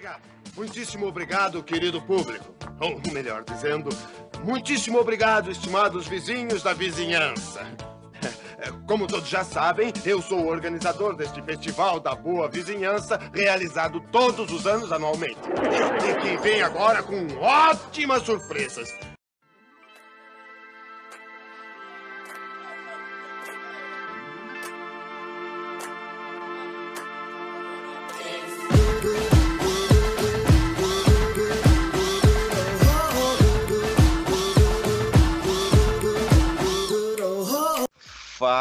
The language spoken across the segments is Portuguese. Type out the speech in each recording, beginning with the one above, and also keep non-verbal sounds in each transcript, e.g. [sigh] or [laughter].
obrigado. Muitíssimo obrigado, querido público. Ou melhor dizendo, muitíssimo obrigado, estimados vizinhos da vizinhança. Como todos já sabem, eu sou o organizador deste Festival da Boa Vizinhança, realizado todos os anos anualmente. E que vem agora com ótimas surpresas.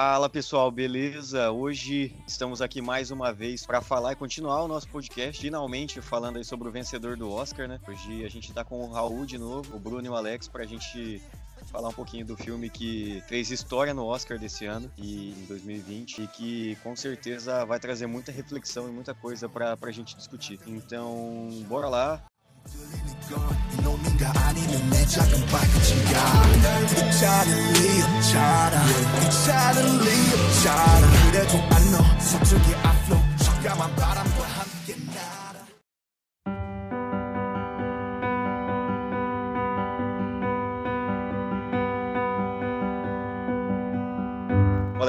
Fala pessoal, beleza? Hoje estamos aqui mais uma vez para falar e continuar o nosso podcast, finalmente falando aí sobre o vencedor do Oscar, né? Hoje a gente tá com o Raul de novo, o Bruno e o Alex para a gente falar um pouquinho do filme que fez história no Oscar desse ano e em 2020 e que com certeza vai trazer muita reflexão e muita coisa para a gente discutir. Então, bora lá,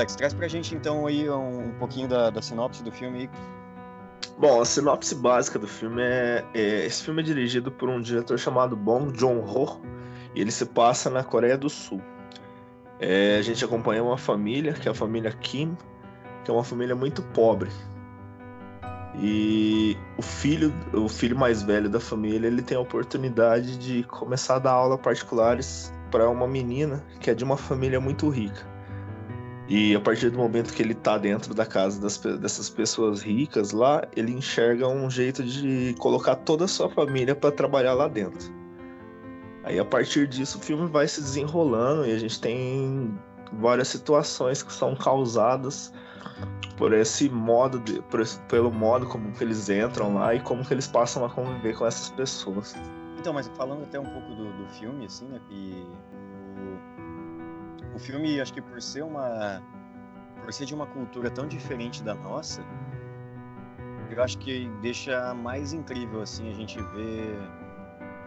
Alex, traz pra gente então aí um, pouquinho da, da sinopse do filme Bom, a sinopse básica do filme é, é, Esse filme é dirigido por um diretor chamado Bong Joon-ho e ele se passa na Coreia do Sul. É, a gente acompanha uma família, que é a família Kim, que é uma família muito pobre. E o filho, o filho mais velho da família, ele tem a oportunidade de começar a dar aula particulares para uma menina que é de uma família muito rica. E a partir do momento que ele tá dentro da casa das, dessas pessoas ricas lá, ele enxerga um jeito de colocar toda a sua família para trabalhar lá dentro. Aí a partir disso o filme vai se desenrolando e a gente tem várias situações que são causadas por esse modo, de, por esse, pelo modo como que eles entram lá e como que eles passam a conviver com essas pessoas. Então, mas falando até um pouco do, do filme, assim, né, o filme, acho que por ser uma por ser de uma cultura tão diferente da nossa, eu acho que deixa mais incrível assim a gente ver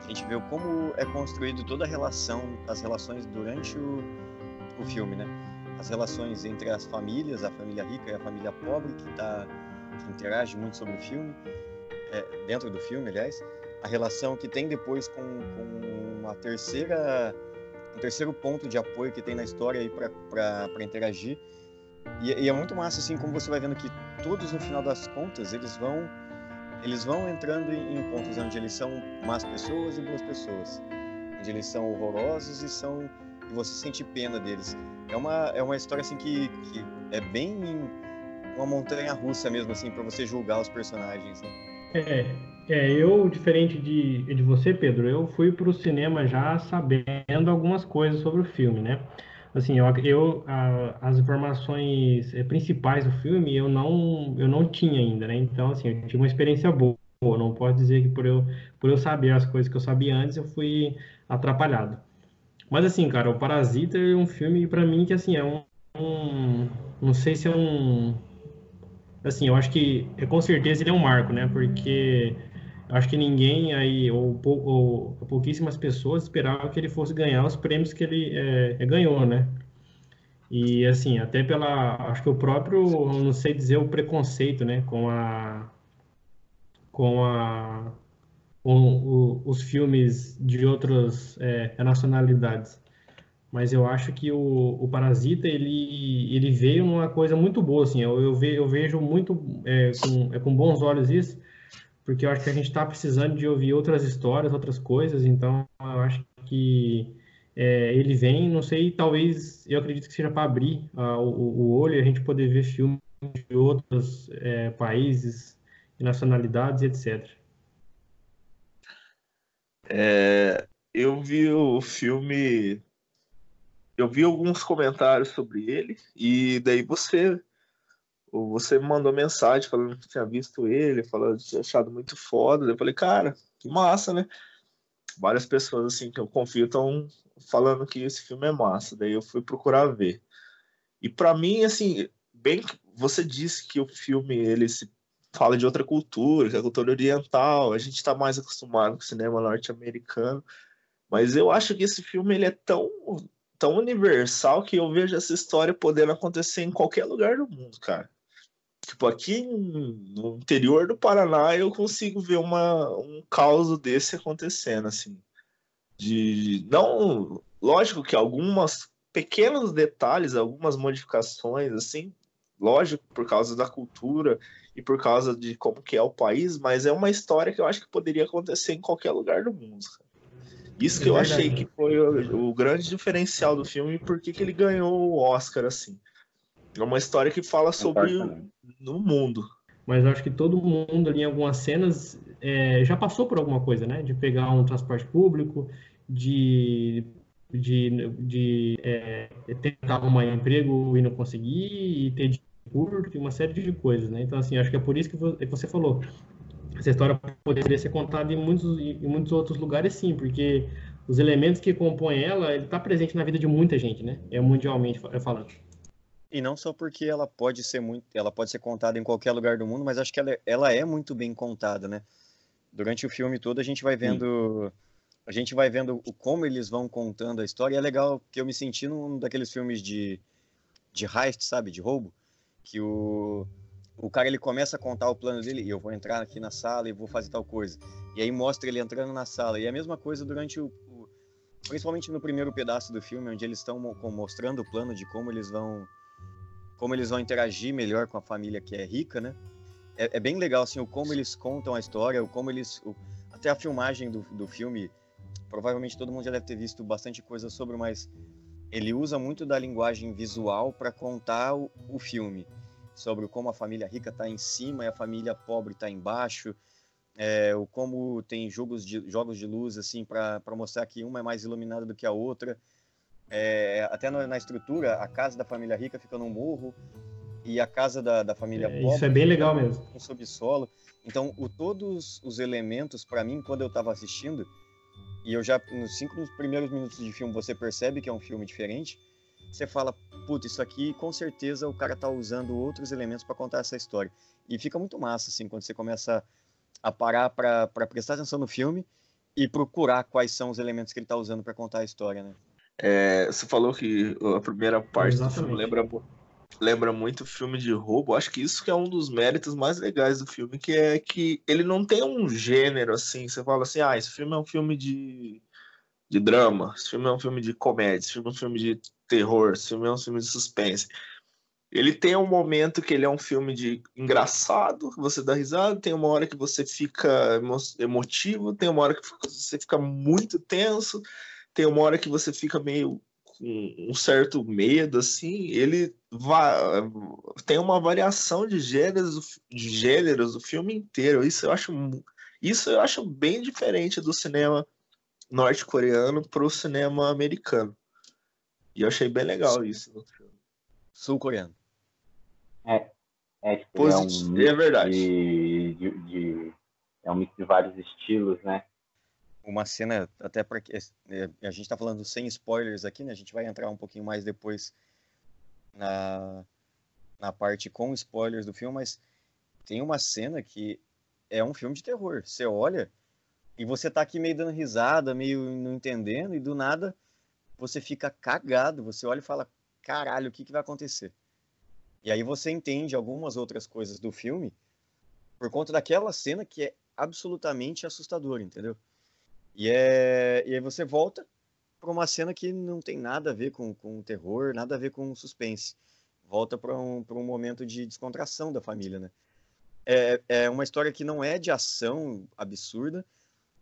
a gente vê como é construído toda a relação, as relações durante o, o filme, né? As relações entre as famílias, a família rica e a família pobre que tá que interage muito sobre o filme, é, dentro do filme, aliás, a relação que tem depois com, com uma terceira um terceiro ponto de apoio que tem na história aí para interagir. E, e, é muito massa, assim, como você vai vendo que todos, no final das contas, eles vão eles vão entrando em, pontos onde eles são más pessoas e boas pessoas. Onde eles são horrorosos e são e você sente pena deles. É uma, é uma história, assim, que, que é bem uma montanha russa mesmo, assim, para você julgar os personagens, né? É, é, eu, diferente de, de você, Pedro, eu fui para o cinema já sabendo algumas coisas sobre o filme, né? Assim, eu, eu a, as informações é, principais do filme eu não, eu não tinha ainda, né? Então, assim, eu tive uma experiência boa. Não posso dizer que por eu, por eu saber as coisas que eu sabia antes, eu fui atrapalhado. Mas, assim, cara, o Parasita é um filme, para mim, que, assim, é um, um não sei se é um assim, eu acho que é, com certeza ele é um marco, né? Porque acho que ninguém aí, ou, ou, ou pouquíssimas pessoas esperavam que ele fosse ganhar os prêmios que ele é, é, ganhou, né? E assim, até pela, acho que o próprio, não sei dizer o preconceito, né, com a, com a, com o, os filmes de outras é, nacionalidades mas eu acho que o, o Parasita ele, ele veio numa coisa muito boa, assim, eu, eu, ve, eu vejo muito é, com, é, com bons olhos isso, porque eu acho que a gente está precisando de ouvir outras histórias, outras coisas, então eu acho que é, ele vem, não sei, talvez eu acredito que seja para abrir uh, o, o, olho e a gente poder ver filmes de outros é, países nacionalidades, etc. É, eu vi o filme eu vi alguns comentários sobre ele e daí você você mandou mensagem falando que tinha visto ele, falando que tinha achado muito foda. Eu falei, cara, que massa, né? Várias pessoas assim que eu confio estão falando que esse filme é massa. Daí eu fui procurar ver. E para mim, assim, bem você disse que o filme ele se fala de outra cultura, que é a cultura oriental. A gente está mais acostumado com o cinema norte-americano. Mas eu acho que esse filme ele é tão, tão universal que eu vejo essa história podendo acontecer em qualquer lugar do mundo, cara. Tipo, aqui no interior do Paraná eu consigo ver uma, um caos desse acontecendo, assim. De, não, lógico que algumas pequenos detalhes, algumas modificações, assim, lógico, por causa da cultura e por causa de como que é o país, mas é uma história que eu acho que poderia acontecer em qualquer lugar do mundo. Isso que é eu achei que foi o, o, grande diferencial do filme e por que ele ganhou o Oscar, assim. É uma história que fala sobre o no mundo. Mas eu acho que todo mundo ali em algumas cenas é, já passou por alguma coisa, né? De pegar um transporte público, de, de, de é, tentar arrumar emprego e não conseguir, e ter de curto, uma série de coisas, né? Então, assim, acho que é por isso que você falou. Essa história poderia ser contada em muitos, em muitos outros lugares, sim, porque os elementos que compõem ela, ele está presente na vida de muita gente, né? É mundialmente falando. E não só porque ela pode ser muito, ela pode ser contada em qualquer lugar do mundo, mas acho que ela, é, ela é muito bem contada, né? Durante o filme todo a gente vai vendo, Sim. a gente vai vendo o como eles vão contando a história. E é legal que eu me senti num daqueles filmes de de heist, sabe, de roubo, que o o cara ele começa a contar o plano dele e eu vou entrar aqui na sala e vou fazer tal coisa. E aí mostra ele entrando na sala. E é a mesma coisa durante o, o principalmente no primeiro pedaço do filme, onde eles estão mostrando o plano de como eles vão como eles vão interagir melhor com a família que é rica, né? É, é bem legal, assim, o como eles contam a história, o como eles... O, até a filmagem do, do filme, provavelmente todo mundo já deve ter visto bastante coisa sobre, mas ele usa muito da linguagem visual para contar o, o, filme, sobre como a família rica está em cima e a família pobre está embaixo, é, o como tem jogos de, jogos de luz assim para mostrar que uma é mais iluminada do que a outra. É, até na, na, estrutura, a casa da família rica fica no morro e a casa da, da família é, pobre. Isso é bem legal mesmo. No subsolo. Então, o, todos os elementos, para mim, quando eu estava assistindo, e eu já, nos cinco primeiros minutos de filme, você percebe que é um filme diferente, você fala, puta, isso aqui com certeza o cara tá usando outros elementos para contar essa história. E fica muito massa, assim, quando você começa a parar para prestar atenção no filme e procurar quais são os elementos que ele tá usando para contar a história, né? É, você falou que a primeira parte Exatamente. do filme lembra, lembra muito filme de roubo. Acho que isso que é um dos méritos mais legais do filme, que é que ele não tem um gênero assim. Você fala assim, ah, esse filme é um filme de, de drama, esse filme é um filme de comédia, esse filme é um filme de terror, esse filme é um filme de suspense. Ele tem um momento que ele é um filme de engraçado, que você dá risada, tem uma hora que você fica emotivo, tem uma hora que você fica muito tenso, tem uma hora que você fica meio com um certo medo, assim, ele vai, tem uma variação de gêneros, de gêneros do filme inteiro. Isso eu acho, isso eu acho bem diferente do cinema norte-coreano para o cinema americano. E eu achei bem legal isso no filme. Sul-coreano. É, é, tipo, é, um é verdade. De, de, de, é um mix de vários estilos, né? Uma cena, até porque é, a gente está falando sem spoilers aqui, né? A gente vai entrar um pouquinho mais depois na, na parte com spoilers do filme, mas tem uma cena que é um filme de terror. Você olha e você tá aqui meio dando risada, meio não entendendo, e do nada você fica cagado. Você olha e fala: caralho, o que, que vai acontecer? E aí você entende algumas outras coisas do filme por conta daquela cena que é absolutamente assustadora, entendeu? E, é, e aí você volta para uma cena que não tem nada a ver com, com terror, nada a ver com suspense. Volta para um, um momento de descontração da família, né? É, é uma história que não é de ação absurda,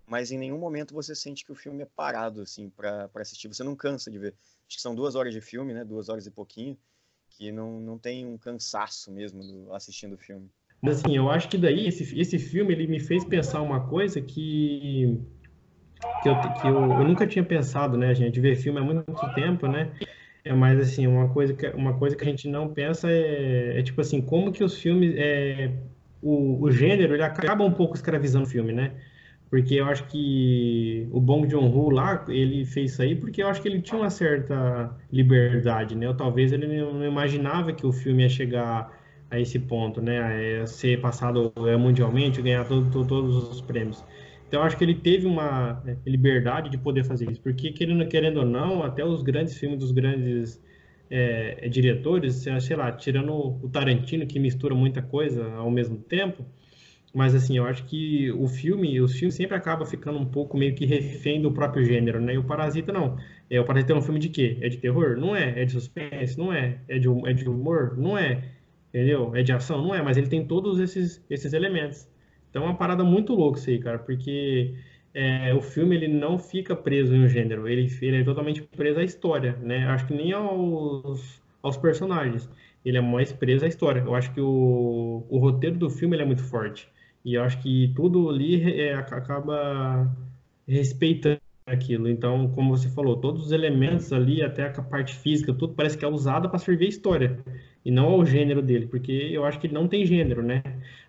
mas em nenhum momento você sente que o filme é parado, assim, para assistir. Você não cansa de ver. Acho que são duas horas de filme, né? Duas horas e pouquinho, que não, não tem um cansaço mesmo do, assistindo o filme. Assim, eu acho que daí esse, esse filme ele me fez pensar uma coisa que que eu, que eu, eu nunca tinha pensado, né, gente? Ver filme há muito tempo, né? É mais assim, uma coisa que, uma coisa que a gente não pensa é, é tipo assim, como que os filmes, é, o, o gênero, ele acaba um pouco escravizando o filme, né? Porque eu acho que o Bong Joon-ho lá, ele fez isso aí porque eu acho que ele tinha uma certa liberdade, né? Ou talvez ele não imaginava que o filme ia chegar a esse ponto, né? A ser passado é, mundialmente, ganhar todo, todo, todos os prêmios. Então, acho que ele teve uma é, liberdade de poder fazer isso, porque querendo, querendo ou não, até os grandes filmes dos grandes é, diretores, sei lá, tirando o Tarantino, que mistura muita coisa ao mesmo tempo, mas assim, eu acho que o filme, os filmes sempre acabam ficando um pouco meio que refém do próprio gênero, né? E o Parasita não. É, o Parasita é um filme de quê? É de terror? Não é. É de suspense? Não é. É de, é de humor? Não é. Entendeu? É de ação? Não é. Mas ele tem todos esses, esses elementos. Então é uma parada muito louca isso aí, cara, porque é, o filme ele não fica preso em um gênero, ele, ele é totalmente preso à história, né? Acho que nem aos, aos personagens. Ele é mais preso à história. Eu acho que o, o roteiro do filme ele é muito forte. E eu acho que tudo ali é, acaba respeitando aquilo. Então, como você falou, todos os elementos ali, até a parte física, tudo parece que é usado para servir a história e não ao gênero dele, porque eu acho que ele não tem gênero, né?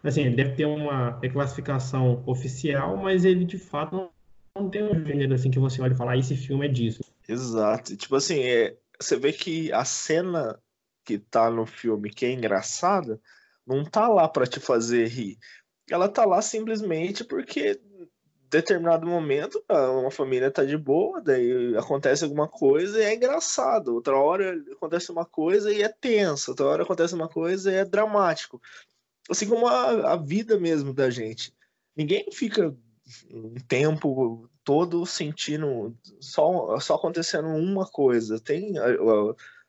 Assim, ele deve ter uma classificação oficial, mas ele de fato não, tem um gênero assim que você olha e fala, ah, esse filme é disso. Exato. Tipo assim, é, você vê que a cena que tá no filme que é engraçada não tá lá para te fazer rir ela tá lá simplesmente porque determinado momento uma família tá de boa, daí acontece alguma coisa e é engraçado. Outra hora acontece uma coisa e é tenso. Outra hora acontece uma coisa e é dramático. Assim como a, a vida mesmo da gente. Ninguém fica um tempo todo sentindo só, só acontecendo uma coisa. Tem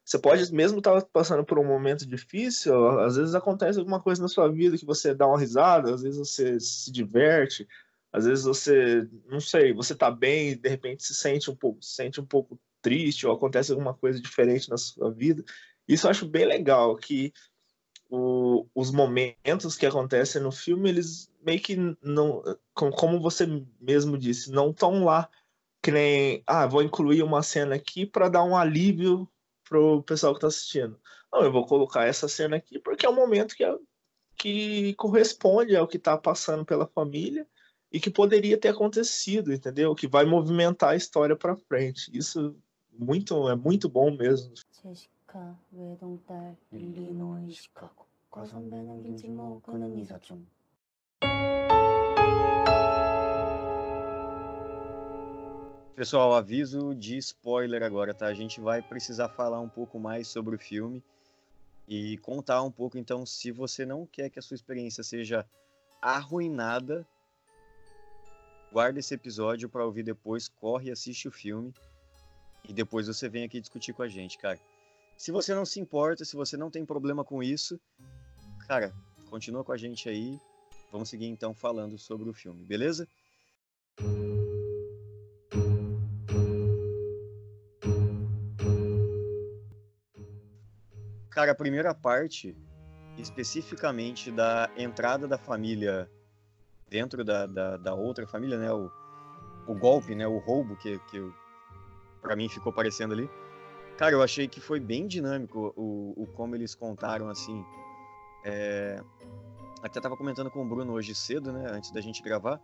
você pode mesmo estar tá passando por um momento difícil, às vezes acontece alguma coisa na sua vida que você dá uma risada, às vezes você se diverte, às vezes você, não sei, você está bem e de repente se sente um pouco, se sente um pouco triste ou acontece alguma coisa diferente na sua vida. Isso eu acho bem legal que o, os momentos que acontecem no filme, eles meio que não, como você mesmo disse, não estão lá que nem, ah, vou incluir uma cena aqui para dar um alívio pro pessoal que tá assistindo. Não, eu vou colocar essa cena aqui porque é um momento que, é, que corresponde ao que tá passando pela família e que poderia ter acontecido, entendeu? Que vai movimentar a história para frente. Isso muito é muito bom mesmo. Pessoal, aviso de spoiler agora, tá? A gente vai precisar falar um pouco mais sobre o filme e contar um pouco. Então, se você não quer que a sua experiência seja arruinada, guarda esse episódio para ouvir depois, corre e assiste o filme e depois você vem aqui discutir com a gente, cara. Se você não se importa, se você não tem problema com isso, cara, continua com a gente aí. Vamos seguir então falando sobre o filme, beleza? Cara, a primeira parte, especificamente da entrada da família dentro da, da, da outra família, né? O, o golpe, né? O roubo que, que para mim ficou parecendo ali. Cara, eu achei que foi bem dinâmico o, o como eles contaram, assim. É... Até tava comentando com o Bruno hoje cedo, né? Antes da gente gravar.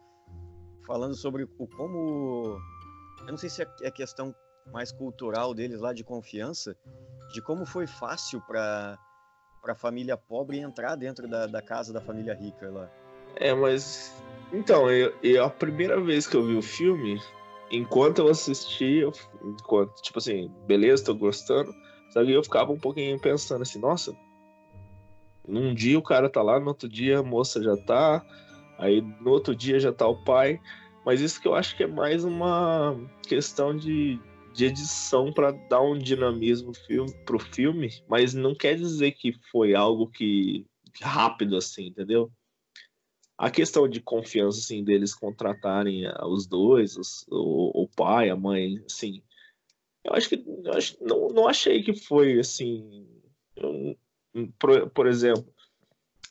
Falando sobre o como... Eu não sei se é, é questão mais cultural deles lá de confiança, de como foi fácil para a família pobre entrar dentro da, da casa da família rica lá. É, mas então, eu, eu, a primeira vez que eu vi o filme, enquanto eu assisti, eu, enquanto, tipo assim, beleza, tô gostando, sabe? Eu ficava um pouquinho pensando assim, nossa, num dia o cara tá lá, no outro dia a moça já tá, aí no outro dia já tá o pai. Mas isso que eu acho que é mais uma questão de, de edição para dar um dinamismo filme, pro filme, mas não quer dizer que foi algo que rápido assim, entendeu? A questão de confiança assim deles contratarem os dois, os, o, o, pai, a mãe, assim, eu acho que eu acho, não, não achei que foi assim, um, por, por exemplo,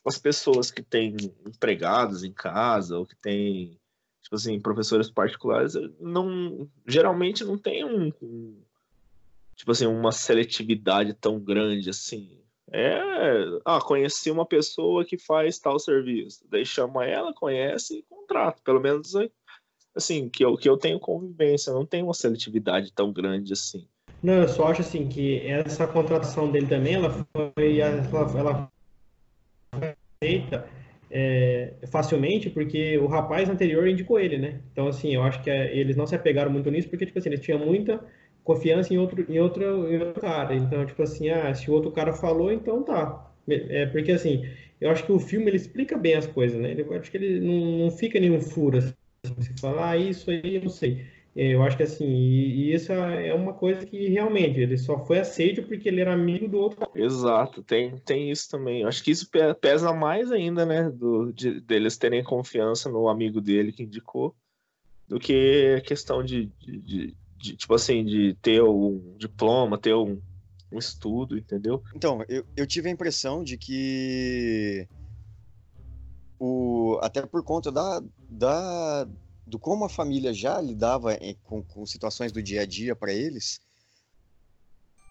as pessoas que têm empregados em casa ou que têm tipo assim, professores particulares não geralmente não tem um, um, tipo assim, uma seletividade tão grande assim. É, ah, conheci uma pessoa que faz tal serviço, daí chama ela, conhece e contrata, pelo menos assim, que eu, que eu tenho convivência, não tem uma seletividade tão grande assim. Não, eu só acho assim que essa contratação dele também, ela foi, ela, ela aceita é, facilmente porque o rapaz anterior indicou ele, né? Então, assim, eu acho que é, eles não se apegaram muito nisso porque, tipo assim, eles tinham muita confiança em outro, em em outro cara. Então, tipo assim, ah, se o outro cara falou, então tá. É, porque, assim, eu acho que o filme, ele explica bem as coisas, né? Eu acho que ele não, não fica nenhum furo, assim, você fala, ah, isso aí eu não sei. É, eu acho que assim, e, e, isso é uma coisa que realmente ele só foi aceito porque ele era amigo do outro. Exato, tem, tem isso também. Acho que isso pesa mais ainda, né, do, de, deles terem confiança no amigo dele que indicou, do que a questão de, de, de tipo assim, de ter um diploma, ter um, um estudo, entendeu? Então, eu, eu tive a impressão de que o, até por conta da, da do como a família já lidava com, com situações do dia a dia para eles,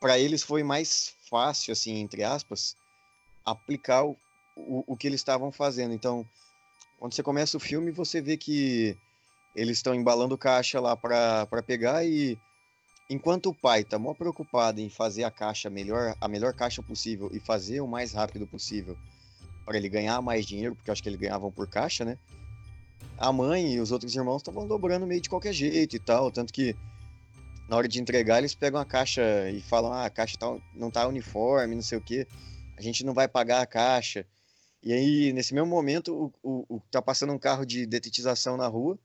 para eles foi mais fácil, assim, entre aspas, aplicar o, o, o que eles estavam fazendo. Então, quando você começa o filme, você vê que eles estão embalando caixa lá para pegar e enquanto o pai está mó preocupado em fazer a caixa melhor, a melhor caixa possível e fazer o mais rápido possível para ele ganhar mais dinheiro, porque acho que eles ganhavam por caixa, né? a mãe e os outros irmãos estavam dobrando meio de qualquer jeito e tal, tanto que na hora de entregar eles pegam a caixa e falam, ah, a caixa tá, não tá uniforme, não sei o que, a gente não vai pagar a caixa. E aí, nesse mesmo momento, o, o, o, tá passando um carro de detetização na rua,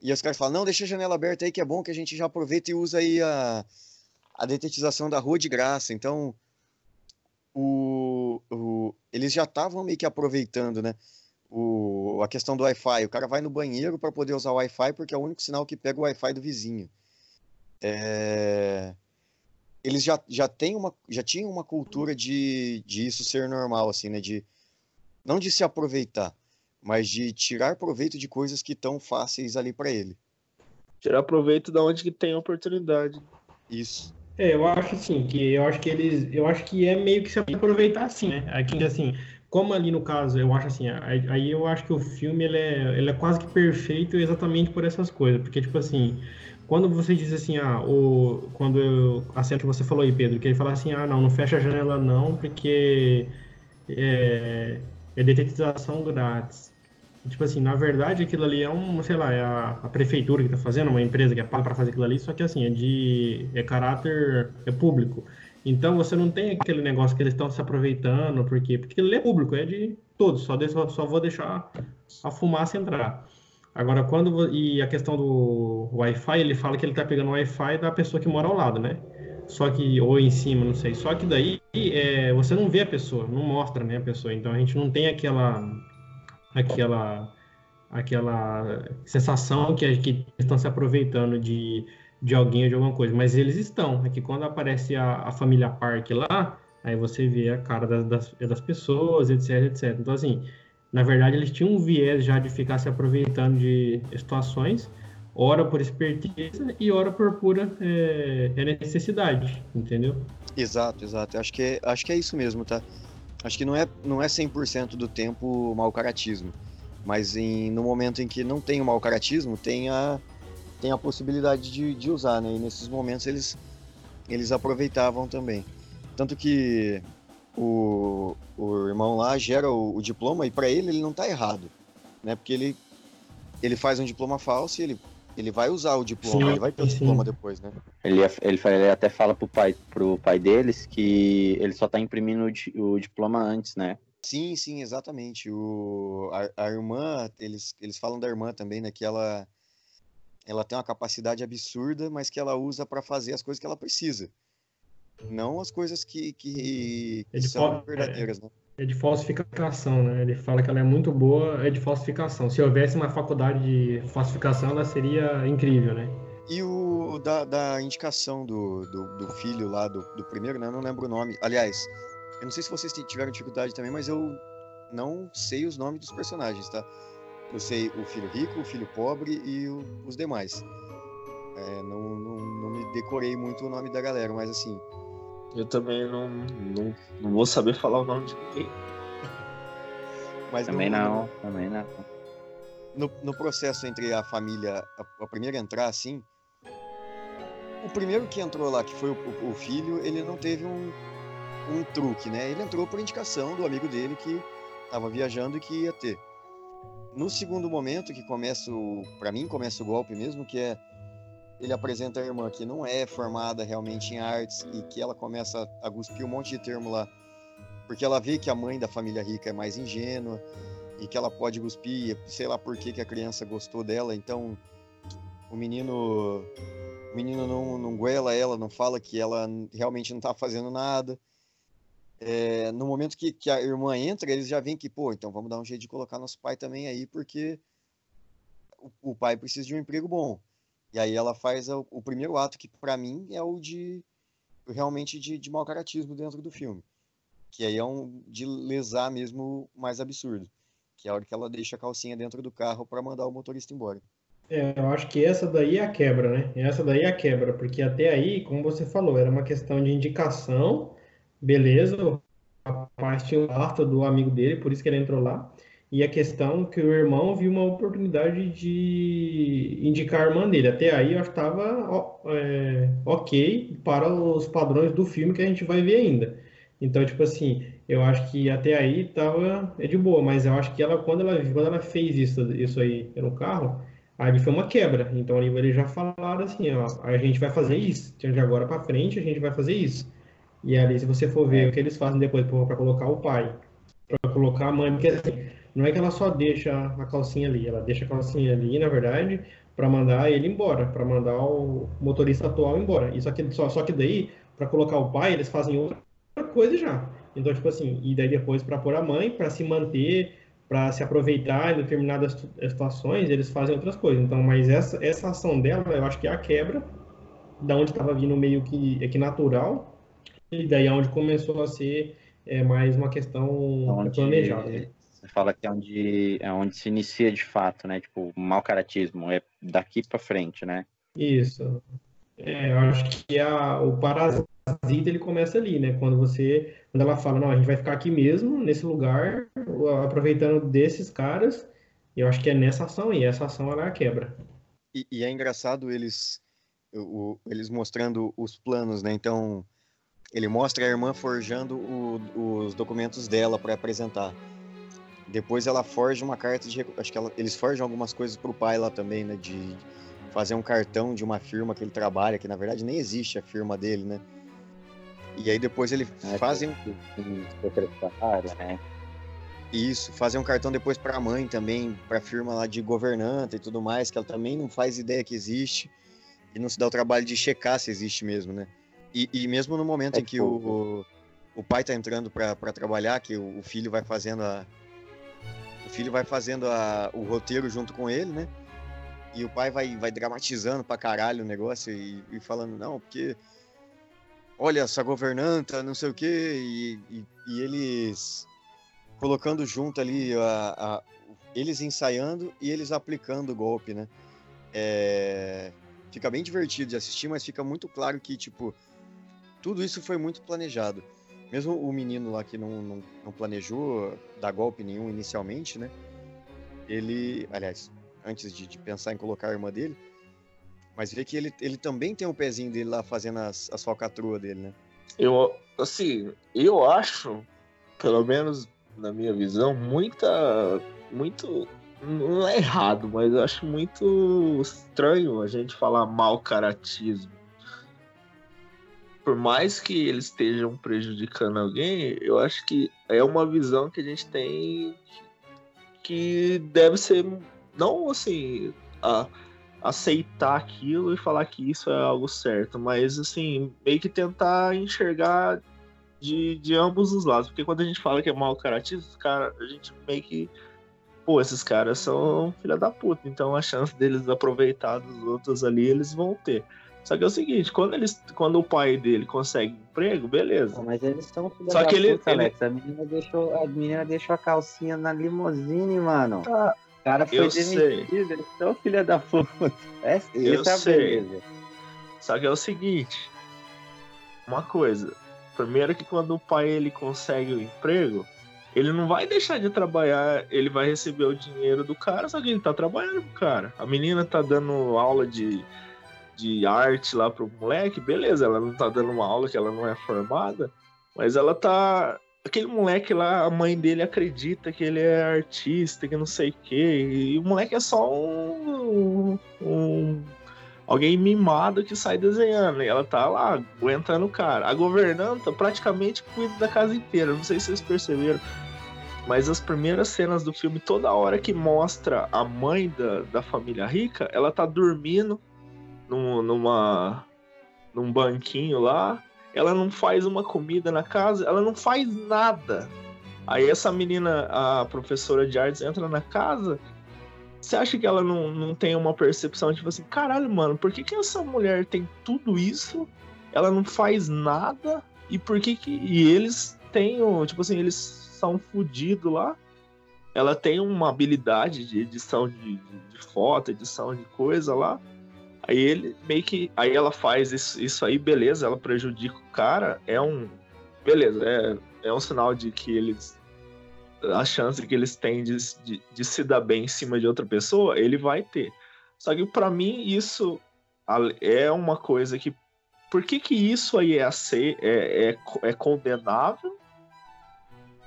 e os caras falam, não, deixa a janela aberta aí que é bom que a gente já aproveita e usa aí a, a detetização da rua de graça. Então, o, o, eles já estavam meio que aproveitando, né? o, a questão do Wi-Fi. O cara vai no banheiro para poder usar o Wi-Fi porque é o único sinal que pega o Wi-Fi do vizinho. É... Eles já, já, têm uma, já tinham uma cultura de, de isso ser normal, assim, né? De, não de se aproveitar, mas de tirar proveito de coisas que estão fáceis ali para ele. Tirar proveito da onde que tem oportunidade. Isso. É, eu acho assim, que eu acho que eles, eu acho que é meio que se aproveitar assim, né? Aqui assim, como ali no caso, eu acho assim, aí eu acho que o filme ele é, ele é quase que perfeito exatamente por essas coisas, porque tipo assim, quando você diz assim, ah, o, quando eu, a cena que você falou aí, Pedro, que ele fala assim, ah, não, não fecha a janela não, porque é, é detetização grátis. Tipo assim, na verdade aquilo ali é um, sei lá, é a, a prefeitura que está fazendo, uma empresa que é paga para fazer aquilo ali, só que assim, é de é caráter é público. Então você não tem aquele negócio que eles estão se aproveitando, porque porque ele é público, é de todos, só, deixo, só vou deixar a fumaça entrar. Agora, quando. E a questão do Wi-Fi, ele fala que ele está pegando o Wi-Fi da pessoa que mora ao lado, né? Só que. Ou em cima, não sei. Só que daí é, você não vê a pessoa, não mostra né, a pessoa. Então a gente não tem aquela. Aquela. Aquela sensação que, que estão se aproveitando de de alguém ou de alguma coisa, mas eles estão. É que quando aparece a, a família Park lá, aí você vê a cara das, das, das, pessoas, etc, etc. Então, assim, na verdade, eles tinham um viés já de ficar se aproveitando de situações, ora por esperteza e ora por pura é, é necessidade, entendeu? Exato, exato. Acho que é, acho que é isso mesmo, tá? Acho que não é, não é 100% do tempo mau caratismo, mas em, no momento em que não tem o mau caratismo, tem a tem a possibilidade de, de usar, né? E nesses momentos eles, eles aproveitavam também. Tanto que o, o irmão lá gera o, o diploma e para ele ele não está errado, né? Porque ele, ele faz um diploma falso e ele, ele vai usar o diploma, sim, ele vai ter o diploma depois, né? Ele, ele, ele até fala pro pai, pro pai deles que ele só está imprimindo o, o diploma antes, né? Sim, sim, exatamente. O, a, a, irmã, eles, eles falam da irmã também, né? Que ela, ela tem uma capacidade absurda, mas que ela usa para fazer as coisas que ela precisa. Não as coisas que, que, que são verdadeiras, é, né? É de falsificação, né? Ele fala que ela é muito boa, é de falsificação. Se houvesse uma faculdade de falsificação, ela seria incrível, né? E o da, da indicação do, do, do, filho lá, do, do primeiro, né? Eu não lembro o nome. Aliás, eu não sei se vocês tiveram dificuldade também, mas eu não sei os nomes dos personagens, tá? Eu sei o filho rico, o filho pobre e o, os demais. É, não, não, não, me decorei muito o nome da galera, mas assim. Eu também não, não, não vou saber falar o nome de ninguém. mas também no, não, também não. No, no processo entre a família, a, a, primeira a entrar assim, o primeiro que entrou lá, que foi o, o, o filho, ele não teve um, um truque, né? Ele entrou por indicação do amigo dele que tava viajando e que ia ter. No segundo momento, que começa, para mim, começa o golpe mesmo, que é ele apresenta a irmã que não é formada realmente em artes e que ela começa a cuspir um monte de termo lá, porque ela vê que a mãe da família rica é mais ingênua e que ela pode cuspir, sei lá por que, que a criança gostou dela, então o menino o menino não, não guela ela, não fala que ela realmente não tá fazendo nada. É, no momento que, que a irmã entra, eles já veem que, pô, então vamos dar um jeito de colocar nosso pai também aí, porque o, o pai precisa de um emprego bom. E aí ela faz o, o primeiro ato, que para mim é o de realmente de, de mau caratismo dentro do filme. Que aí é um de lesar mesmo mais absurdo. Que é a hora que ela deixa a calcinha dentro do carro para mandar o motorista embora. É, eu acho que essa daí é a quebra, né? Essa daí é a quebra, porque até aí, como você falou, era uma questão de indicação, beleza, a parte harta do amigo dele, por isso que ele entrou lá. E a questão que o irmão viu uma oportunidade de indicar a irmã dele. Até aí eu estava é, ok para os padrões do filme que a gente vai ver ainda. Então, tipo assim, eu acho que até aí tava é de boa, mas eu acho que ela quando ela quando ela fez isso isso aí no carro, aí foi uma quebra. Então ali eles já falaram assim, ó, a gente vai fazer isso. Então, de agora para frente a gente vai fazer isso. E ali se você for ver o que eles fazem depois para colocar o pai, para colocar a mãe, porque assim, não é que ela só deixa a calcinha ali, ela deixa a calcinha ali, na verdade, para mandar ele embora, para mandar o motorista atual embora. E só que, só, só que daí, para colocar o pai, eles fazem outra coisa já. Então, tipo assim, e daí depois para pôr a mãe, para se manter, para se aproveitar em determinadas situações, eles fazem outras coisas. Então, mas essa, essa ação dela, eu acho que é a quebra da onde estava vindo meio que, é que natural, e daí é onde começou a ser é, mais uma questão onde, planejada. Você fala que é onde, é onde se inicia de fato, né? Tipo, o mau caratismo é daqui para frente, né? Isso. É, eu acho que a, o parasita ele começa ali, né? Quando você, quando ela fala, não, a gente vai ficar aqui mesmo, nesse lugar, aproveitando desses caras. Eu acho que é nessa ação e essa ação ela é a quebra. E, e é engraçado eles, o, eles mostrando os planos, né? Então ele mostra a irmã forjando o, os documentos dela para apresentar. Depois ela forja uma carta de. Acho que ela, eles forjam algumas coisas pro pai lá também, né? De fazer um cartão de uma firma que ele trabalha, que na verdade nem existe a firma dele, né? E aí depois ele é, fazem. Secretária, né? Isso, fazer um cartão depois para a mãe também, para a firma lá de governanta e tudo mais, que ela também não faz ideia que existe e não se dá o trabalho de checar se existe mesmo, né? E, e mesmo no momento é em que o, o, o, pai tá entrando para trabalhar, que o, o filho vai fazendo a, o filho vai fazendo a, o roteiro junto com ele, né? E o pai vai, vai dramatizando pra caralho o negócio e, e falando, não, porque. Olha, essa governanta, não sei o quê, e, e, e eles colocando junto ali a, a, eles ensaiando e eles aplicando o golpe, né? É, fica bem divertido de assistir, mas fica muito claro que, tipo, tudo isso foi muito planejado. Mesmo o menino lá que não, não, não planejou dar golpe nenhum inicialmente, né? Ele, aliás, antes de, de, pensar em colocar a irmã dele, mas vê que ele, ele também tem um pezinho dele lá fazendo as, as falcatruas dele, né? Eu, assim, eu acho, pelo menos na minha visão, muita. Muito. Não é errado, mas eu acho muito estranho a gente falar mal caratismo por mais que eles estejam prejudicando alguém, eu acho que é uma visão que a gente tem que deve ser não assim a, aceitar aquilo e falar que isso é algo certo, mas assim meio que tentar enxergar de, de ambos os lados, porque quando a gente fala que é mau caratismo, cara, a gente meio que pô, esses caras são filha da puta, então a chance deles aproveitar dos outros ali eles vão ter. Só que é o seguinte, quando, eles, quando o pai dele consegue emprego, beleza. mas eles são filha Só da que ele, puta, ele... Alex. A menina, deixou, a menina deixou a calcinha na limusine, mano. Ah, o cara foi demitido, sei. eles são filha da puta. [laughs] É, eu é sei. Beleza. Só que é o seguinte, uma coisa. Primeiro que quando o pai ele consegue o emprego, ele não vai deixar de trabalhar, ele vai receber o dinheiro do cara, só que ele tá trabalhando pro cara. A menina tá dando aula de de arte lá pro moleque, beleza, ela não tá dando uma aula que ela não é formada, mas ela tá aquele moleque lá, a mãe dele acredita que ele é artista, que não sei o quê. E o moleque é só um, um alguém mimado que sai desenhando. E ela tá lá, aguentando o cara. A governanta praticamente cuida da casa inteira. Não sei se vocês perceberam. Mas as primeiras cenas do filme, toda hora que mostra a mãe da, da família rica, ela tá dormindo num, numa, num banquinho lá. Ela não faz uma comida na casa, ela não faz nada. Aí essa menina, a professora de artes, entra na casa você acha que ela não, não tem uma percepção, tipo assim, caralho, mano, por que, que essa mulher tem tudo isso, ela não faz nada, e por que que. E eles têm, tipo assim, eles são fodidos lá. Ela tem uma habilidade de edição de, de, de, foto, edição de coisa lá. Aí ele meio que. Aí ela faz isso, isso aí, beleza, ela prejudica o cara. É um. Beleza, é, é um sinal de que eles a chance que eles têm de, de, de, se dar bem em cima de outra pessoa, ele vai ter. Só que para mim isso é uma coisa que. Por que, que isso aí é, ser, é, é, é condenável?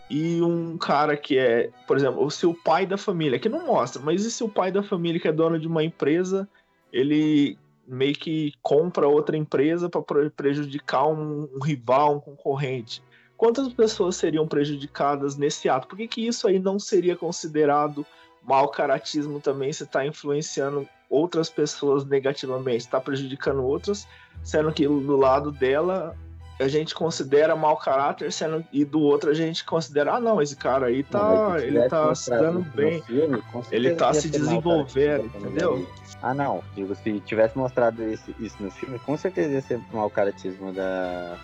E um cara que é, por exemplo, se o pai da família, que não mostra, mas e se o pai da família que é dono de uma empresa, ele meio que compra outra empresa para prejudicar um, um rival, um concorrente? quantas pessoas seriam prejudicadas nesse ato? Por que, que isso aí não seria considerado mau caratismo também se está influenciando outras pessoas negativamente, está prejudicando outras, sendo que do lado dela a gente considera mau caráter, sendo e do outro a gente considera, ah não, esse cara aí tá, ele tá se dando bem, filme, ele tá se desenvolvendo, entendeu? Ah não, digo, se tivesse mostrado isso, isso no filme, com certeza ia ser mau caratismo da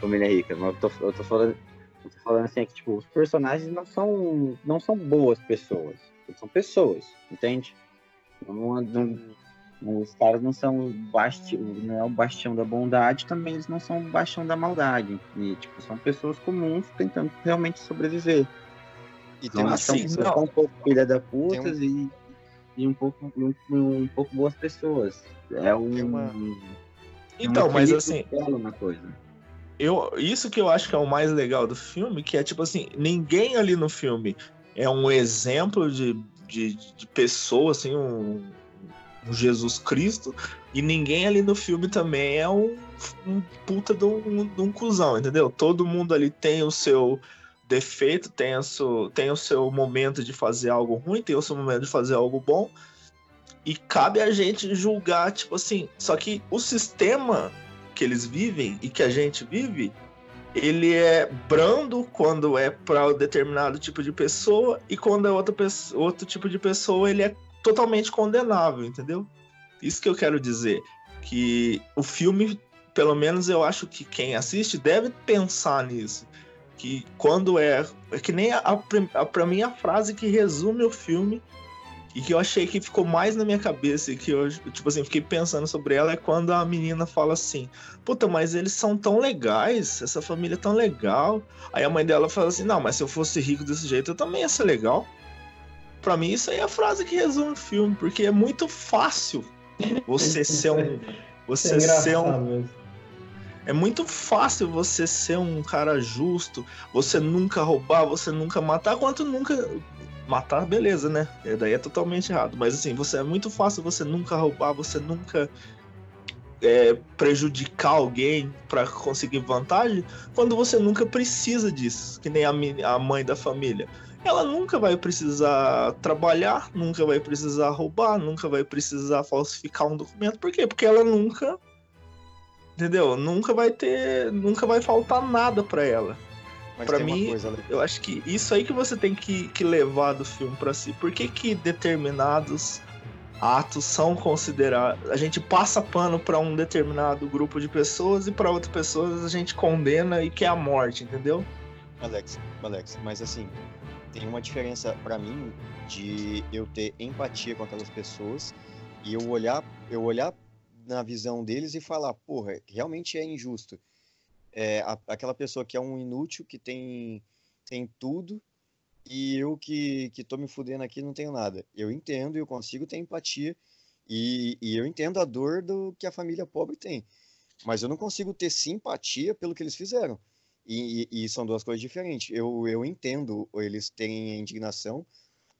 família rica. Mas eu tô, eu tô falando. Eu tô falando assim, é que tipo, os personagens não são, não são boas pessoas. Eles são pessoas, entende? Não, não, os caras não são basti não é o bastião da bondade, também eles não são o bastião da maldade. E, tipo, são pessoas comuns tentando realmente sobreviver. E tem uma assim, são um pouco filha da putas um... e, e um pouco um, um, pouco boas pessoas. É um. Uma... Então, mas assim. Uma coisa eu, isso que eu acho que é o mais legal do filme, que é tipo assim, ninguém ali no filme é um exemplo de, de, de pessoa, assim, um, um, Jesus Cristo, e ninguém ali no filme também é um, um puta de um, de um cuzão, entendeu? Todo mundo ali tem o seu defeito, tem o seu, tem o seu momento de fazer algo ruim, tem o seu momento de fazer algo bom, e cabe a gente julgar, tipo assim, só que o sistema que eles vivem e que a gente vive, ele é brando quando é para determinado tipo de pessoa e quando é outra pessoa, outro tipo de pessoa ele é totalmente condenável, entendeu? Isso que eu quero dizer, que o filme, pelo menos eu acho que quem assiste deve pensar nisso, que quando é, é que nem a, a para mim a frase que resume o filme e que eu achei que ficou mais na minha cabeça e que eu, tipo assim, fiquei pensando sobre ela é quando a menina fala assim: Puta, mas eles são tão legais, essa família é tão legal. Aí a mãe dela fala assim: Não, mas se eu fosse rico desse jeito, eu também ia ser legal. Pra mim, isso aí é a frase que resume o filme, porque é muito fácil você [laughs] ser um. Você é ser um. É muito fácil você ser um cara justo, você nunca roubar, você nunca matar, quanto nunca matar, beleza, né? E daí é totalmente errado. Mas assim, você é muito fácil você nunca roubar, você nunca é, prejudicar alguém para conseguir vantagem, quando você nunca precisa disso, que nem a, a mãe da família. Ela nunca vai precisar trabalhar, nunca vai precisar roubar, nunca vai precisar falsificar um documento. Por quê? Porque ela nunca entendeu? Nunca vai ter, nunca vai faltar nada para ela. Para mim, coisa, eu acho que isso aí que você tem que, que levar do filme para si. Por que, que determinados atos são considerados. A gente passa pano para um determinado grupo de pessoas e para outras pessoas a gente condena e quer a morte, entendeu? Alex, Alex, mas assim, tem uma diferença para mim de eu ter empatia com aquelas pessoas e eu olhar, eu olhar na visão deles e falar, porra, realmente é injusto é, a, aquela pessoa que é um inútil, que tem, tem tudo, e eu que, que tô me fudendo aqui não tenho nada. Eu entendo, eu consigo ter empatia, e, e eu entendo a dor do que a família pobre tem. Mas eu não consigo ter simpatia pelo que eles fizeram. E, e, e, são duas coisas diferentes. Eu, eu entendo eles terem indignação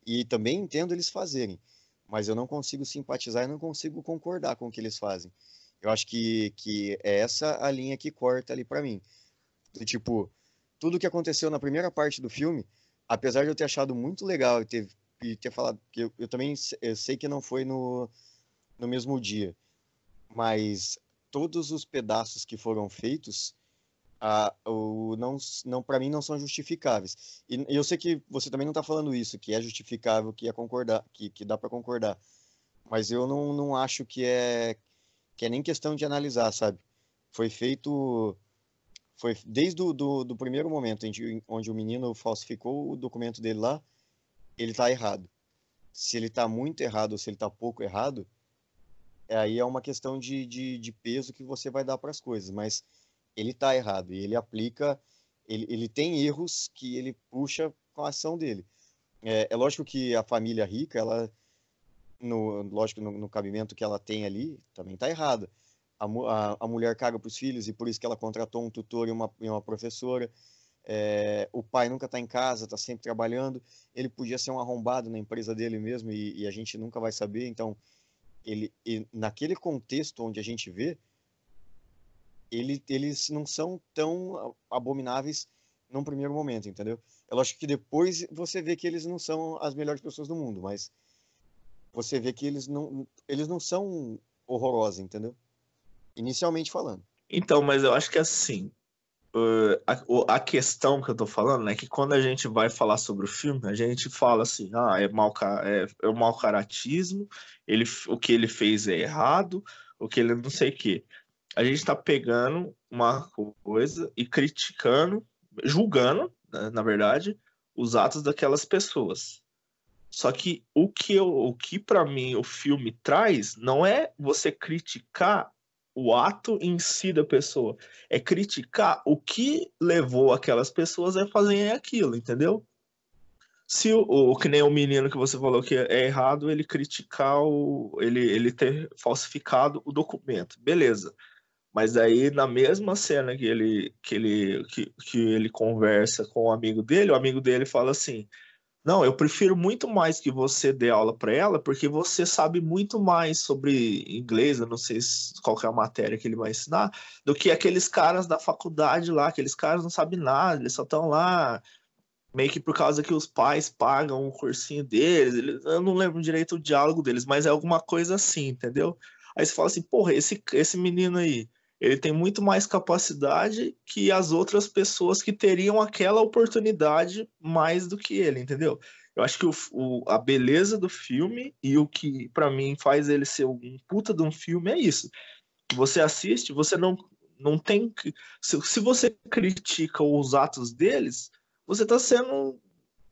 e também entendo eles fazerem, mas eu não consigo simpatizar e não consigo concordar com o que eles fazem. Eu acho que, que é essa a linha que corta ali para mim. Tipo, tudo que aconteceu na primeira parte do filme, apesar de eu ter achado muito legal e ter, e ter falado que eu, eu também eu sei que não foi no, no mesmo dia, mas todos os pedaços que foram feitos ah, o, não, não para mim não são justificáveis. E, eu sei que você também não está falando isso, que é justificável, que é concordar, que, que dá para concordar. Mas eu não, não acho que é que é nem questão de analisar, sabe? Foi feito foi desde o do, do primeiro momento onde, onde o menino falsificou o documento dele lá, ele está errado. Se ele está muito errado ou se ele está pouco errado, aí é uma questão de, de, de peso que você vai dar para as coisas. Mas ele está errado e ele aplica, ele, ele tem erros que ele puxa com a ação dele. É, é lógico que a família rica, ela, no, lógico, no, no cabimento que ela tem ali, também está errada. A, a, a, mulher caga para os filhos e por isso que ela contratou um tutor e uma, e uma professora. É, o pai nunca está em casa, está sempre trabalhando. Ele podia ser um arrombado na empresa dele mesmo e, e a gente nunca vai saber. Então, ele, naquele contexto onde a gente vê, ele, eles não são tão abomináveis num primeiro momento, entendeu? Eu acho que depois você vê que eles não são as melhores pessoas do mundo, mas você vê que eles não, eles não são horrorosos, entendeu? Inicialmente falando. Então, mas eu acho que assim, a, a, questão que eu tô falando é que quando a gente vai falar sobre o filme, a gente fala assim, ah, é mau, é, é mau caratismo, ele, o que ele fez é errado, o que ele não sei o quê a gente está pegando uma coisa e criticando, julgando, né, na verdade, os atos daquelas pessoas. Só que o que, eu, o que para mim o filme traz não é você criticar o ato em si da pessoa, é criticar o que levou aquelas pessoas a fazerem aquilo, entendeu? Se o, o que nem o menino que você falou que é errado ele criticar o ele, ele ter falsificado o documento, beleza? Mas aí, na mesma cena que ele, que ele, que, que ele conversa com o amigo dele, o amigo dele fala assim: Não, eu prefiro muito mais que você dê aula para ela, porque você sabe muito mais sobre inglês, eu não sei qual é a matéria que ele vai ensinar, do que aqueles caras da faculdade lá. Aqueles caras não sabem nada, eles só estão lá meio que por causa que os pais pagam o cursinho deles. Eles, eu não lembro direito o diálogo deles, mas é alguma coisa assim, entendeu? Aí você fala assim, porra, esse, esse menino aí ele tem muito mais capacidade que as outras pessoas que teriam aquela oportunidade mais do que ele, entendeu? Eu acho que o, o, a beleza do filme e o que para mim faz ele ser um puta de um filme é isso. Você assiste, você não, não tem. Se, se você critica os atos deles, você tá sendo.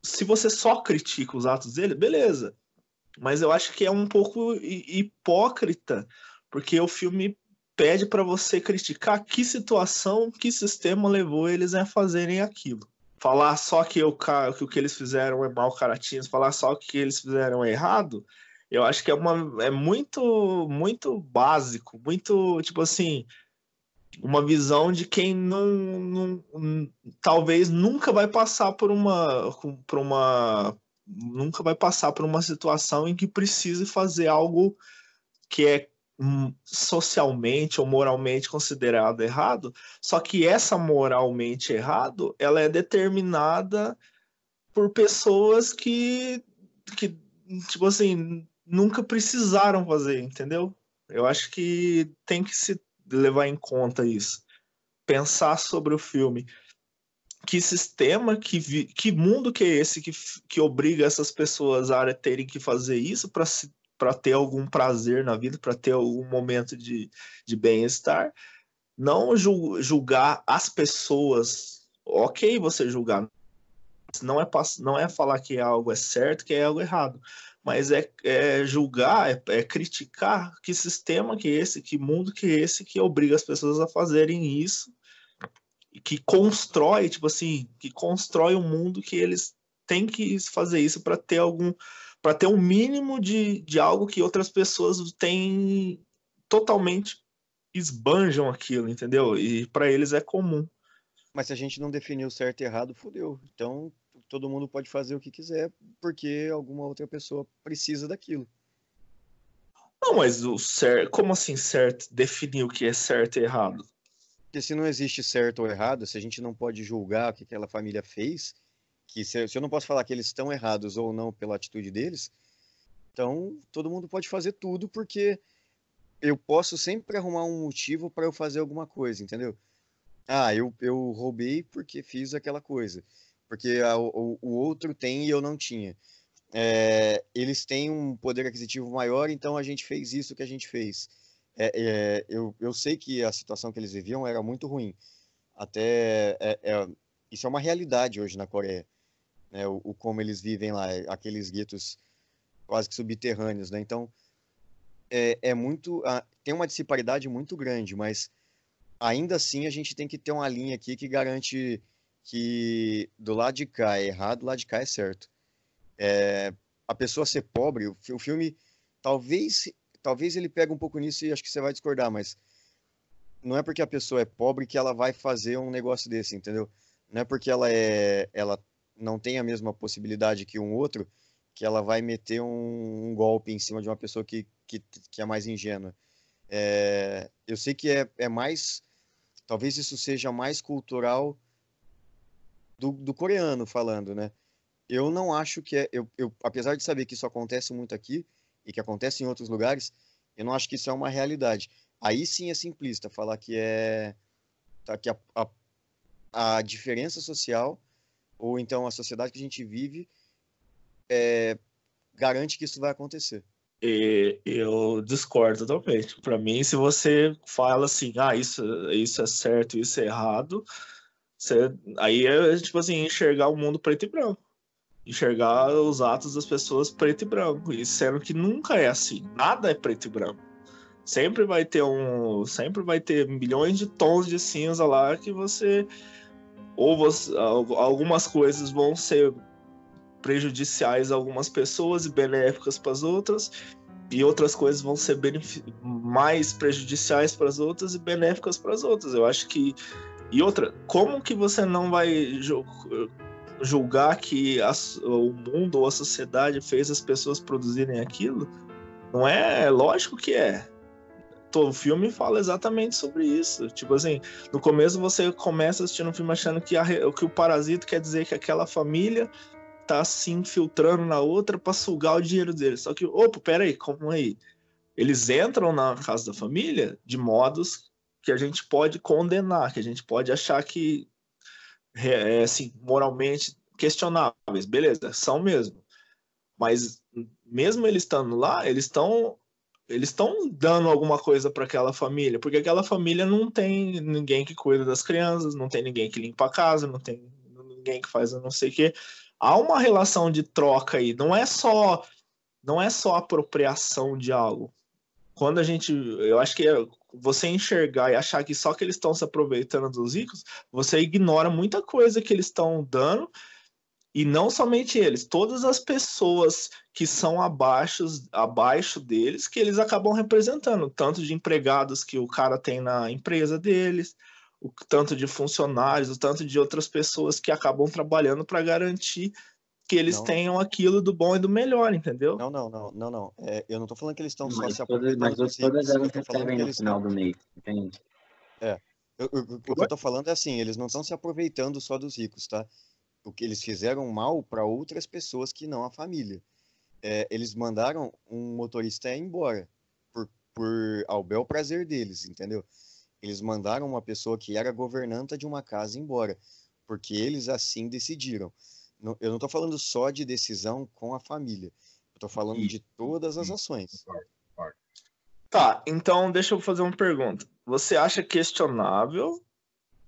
Se você só critica os atos dele, beleza. Mas eu acho que é um pouco hipócrita, porque o filme pede para você criticar que situação, que sistema levou eles a fazerem aquilo. Falar só que o, que o que eles fizeram é mau caratinhos, falar só que eles fizeram errado, eu acho que é, uma, é muito, muito básico, muito, tipo assim, uma visão de quem não, não, talvez nunca vai passar por uma, por uma nunca vai passar por uma situação em que precise fazer algo que é socialmente ou moralmente considerado errado, só que essa moralmente errado, ela é determinada por pessoas que, que tipo assim, nunca precisaram fazer, entendeu? Eu acho que tem que se levar em conta isso. Pensar sobre o filme. Que sistema, que, vi, que mundo que é esse que, que obriga essas pessoas a terem que fazer isso para se para ter algum prazer na vida, para ter algum momento de, de bem-estar. Não julgar as pessoas. Ok, você julgar. Não é, não é falar que algo é certo, que é algo errado. Mas é, é julgar, é, é criticar que sistema que é esse, que mundo que é esse que obriga as pessoas a fazerem isso que constrói, tipo assim, que constrói um mundo que eles têm que fazer isso para ter algum para ter um mínimo de, de algo que outras pessoas têm totalmente esbanjam aquilo, entendeu? E para eles é comum. Mas se a gente não definir o certo e errado, fodeu. Então, todo mundo pode fazer o que quiser, porque alguma outra pessoa precisa daquilo. Não, mas o certo. Como assim certo? Definir o que é certo e errado? Porque se não existe certo ou errado, se a gente não pode julgar o que aquela família fez, que se, se eu não posso falar que eles estão errados ou não pela atitude deles, então todo mundo pode fazer tudo porque eu posso sempre arrumar um motivo para eu fazer alguma coisa, entendeu? Ah, eu, eu roubei porque fiz aquela coisa. Porque a, o, o outro tem e eu não tinha. É, eles têm um poder aquisitivo maior, então a gente fez isso que a gente fez. É, é, eu, eu sei que a situação que eles viviam era muito ruim. Até é, é, isso é uma realidade hoje na Coreia, né? O, o, como eles vivem lá, aqueles guetos quase que subterrâneos, né? Então é, é muito tem uma disparidade muito grande, mas ainda assim a gente tem que ter uma linha aqui que garante que do lado de cá é errado, do lado de cá é certo. É, a pessoa ser pobre, o, o filme talvez talvez ele pegue um pouco nisso e acho que você vai discordar, mas não é porque a pessoa é pobre que ela vai fazer um negócio desse, entendeu? Não é porque ela é ela não tem a mesma possibilidade que um outro que ela vai meter um, um golpe em cima de uma pessoa que, que, que é mais ingênua. É, eu sei que é, é mais talvez isso seja mais cultural do, do coreano falando, né? Eu não acho que é. Eu, eu, apesar de saber que isso acontece muito aqui, e que acontece em outros lugares, eu não acho que isso é uma realidade. Aí sim é simplista falar que é tá, que a, a, a diferença social ou então a sociedade que a gente vive é, garante que isso vai acontecer. E eu discordo totalmente. Para mim, se você fala assim, ah, isso, isso é certo, isso é errado, você, aí é tipo assim, enxergar o mundo preto e branco enxergar os atos das pessoas preto e branco, e sendo que nunca é assim, nada é preto e branco. Sempre vai ter um, sempre vai ter milhões de tons de cinza lá que você ou você, algumas coisas vão ser prejudiciais a algumas pessoas e benéficas para as outras, e outras coisas vão ser mais prejudiciais para as outras e benéficas para as outras. Eu acho que e outra, como que você não vai julgar que a, o mundo ou a sociedade fez as pessoas produzirem aquilo, não é, é lógico que é. O filme fala exatamente sobre isso. Tipo assim, no começo você começa assistindo o filme achando que, a, que o parasito quer dizer que aquela família tá se infiltrando na outra para sugar o dinheiro deles. Só que, opa, peraí, como aí? Eles entram na casa da família de modos que a gente pode condenar, que a gente pode achar que é, assim, moralmente questionáveis, beleza, são mesmo. Mas mesmo eles estando lá, eles estão eles estão dando alguma coisa para aquela família, porque aquela família não tem ninguém que cuida das crianças, não tem ninguém que limpa a casa, não tem ninguém que faz não sei o quê. Há uma relação de troca aí, não é só não é só apropriação de algo. Quando a gente, eu acho que é você enxergar e achar que só que eles estão se aproveitando dos ricos, você ignora muita coisa que eles estão dando. E não somente eles, todas as pessoas que são abaixo, abaixo deles, que eles acabam representando, tanto de empregados que o cara tem na empresa deles, o tanto de funcionários, o tanto de outras pessoas que acabam trabalhando para garantir que eles não. tenham aquilo do bom e do melhor, entendeu? Não, não, não, não, não. É, eu não tô falando que eles estão só se aproveitando. Mas todas elas recebem no final do mês, entende? É. Eu, eu, o que eu tô falando é assim, eles não estão se aproveitando só dos ricos, tá? O que eles fizeram mal para outras pessoas que não a família. É, eles mandaram um motorista embora por, por ao bel prazer deles, entendeu? Eles mandaram uma pessoa que era governanta de uma casa embora, porque eles assim decidiram eu não estou falando só de decisão com a família. Estou falando de todas as ações. Tá, então deixa eu fazer uma pergunta. Você acha questionável?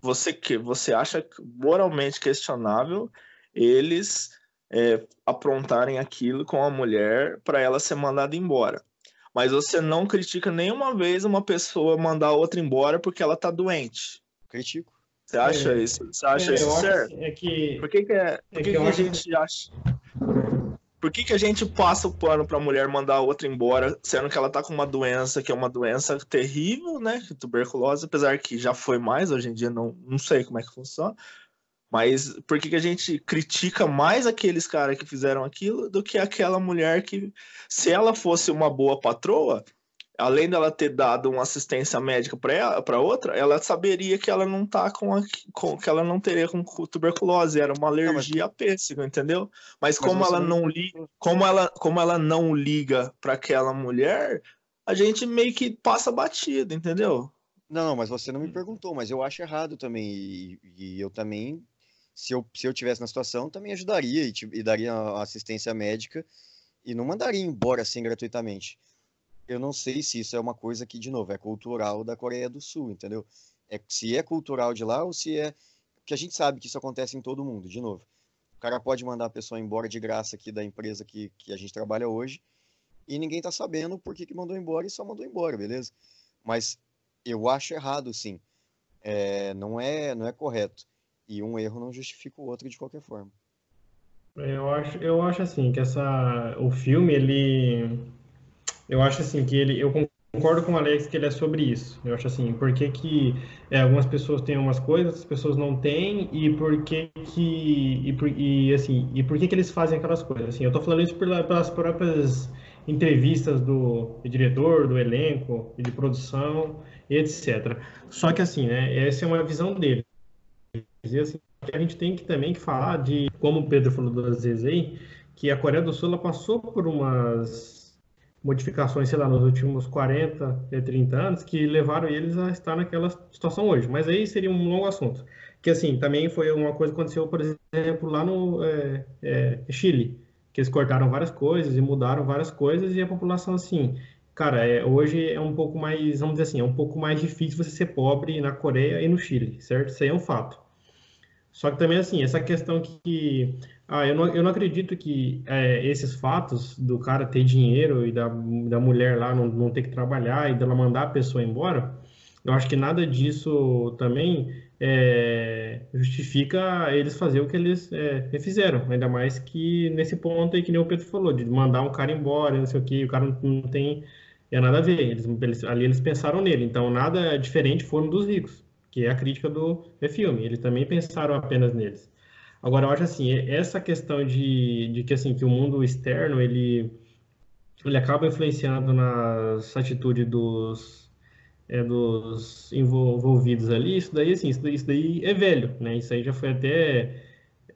Você que você acha moralmente questionável eles é, aprontarem aquilo com a mulher para ela ser mandada embora? Mas você não critica nenhuma vez uma pessoa mandar outra embora porque ela tá doente? Critico. Você acha é, isso? Você acha é, isso certo? É que, por que, que, é, por é que, que, que a gente acha? Por que, que a gente passa o pano pra mulher mandar a outra embora, sendo que ela tá com uma doença que é uma doença terrível, né? Tuberculose, apesar que já foi mais, hoje em dia não, não sei como é que funciona. Mas por que, que a gente critica mais aqueles caras que fizeram aquilo do que aquela mulher que, se ela fosse uma boa patroa, além dela ter dado uma assistência médica para outra, ela saberia que ela não tá com, a, com que ela não teria com tuberculose, era uma alergia não, mas... a pêssego, entendeu? Mas, mas como ela não, não liga, como ela, como ela não liga para aquela mulher, a gente meio que passa batido, entendeu? Não, não, mas você não me perguntou, mas eu acho errado também e, e eu também se eu, se eu tivesse na situação, também ajudaria e, e daria assistência médica e não mandaria embora assim gratuitamente. Eu não sei se isso é uma coisa que, de novo, é cultural da Coreia do Sul, entendeu? É, se é cultural de lá ou se é. que a gente sabe que isso acontece em todo mundo, de novo. O cara pode mandar a pessoa embora de graça aqui da empresa que, que a gente trabalha hoje e ninguém tá sabendo por que, que mandou embora e só mandou embora, beleza? Mas eu acho errado, sim. É, não, é, não é correto. E um erro não justifica o outro de qualquer forma. Eu acho, eu acho assim que essa, o filme ele, eu acho assim que ele, eu concordo com o Alex que ele é sobre isso. Eu acho assim, por que, que é, algumas pessoas têm umas coisas, outras pessoas não têm e por que que e, por, e assim e por que que eles fazem aquelas coisas? Assim, eu tô falando isso pelas próprias entrevistas do, do diretor, do elenco, de produção, etc. Só que assim, né? Essa é uma visão dele. E assim, a gente tem que também que falar de, como o Pedro falou duas vezes aí, que a Coreia do Sul ela passou por umas modificações, sei lá, nos últimos 40, 30 anos, que levaram eles a estar naquela situação hoje. Mas aí seria um longo assunto. Que, assim, também foi uma coisa que aconteceu, por exemplo, lá no é, é, Chile, que eles cortaram várias coisas e mudaram várias coisas e a população, assim, cara, é, hoje é um pouco mais, vamos dizer assim, é um pouco mais difícil você ser pobre na Coreia e no Chile, certo? Isso aí é um fato. Só que também, assim, essa questão que. Ah, eu não, eu não acredito que é, esses fatos do cara ter dinheiro e da, da mulher lá não, não ter que trabalhar e dela mandar a pessoa embora, eu acho que nada disso também é, justifica eles fazer o que eles é, fizeram. Ainda mais que nesse ponto aí que nem o Pedro falou, de mandar um cara embora, não sei o que, o cara não, não tem é nada a ver. Eles, eles, ali eles pensaram nele. Então, nada diferente foram dos ricos que é a crítica do filme. Eles também pensaram apenas neles. Agora, eu acho assim, essa questão de, de que assim que o mundo externo ele ele acaba influenciando nas atitudes dos é, dos envolvidos ali. Isso daí, assim, isso daí, isso daí é velho, né? Isso aí já foi até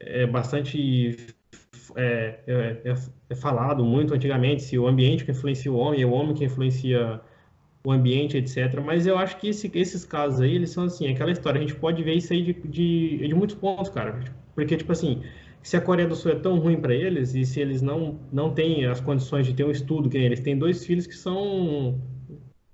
é, bastante é, é, é, é falado muito antigamente se o ambiente que influencia o homem é o homem que influencia o ambiente, etc. Mas eu acho que esse, esses casos aí, eles são assim, aquela história, a gente pode ver isso aí de, de, de muitos pontos, cara. Porque, tipo assim, se a Coreia do Sul é tão ruim para eles e se eles não, não têm as condições de ter um estudo, que eles têm dois filhos que são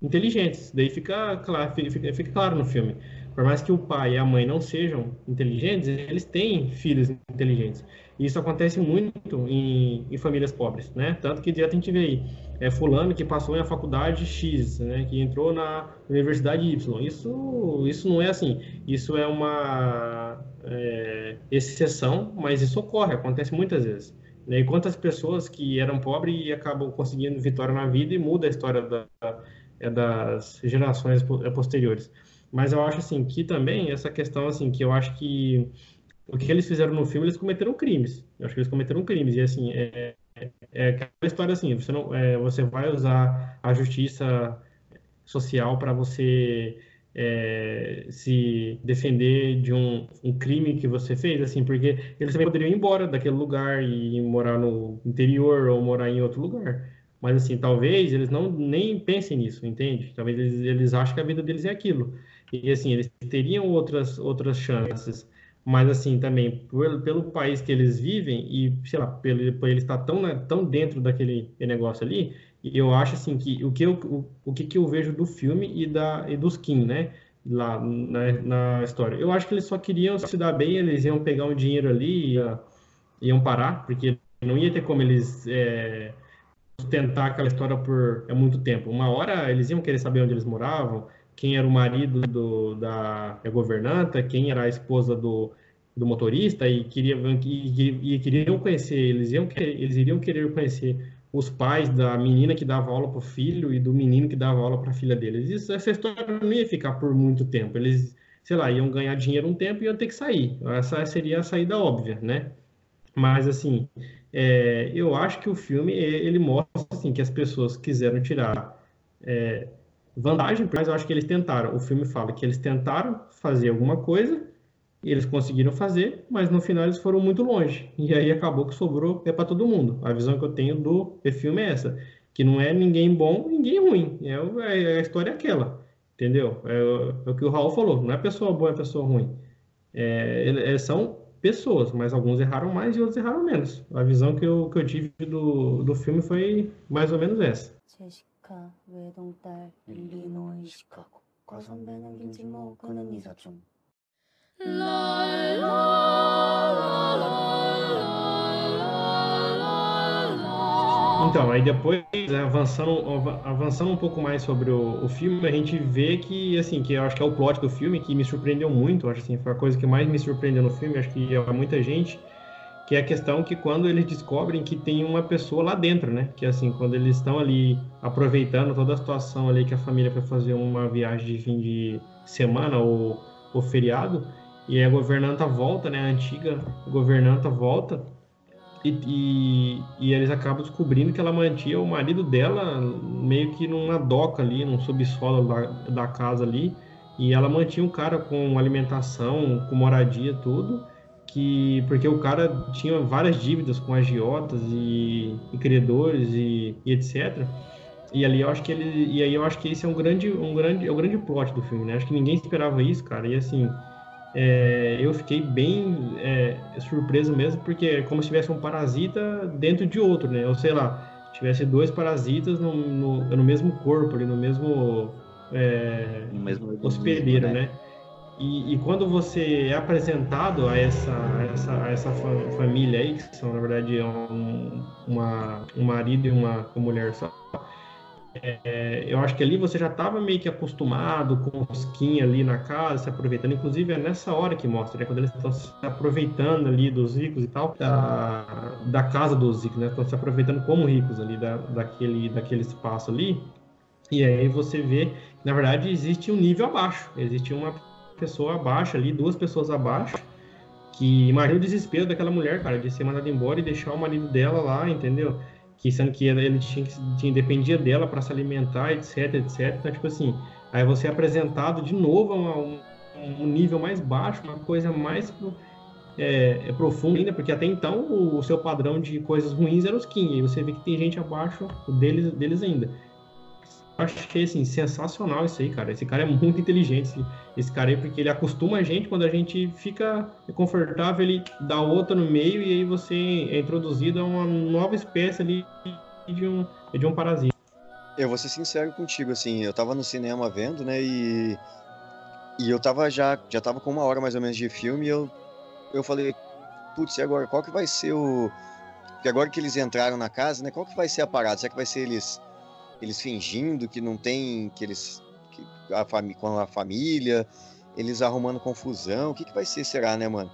inteligentes, daí fica claro, fica, fica claro no filme. Por mais que o pai e a mãe não sejam inteligentes, eles têm filhos inteligentes. Isso acontece muito em, em famílias pobres, né? Tanto que direto a gente vê aí, é fulano que passou na faculdade X, né? Que entrou na universidade Y. Isso, isso não é assim. Isso é uma é, exceção, mas isso ocorre, acontece muitas vezes. Né? E quantas pessoas que eram pobres e acabam conseguindo vitória na vida e muda a história da, é, das gerações é, posteriores. Mas eu acho assim que também essa questão assim que eu acho que o que eles fizeram no filme eles cometeram crimes. Eu acho que eles cometeram crimes e assim é, é, é aquela história assim você não é, você vai usar a justiça social para você é, se defender de um, um, crime que você fez, assim, porque eles também poderiam ir embora daquele lugar e morar no interior ou morar em outro lugar. Mas, assim, talvez eles não nem pensem nisso, entende? Talvez eles, eles achem que a vida deles é aquilo. E assim, eles teriam outras, outras chances. Mas assim, também, pelo, pelo país que eles vivem e, sei lá, pelo, por ele estar tão, né, tão dentro daquele negócio ali, eu acho assim que o que eu, o, o que, que eu vejo do filme e, da, e dos Kim, né? Lá na, na história. Eu acho que eles só queriam se dar bem, eles iam pegar um dinheiro ali ia, iam parar, porque não ia ter como eles é, sustentar aquela história por é muito tempo. Uma hora eles iam querer saber onde eles moravam, quem era o marido do, da governanta, quem era a esposa do, do motorista e, queria, e, e queriam conhecer, eles, iam, eles iriam querer conhecer os pais da menina que dava aula para o filho e do menino que dava aula para a filha deles. Isso, essa história não ia ficar por muito tempo. Eles, sei lá, iam ganhar dinheiro um tempo e iam ter que sair. Essa seria a saída óbvia, né? Mas, assim, é, eu acho que o filme, ele mostra, assim, que as pessoas quiseram tirar é, vantagem, mas eu acho que eles tentaram. O filme fala que eles tentaram fazer alguma coisa e eles conseguiram fazer, mas no final eles foram muito longe. E aí acabou que sobrou é para todo mundo. A visão que eu tenho do filme é essa, que não é ninguém bom, ninguém ruim. É, é a história é aquela, entendeu? É, é, o que o Raul falou. Não é pessoa boa, é pessoa ruim. É, é, são pessoas, mas alguns erraram mais e outros erraram menos. A visão que eu, que eu tive do, do filme foi mais ou menos essa. Então, aí depois, avançando, avançando um pouco mais sobre o, o, filme, a gente vê que, assim, que eu acho que é o plot do filme que me surpreendeu muito, acho assim, foi a coisa que mais me surpreendeu no filme, acho que é muita gente, que é a questão que quando eles descobrem que tem uma pessoa lá dentro, né, que assim, quando eles estão ali aproveitando toda a situação ali que a família foi fazer uma viagem de fim de semana ou, ou feriado, e a governanta volta, né? A antiga governanta volta e, e, e, eles acabam descobrindo que ela mantinha o marido dela meio que numa doca ali, num subsolo da, da casa ali. E ela mantinha o cara com alimentação, com moradia, tudo. Que, porque o cara tinha várias dívidas com agiotas e, e credores e, e etc. E ali eu acho que ele. E aí eu acho que esse é um grande, um grande, é o grande plot do filme, né? Acho que ninguém esperava isso, cara. E assim, é, eu fiquei bem é, surpreso mesmo, porque é como se tivesse um parasita dentro de outro, né? Ou sei lá, tivesse dois parasitas no, no, no mesmo corpo, ali, no mesmo, é, no mesmo hospedeiro, né? né? E, e, quando você é apresentado a essa, a essa, a essa família aí, que são na verdade um, uma, um marido e uma, uma mulher só, é, eu acho que ali você já estava meio que acostumado com os skin ali na casa, se aproveitando. Inclusive é nessa hora que mostra, né, quando eles estão se aproveitando ali dos ricos e tal, da, da casa dos ricos, né? Estão se aproveitando como ricos ali da, daquele, daquele espaço ali. E aí você vê na verdade, existe um nível abaixo. Existe uma pessoa abaixo ali, duas pessoas abaixo, que imagina o desespero daquela mulher, cara, de ser mandada embora e deixar o marido dela lá, entendeu? que sendo que ele tinha, tinha dependia dela para se alimentar, etc, etc. Então, tipo assim, aí você é apresentado de novo a um, um nível mais baixo, uma coisa mais é, é profunda ainda, porque até então o, o, seu padrão de coisas ruins era os King, e você vê que tem gente abaixo deles, deles ainda achei assim, sensacional isso aí, cara. Esse cara é muito inteligente, esse, esse, cara aí, porque ele acostuma a gente quando a gente fica confortável, ele dá outra no meio e aí você é introduzido a uma nova espécie ali de um, de um parasita. Eu vou ser sincero contigo, assim, eu tava no cinema vendo, né, e, e eu tava já, já tava com uma hora mais ou menos de filme e eu, eu falei, putz, e agora, qual que vai ser o... Porque agora que eles entraram na casa, né, qual que vai ser a parada? Será que vai ser eles eles fingindo que não tem, que eles, que a com a família, eles arrumando confusão, o que, que vai ser, será, né, mano?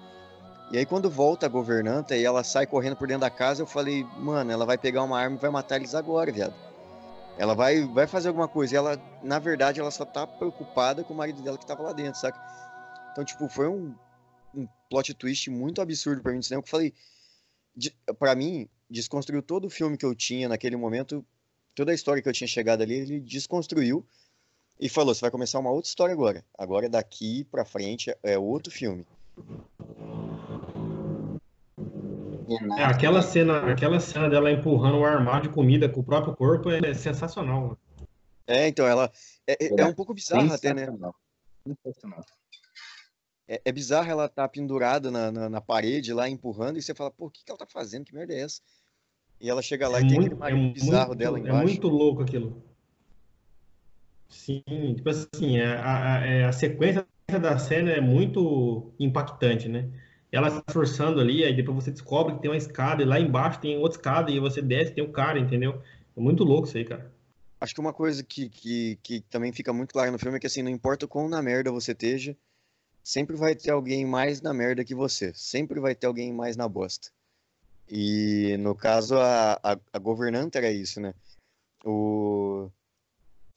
E aí quando volta a governanta e ela sai correndo por dentro da casa, eu falei, mano, ela vai pegar uma arma e vai matar eles agora, viado. Ela vai, vai fazer alguma coisa. E ela, na verdade, ela só tá preocupada com o marido dela que tava lá dentro, saca? Então, tipo, foi um, um plot twist muito absurdo para mim no cinema, eu falei, para mim, desconstruiu todo o filme que eu tinha naquele momento toda a história que eu tinha chegado ali, ele desconstruiu e falou: você vai começar uma outra história agora. Agora daqui para frente é outro filme. É, aquela cena, aquela cena dela empurrando o armário de comida com o próprio corpo é sensacional. É, então ela é, é, é um pouco bizarra até, né? É, é bizarro ela estar tá pendurada na, na, na, parede lá empurrando e você fala, pô, o que, que ela tá fazendo? Que merda é essa? E ela chega lá é e tem muito, aquele é bizarro muito, dela é embaixo. É muito louco aquilo. Sim, tipo assim, é, a, a, é, a sequência da cena é muito impactante, né? Ela se forçando ali, aí depois você descobre que tem uma escada, e lá embaixo tem outra escada, e você desce tem o um cara, entendeu? É muito louco isso aí, cara. Acho que uma coisa que, que, que também fica muito clara no filme é que assim, não importa o quão na merda você esteja, sempre vai ter alguém mais na merda que você. Sempre vai ter alguém mais na bosta. E no caso, a, a, a governanta era isso, né? O,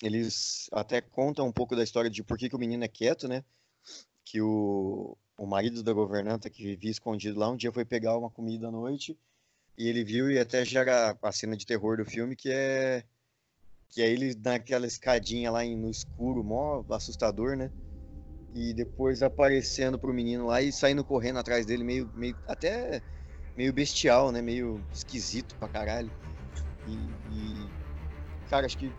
eles até contam um pouco da história de por que, que o menino é quieto, né? Que o, o marido da governanta que vivia escondido lá um dia foi pegar uma comida à noite e ele viu e até gera a cena de terror do filme que é que é ele naquela escadinha lá no escuro, mó assustador, né? E depois aparecendo pro menino lá e saindo correndo atrás dele meio meio até meio bestial, né? Meio esquisito pra caralho. E, e cara, acho que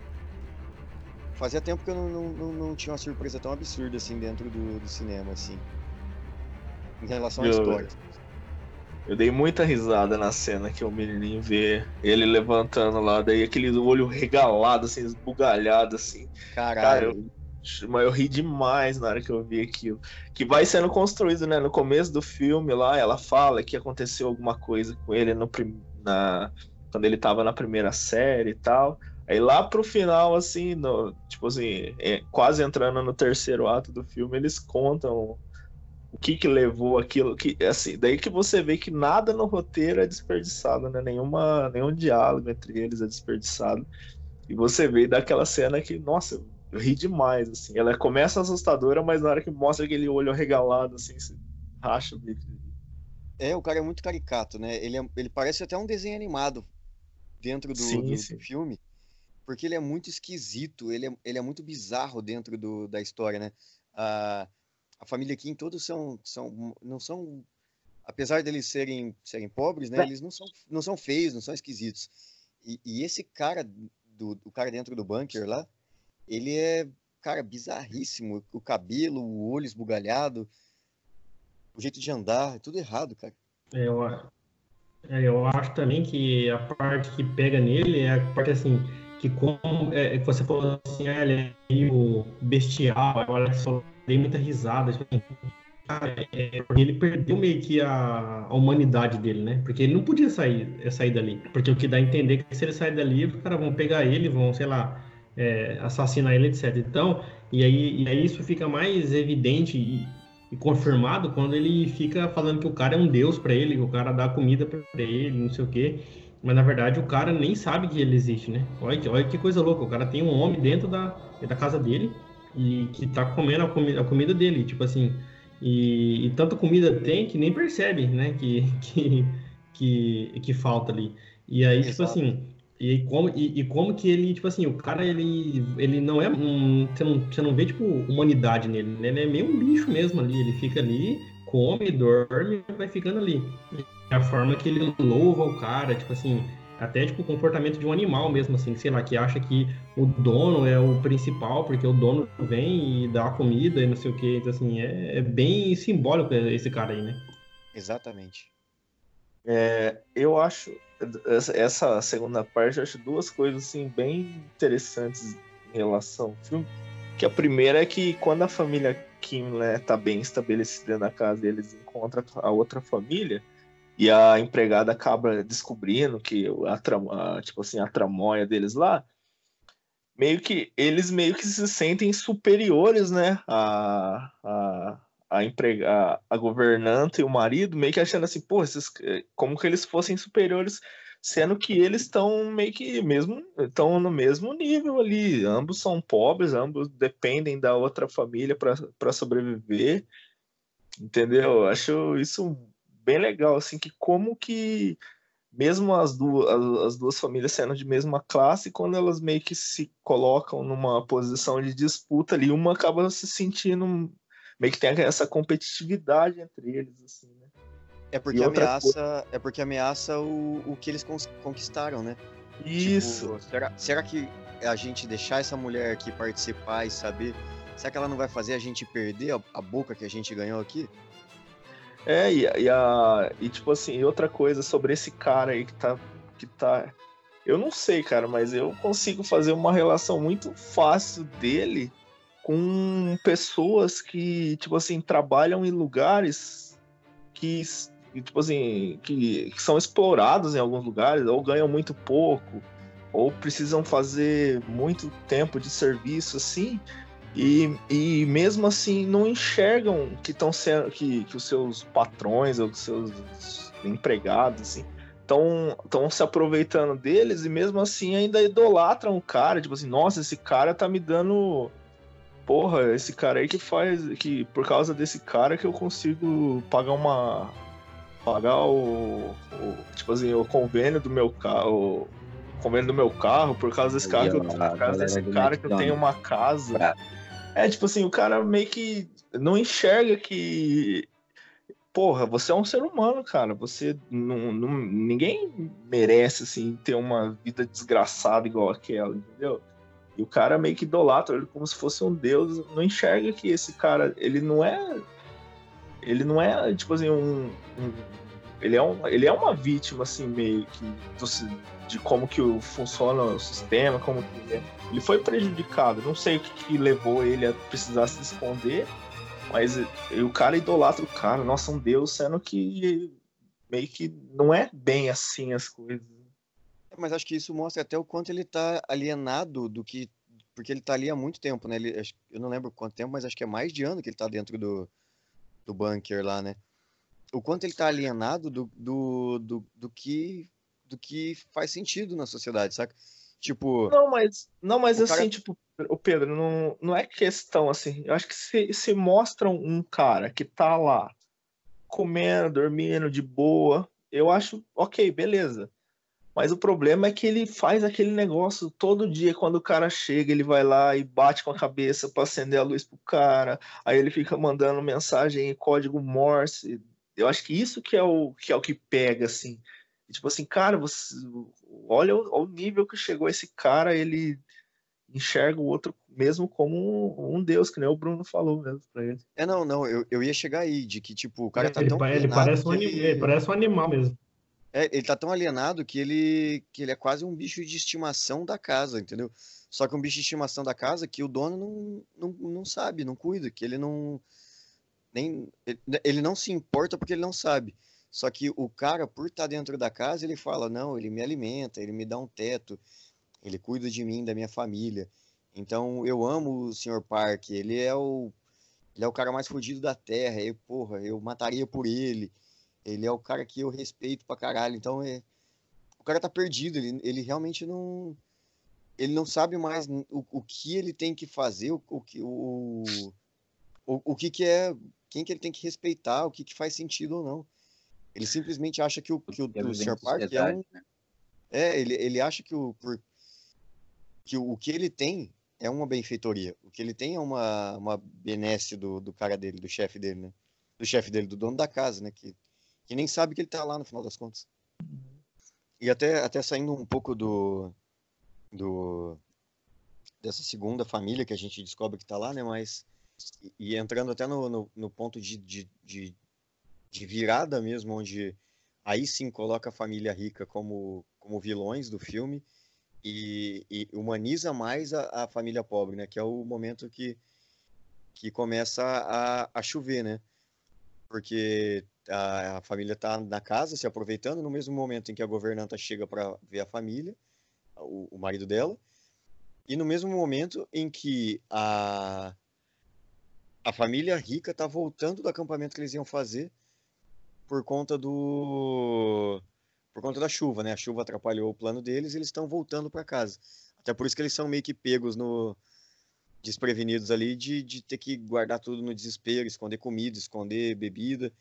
fazia tempo que eu não, não, não, tinha uma surpresa tão absurda assim dentro do, do cinema, assim. Em relação à história. Eu dei muita risada na cena que o menininho vê ele levantando lá, daí aquele olho regalado, assim, esbugalhado, assim. Caralho. Cara, eu, mas eu ri demais na hora que eu vi aquilo. Que vai sendo construído, né? No começo do filme lá, ela fala que aconteceu alguma coisa com ele no, na, quando ele tava na primeira série e tal. Aí lá pro final, assim, no, tipo assim, é, quase entrando no terceiro ato do filme, eles contam o que que levou aquilo, que assim, daí que você vê que nada no roteiro é desperdiçado, né? Nenhuma, nenhum diálogo entre eles é desperdiçado. E você vê daquela cena que, nossa, eu ri demais, assim. Ela começa assustadora, mas na hora que mostra aquele olho regalado, assim, você racha o bico. É, o cara é muito caricato, né? Ele, é, ele parece até um desenho animado dentro do, sim, do, sim. filme porque ele é muito esquisito, ele é, ele é muito bizarro dentro do, da história, né? A, a família Kim todos são, são, não são, apesar deles serem, serem pobres, né? Eles não são, não são feios, não são esquisitos. E, e esse cara, do, o cara dentro do bunker lá, ele é, cara, bizarríssimo. O cabelo, o olho esbugalhado, o jeito de andar, é tudo errado, cara. É, eu, é, eu acho também que a parte que pega nele é a parte assim que como é, você falou assim, ah, ele é meio bestial, agora só dei muita risada. Tipo, assim, cara, é, ele perdeu meio que a, a, humanidade dele, né? Porque ele não podia sair, é, sair dali. Porque o que dá a entender é que se ele sair dali, os caras vão pegar ele, vão, sei lá, é, assassinar ele, etc. Então, e aí, e aí isso fica mais evidente e, e, confirmado quando ele fica falando que o cara é um deus para ele, que o cara dá comida para ele, não sei o quê. Mas na verdade o cara nem sabe que ele existe, né? Olha, olha que coisa louca. O cara tem um homem dentro da, da casa dele e que tá comendo a, comi a comida dele. Tipo assim. E, e, tanta comida tem que nem percebe, né? Que, [laughs] que, que, que falta ali. E aí, tipo Exato. tipo assim. E como, e, e, como que ele, tipo assim, o cara, ele, ele não é um. Você não, você não vê, tipo, humanidade nele, né? Ele é meio um bicho mesmo ali. Ele fica ali, come, dorme e vai ficando ali a forma que ele louva o cara, tipo assim, até tipo o comportamento de um animal mesmo, assim, sei lá, que acha que o dono é o principal, porque o dono vem e dá a comida e não sei o que, então assim, é, é bem simbólico esse cara aí, né? Exatamente. É, eu acho essa segunda parte, eu acho duas coisas assim bem interessantes em relação ao filme. Que a primeira é que quando a família Kim né, tá bem estabelecida na casa, eles encontram a outra família e a empregada acaba descobrindo que a, a, tipo assim, a tramóia deles lá, meio que eles meio que se sentem superiores, né, a, a, a, emprega, a, governanta e o marido, meio que achando assim, pô, esses, como que eles fossem superiores, sendo que eles estão meio que mesmo, estão no mesmo nível ali, ambos são pobres, ambos dependem da outra família para sobreviver, entendeu? Acho isso bem legal, assim, que como que mesmo as duas, as duas famílias sendo de mesma classe, quando elas meio que se colocam numa posição de disputa ali, uma acaba se sentindo meio que tem essa competitividade entre eles, assim, né? É porque ameaça, coisa... é porque ameaça o, o que eles conquistaram, né? Isso. Tipo, será, será que a gente deixar essa mulher aqui participar e saber, será que ela não vai fazer a gente perder a, a boca que a gente ganhou aqui? É, e, e, a, e tipo assim, outra coisa sobre esse cara aí que tá, que tá. Eu não sei, cara, mas eu consigo fazer uma relação muito fácil dele com pessoas que, tipo assim, trabalham em lugares que, tipo assim, que, que são explorados em alguns lugares, ou ganham muito pouco, ou precisam fazer muito tempo de serviço, assim, E, e mesmo assim não enxergam que estão sendo que, que os seus patrões ou os seus empregados assim estão se aproveitando deles e mesmo assim ainda idolatram o cara, tipo assim, nossa, esse cara tá me dando porra, esse cara aí que faz que por causa desse cara que eu consigo pagar uma pagar o, o tipo assim, o convênio do meu carro, o convênio do meu carro por causa desse cara, que eu, por causa desse cara que eu tenho uma casa. É, tipo assim, o cara meio que não enxerga que porra, você é um ser humano, cara. Você não, não, ninguém merece assim ter uma vida desgraçada igual aquela, entendeu? E o cara meio que idolatra ele como se fosse um deus, não enxerga que esse cara, ele não é ele não é tipo assim um, um ele é um, ele é uma vítima assim meio que de como que funciona o sistema, como que é. ele foi prejudicado. Não sei o que, que levou ele a precisar se esconder mas o cara idolatra o cara, nossa, um deus, sendo que meio que não é bem assim as coisas. Mas acho que isso mostra até o quanto ele tá alienado do que. Porque ele tá ali há muito tempo, né? Ele, eu não lembro quanto tempo, mas acho que é mais de ano que ele tá dentro do, do bunker lá, né? O quanto ele tá alienado do, do, do, do que do que faz sentido na sociedade, saca? Tipo. Não, mas, não, mas assim, cara... tipo, o Pedro, não, não é questão assim. Eu acho que se, se mostram um cara que tá lá comendo, dormindo de boa, eu acho ok, beleza. Mas o problema é que ele faz aquele negócio todo dia, quando o cara chega, ele vai lá e bate com a cabeça para acender a luz pro cara, aí ele fica mandando mensagem em código Morse. Eu acho que isso que é o que é o que pega assim. tipo assim, cara, você olha o, o nível que chegou esse cara, ele enxerga o outro mesmo como um, deus, que nem o Bruno falou mesmo pra ele. É, não, não, eu, eu ia chegar aí, de que, tipo, o cara tá ele, tão ele parece, um, ele... ele parece um animal mesmo. É, ele tá tão alienado que ele, que ele é quase um bicho de estimação da casa, entendeu? Só que um bicho de estimação da casa que o dono não, não, não sabe, não cuida, que ele não. Nem, ele não se importa porque ele não sabe. Só que o cara, por estar tá dentro da casa, ele fala: não, ele me alimenta, ele me dá um teto, ele cuida de mim, da minha família. Então eu amo o Sr. Park, ele é o ele é o cara mais fodido da Terra, eu, porra, eu mataria por ele. Ele é o cara que eu respeito pra caralho. Então é o cara tá perdido, ele, ele realmente não ele não sabe mais o, o que ele tem que fazer, o, o, o, o, o que, que é, quem que ele tem que respeitar, o que, que faz sentido ou não. Ele simplesmente acha que o, que o, o Sr. Park é um. Né? É, ele, ele acha que o, por, que o, o que ele tem é uma benfeitoria. O que ele tem é uma, uma benesse do, do cara dele, do chefe dele, né? Do chefe dele, do dono da casa, né? Que, que nem sabe que ele tá lá no final das contas. E até, até saindo um pouco do, do dessa segunda família que a gente descobre que tá lá, né? Mas e entrando até no, no, no ponto de, de, de, de, virada mesmo, onde aí sim coloca a família rica como, como vilões do filme e, e humaniza mais a, a, família pobre, né? Que é o momento que, que começa a, a chover, né? Porque a, a família está na casa se aproveitando no mesmo momento em que a governanta chega para ver a família, o, o marido dela, e no mesmo momento em que a, a família rica está voltando do acampamento que eles iam fazer por conta do por conta da chuva, né? A chuva atrapalhou o plano deles e eles estão voltando para casa. Até por isso que eles são meio que pegos no desprevenidos ali de, de ter que guardar tudo no desespero, esconder comida, esconder bebida,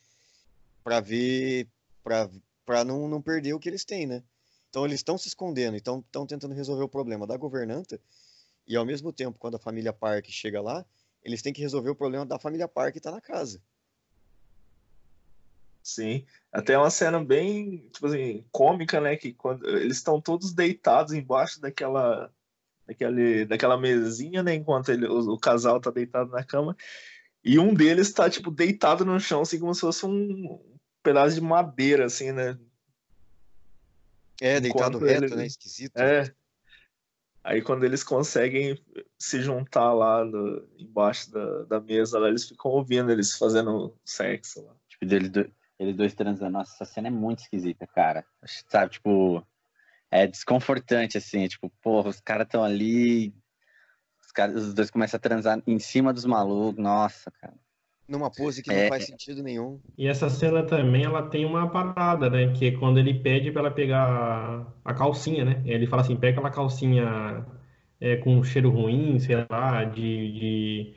para ver, para não, não perder o que eles têm, né? Então eles estão se escondendo, então estão tentando resolver o problema da governanta e ao mesmo tempo, quando a família Park chega lá, eles têm que resolver o problema da família Park que está na casa. Sim, até uma cena bem, tipo assim, cômica, né? Que quando eles estão todos deitados embaixo daquela, daquele, daquela mesinha, né? Enquanto ele, o, o casal tá deitado na cama. E um deles tá, tipo, deitado no chão, assim, como se fosse um pedaço de madeira, assim, né? É, deitado reto, ele... né? Esquisito. É. Aí quando eles conseguem se juntar lá no, embaixo da, da mesa, lá, eles ficam ouvindo eles fazendo sexo lá. Tipo, dele, eles dois transando. Nossa, essa cena é muito esquisita, cara. Sabe, tipo, é desconfortante, assim. Tipo, porra, os caras estão ali. caras, os dois começam a transar em cima dos malucos. Nossa, cara. Numa pose que É. não faz sentido nenhum. E essa cena também, ela tem uma parada, né? Que é quando ele pede pra ela pegar a calcinha, né? Ele fala assim, pega aquela calcinha é, com cheiro ruim, sei lá, de,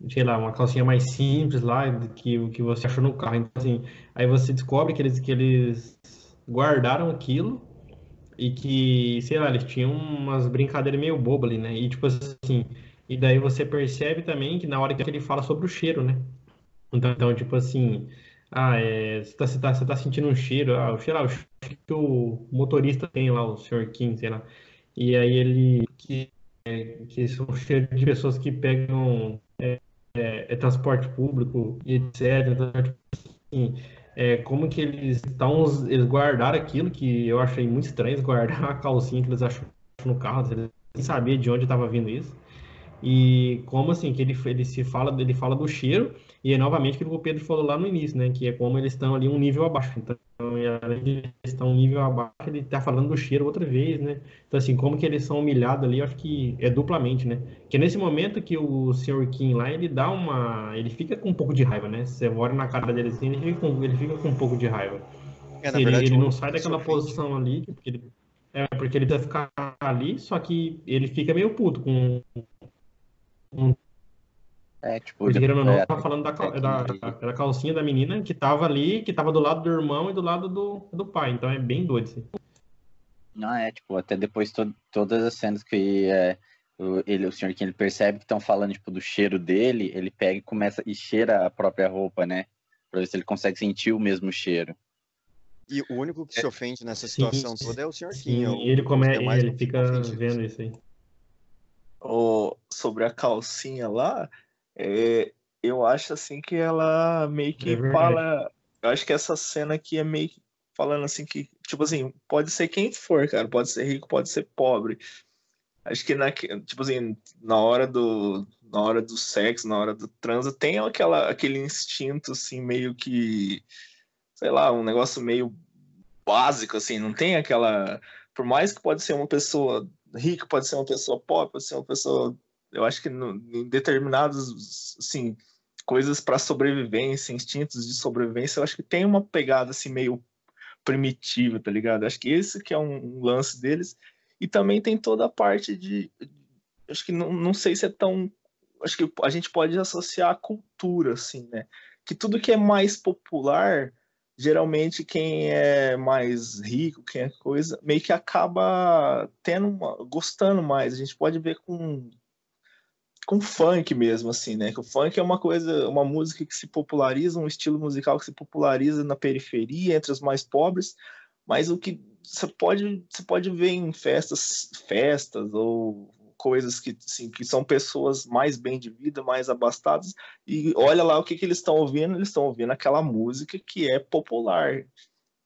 de, sei lá, uma calcinha mais simples lá, que, que você achou no carro. Então, assim, aí você descobre que eles, que eles guardaram aquilo e que, sei lá, eles tinham umas brincadeiras meio bobas ali, né? E tipo assim, e daí você percebe também que na hora que ele fala sobre o cheiro, né? Então, então, tipo assim, ah, é, você tá, você tá, você tá sentindo um cheiro, ah, o cheiro, que o motorista tem lá, o Sr. Kim, sei lá. E aí ele, que, é, que são cheiro de pessoas que pegam é, é, é transporte público e etc. Então, tipo assim, é, como que eles estão, eles guardaram aquilo que eu achei muito estranho, eles guardaram a calcinha que eles acharam no carro, eles nem sabiam de onde estava vindo isso. E como assim, que ele, ele se fala, ele fala do cheiro, e é novamente aquilo que o Pedro falou lá no início, né? Que é como eles estão ali um nível abaixo. Então, e além de eles estão um nível abaixo, ele tá falando do cheiro outra vez, né? Então, assim, como que eles são humilhados ali, eu acho que é duplamente, né? Que nesse momento que o Sr. Kim lá, ele dá uma. Ele fica com um pouco de raiva, né? Você olha na cara dele assim, ele fica com, ele fica com um pouco de raiva. É, ele, verdade, ele não sai daquela posição ali, porque ele, é, porque ele precisa ficar ali, só que ele fica meio puto com. É, tipo, Porque querendo ou não, é, tá falando da, é da, que- da calcinha da menina que tava ali, que tava do lado do irmão e do lado do, do pai. Então é bem doido assim. Não, é, tipo, até depois to todas as cenas que é, o, ele, o Sr. Kim ele percebe que estão falando, tipo, do cheiro dele, ele pega e começa e cheira a própria roupa, né? Pra ver se ele consegue sentir o mesmo cheiro. E o único que se ofende nessa Sim, situação toda é o Sr. Kim. Sim, o- ele, come, ele fica vendo isso aí. O- sobre a calcinha lá, é, eu acho assim que ela meio que É fala. Eu acho que essa cena aqui é meio que falando assim que, tipo assim, pode ser quem for, cara, pode ser rico, pode ser pobre. Acho que na, tipo assim, na hora do na hora do sexo, na hora do transa, tem aquela, aquele instinto assim meio que sei lá, um negócio meio básico assim, não tem aquela, por mais que pode ser uma pessoa rica, pode ser uma pessoa pobre, pode ser uma pessoa, eu acho que no, em determinados assim, coisas para sobrevivência, instintos de sobrevivência, eu acho que tem uma pegada assim meio primitiva, tá ligado? Acho que esse que é um, um lance deles. E também tem toda a parte de. Acho que não, não sei se é tão. Acho que a gente pode associar a cultura, assim, né? Que tudo que é mais popular, geralmente quem é mais rico, quem é coisa, meio que acaba tendo uma, gostando mais. A gente pode ver com com funk mesmo, assim, né? Que o funk é uma coisa, uma música que se populariza, um estilo musical que se populariza na periferia, entre os mais pobres, mas o que você pode, você pode ver em festas, festas ou coisas que, assim, que são pessoas mais bem de vida, mais abastadas, e olha lá o que, que eles estão ouvindo, eles estão ouvindo aquela música que é popular.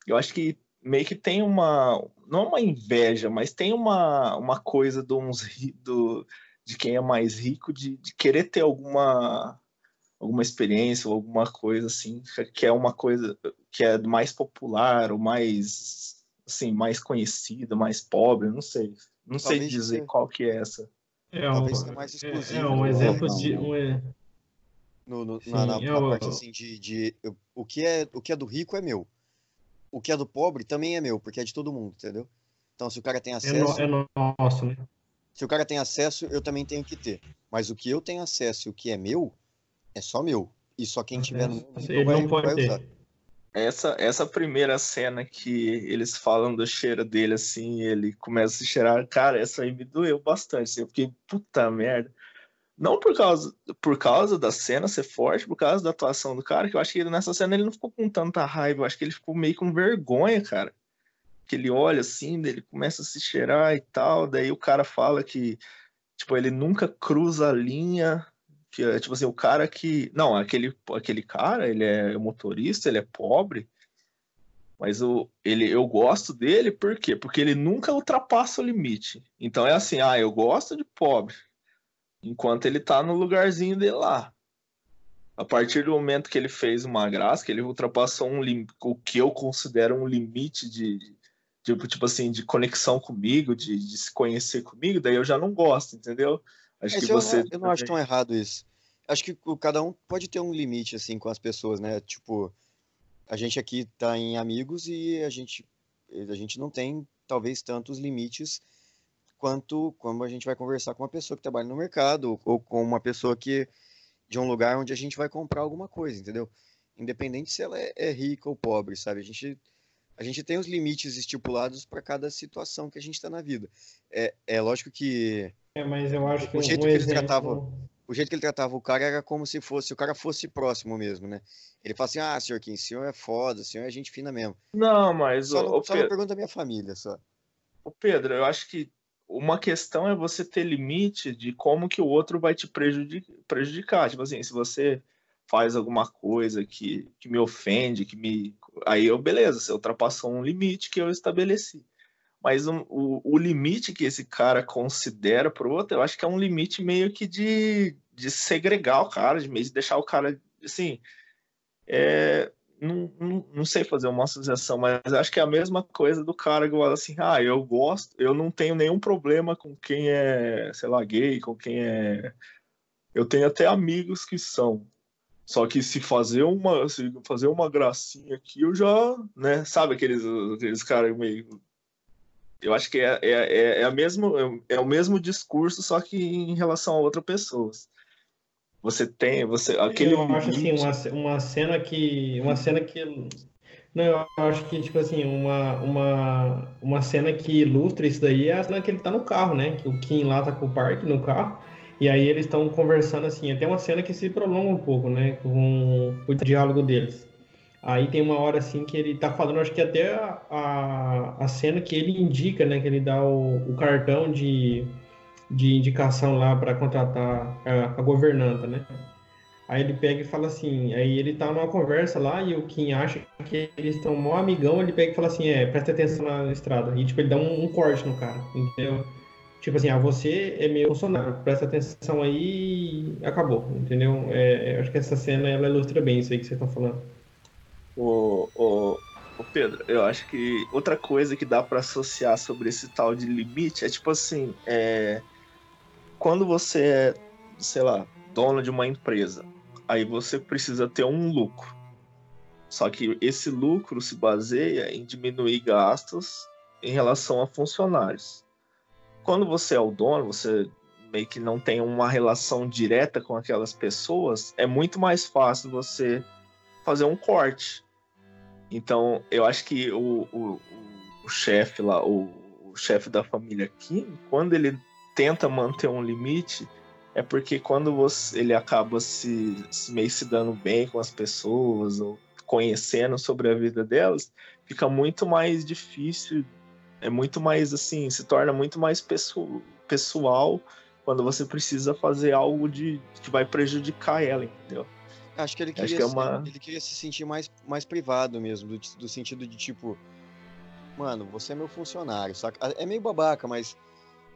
Eu acho que meio que tem uma, não uma inveja, mas tem uma, uma coisa de uns do, de quem é mais rico de, de querer ter alguma alguma experiência ou alguma coisa assim que é uma coisa que é mais popular ou mais assim mais conhecida mais pobre não sei não sei Talvez dizer seja- qual que é essa É um, Talvez seja mais é, exclusivo é um do- exemplo não, de. não. Um, é- no, no- Sim, na, na- é na o- parte assim de, de eu- o que é o que é do rico é meu o que é do pobre também é meu porque é de todo mundo entendeu então se o cara tem é, acesso no- é nosso, né? se o cara tem acesso eu também tenho que ter mas o que eu tenho acesso e o que é meu é só meu e só quem tiver no mundo vai, não pode vai ter. Essa essa primeira cena que eles falam do cheiro dele assim ele começa a cheirar cara essa aí me doeu bastante assim, eu fiquei puta merda. Não por causa por causa da cena ser forte por causa da atuação do cara que eu acho que ele, nessa cena ele não ficou com tanta raiva eu acho que ele ficou meio com vergonha cara. Que ele olha assim ele começa a se cheirar e tal daí o cara fala que tipo ele nunca cruza a linha que é tipo assim, o cara que. Não, aquele, aquele cara, ele é motorista, ele é pobre, mas o, ele, eu gosto dele por quê? Porque ele nunca ultrapassa o limite. Então é assim, ah, eu gosto de pobre, enquanto ele tá no lugarzinho dele lá. A partir do momento que ele fez uma graça, que ele ultrapassou um lim, o que eu considero um limite de, de tipo assim, de conexão comigo, de, de se conhecer comigo, daí eu já não gosto, entendeu? Acho Mas que eu, você. não, eu não acho tão errado isso. Acho que cada um pode ter um limite, assim, com as pessoas, né? Tipo, a gente aqui tá em amigos e a gente, a gente não tem, talvez, tantos limites quanto quando a gente vai conversar com uma pessoa que trabalha no mercado ou, ou com uma pessoa que de um lugar onde a gente vai comprar alguma coisa, entendeu? Independente se ela é, é rica ou pobre, sabe? A gente, a gente tem os limites estipulados para cada situação que a gente está na vida. É, é lógico que É, mas eu acho que O jeito um que ele exemplo... tratava- o jeito que ele tratava o cara era como se fosse, o cara fosse próximo mesmo, né? Ele fala assim, ah, senhor Kim, o senhor é foda, o senhor é gente fina mesmo. Não, mas, Só, não, não Pedro, pergunta da minha família, só. ô, Pedro, eu acho que uma questão é você ter limite de como que o outro vai te prejudi- prejudicar. Tipo assim, se você faz alguma coisa que, que me ofende, que me. Aí eu, beleza, você ultrapassou um limite que eu estabeleci. Mas um- o, o limite que esse cara considera pro outro, eu acho que é um limite meio que de, de segregar o cara, de meio de deixar o cara, assim, é, não, não, não sei fazer uma associação, mas acho que é a mesma coisa do cara que fala assim, ah, eu gosto, eu não tenho nenhum problema com quem é, sei lá, gay, com quem é... Eu tenho até amigos que são. Só que se fazer uma, se fazer uma gracinha aqui, eu já, né, sabe aqueles, aqueles caras meio... Eu acho que é, é, é, é, a mesmo, é o mesmo discurso, só que em relação a outras pessoas. Você tem, você, aquele eu acho assim, uma, uma cena que. Uma cena que. Não, eu acho que, tipo assim, uma, uma, uma cena que ilustra isso daí é a cena que ele tá no carro, né? Que o Kim lá tá com o Park no carro. E aí eles estão conversando assim. Até uma cena que se prolonga um pouco, né? Com o diálogo deles. Aí tem uma hora assim que ele tá falando, acho que até a, a, cena que ele indica, né? Que ele dá o, o cartão de, de indicação lá para contratar a, a governanta, né? Aí ele pega e fala assim, aí ele tá numa conversa lá e o Kim acha que eles estão mó amigão, ele pega e fala assim, é, presta atenção na estrada. E tipo, ele dá um, um corte no cara, entendeu? Tipo assim, ah, você é meu funcionário, presta atenção aí e acabou, entendeu? É, eu acho que essa cena ela ilustra bem isso aí que vocês estão falando. O, o, o Pedro, eu acho que outra coisa que dá pra associar sobre esse tal de limite é tipo assim, é, quando você é, sei lá, dono de uma empresa, aí você precisa ter um lucro. Só que esse lucro se baseia em diminuir gastos em relação a funcionários. Quando você é o dono, você meio que não tem uma relação direta com aquelas pessoas, é muito mais fácil você fazer um corte. Então, eu acho que o, o, o chefe lá, o, o chefe da família Kim, quando ele tenta manter um limite, é porque quando você, ele acaba se, se meio se dando bem com as pessoas ou conhecendo sobre a vida delas, fica muito mais difícil, é muito mais assim, se torna muito mais pesso- pessoal quando você precisa fazer algo de que vai prejudicar ela, entendeu? Acho que ele queria, que é se- uma- ele queria se sentir mais, mais privado mesmo, do, do sentido de tipo, mano, você é meu funcionário, saca? É meio babaca, mas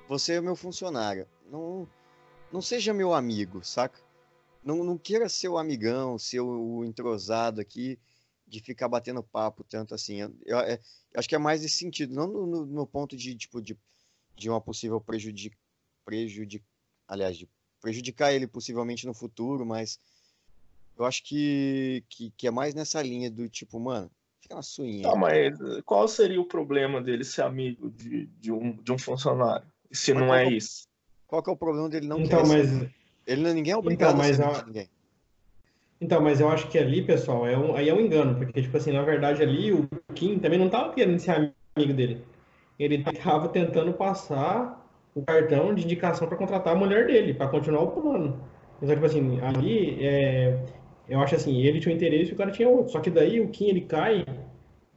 você é meu funcionário. Não, não seja meu amigo, saca? Não, não queira ser o amigão, ser o, entrosado aqui, de ficar batendo papo tanto assim. Eu, eu- é- eu acho que é mais nesse sentido, não no, no- no ponto de, tipo, de, de uma possível prejudic, prejudic, aliás, de prejudicar ele possivelmente no futuro, mas eu acho que, que, que é mais nessa linha do tipo, mano, fica na suinha. Tá, mas qual seria o problema dele ser amigo de, de, um, de um funcionário? Se Mas não é é isso? Qual que é o problema dele não Então, ser mas? Ele não- ninguém é obrigado mas a ser de ninguém. Então, mas eu acho que ali, pessoal, é um, aí é um engano, porque, tipo assim, na verdade ali o Kim também não tava querendo ser amigo dele. Ele tava tentando passar o cartão de indicação para contratar a mulher dele, para continuar o plano. Então, tipo assim, ali, é, eu acho assim, ele tinha um interesse e o cara tinha outro. Só que daí o Kim, ele cai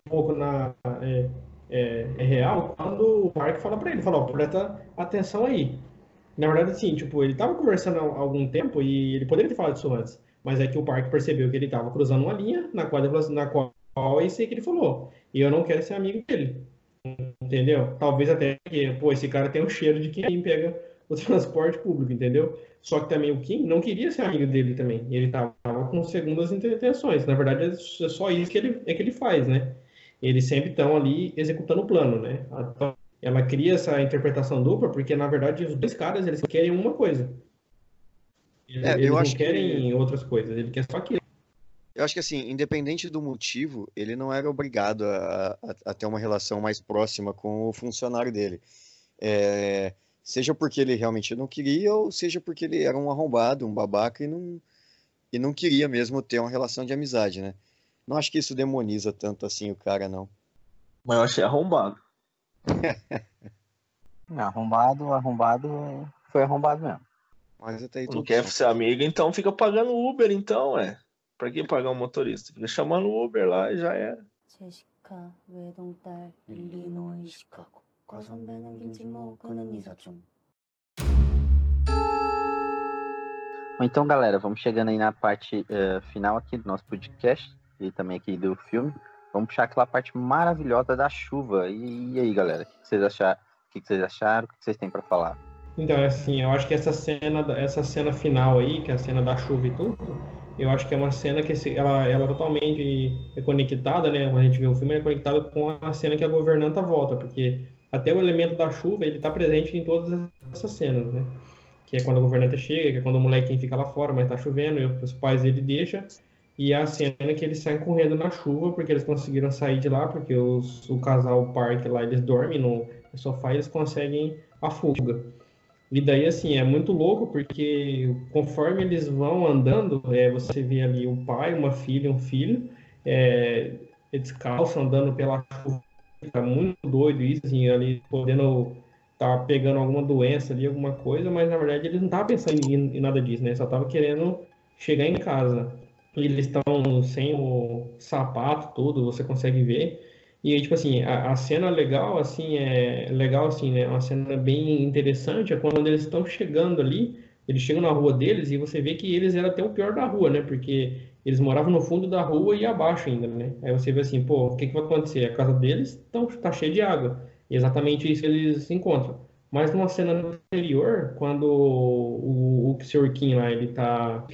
um pouco na... É, é, é real quando o Mark fala para ele, fala, ó, presta atenção aí. Na verdade, assim, tipo, ele tava conversando há algum tempo e ele poderia ter falado isso antes. Mas é que o Park percebeu que ele estava cruzando uma linha na qual, na qual é isso que ele falou. E eu não quero ser amigo dele. Entendeu? Talvez até que, pô, esse cara tem o cheiro de quem pega o transporte público, entendeu? Só que também o Kim não queria ser amigo dele também. Ele tava com segundas intenções. Na verdade, é só isso que ele, é que ele faz, né? Eles sempre estão ali executando o plano, né? Então, ela cria essa interpretação dupla, porque na verdade os dois caras eles querem uma coisa. Eles, É, eu eles não acho que- querem outras coisas, ele quer só aquilo. Eu acho que assim, independente do motivo, ele não era obrigado a, a- a ter uma relação mais próxima com o funcionário dele. É, seja porque ele realmente não queria, ou seja porque ele era um arrombado, um babaca e não, e não queria mesmo ter uma relação de amizade, né? Não acho que isso demoniza tanto assim o cara, não. Mas eu achei arrombado. [laughs] Arrombado, arrombado, foi arrombado mesmo. Mas até aí Não quer certo. ser amigo, então fica pagando Uber, então, é. Pra que pagar um motorista? Fica chamando o Uber lá e já era. 제시카 외동딸 일리노이 시카고 과선배 남긴 지모 그는 이사촌 Bom, Então, galera, vamos chegando aí na parte eh, final aqui do nosso podcast e também aqui do filme. Vamos puxar aquela parte maravilhosa da chuva. E, e aí, galera, o que vocês acharam? O que vocês acharam? O que vocês têm para falar? Então, assim, eu acho que essa cena, da- essa cena final aí, que é a cena da chuva e tudo, eu acho que é uma cena que se- ela, ela totalmente é conectada, né? Quando a gente vê o filme, é conectada com a cena que a governanta volta, porque até o elemento da chuva, ele tá presente em todas essas cenas, né? Que é quando a governanta chega, que é quando o molequinho fica lá fora, mas tá chovendo, e os pais dele deixam, e é a cena que eles saem correndo na chuva, porque eles conseguiram sair de lá, porque os, o casal, o parque lá, eles dormem no sofá e eles conseguem a fuga. E daí, assim, é muito louco porque conforme eles vão andando, é, você vê ali um pai, uma filha, um filho, é, descalço, andando pela chuva. Tá muito doido isso, assim, ali podendo tá pegando alguma doença ali, alguma coisa, mas na verdade eles não estavam pensando em, em nada disso, né? Só estavam querendo chegar em casa. E eles estão sem o sapato, tudo, você consegue ver. E tipo assim, a, a cena legal, assim, é legal, assim, né? Uma cena bem interessante é quando eles estão chegando ali, eles chegam na rua deles e você vê que eles eram até o pior da rua, né? Porque eles moravam no fundo da rua e abaixo ainda, né? Aí você vê assim, pô, o que que vai acontecer? A casa deles tão, tá cheia de água. E exatamente isso eles se encontram. Mas numa cena anterior, quando o, o Sr. Kim lá, ele tá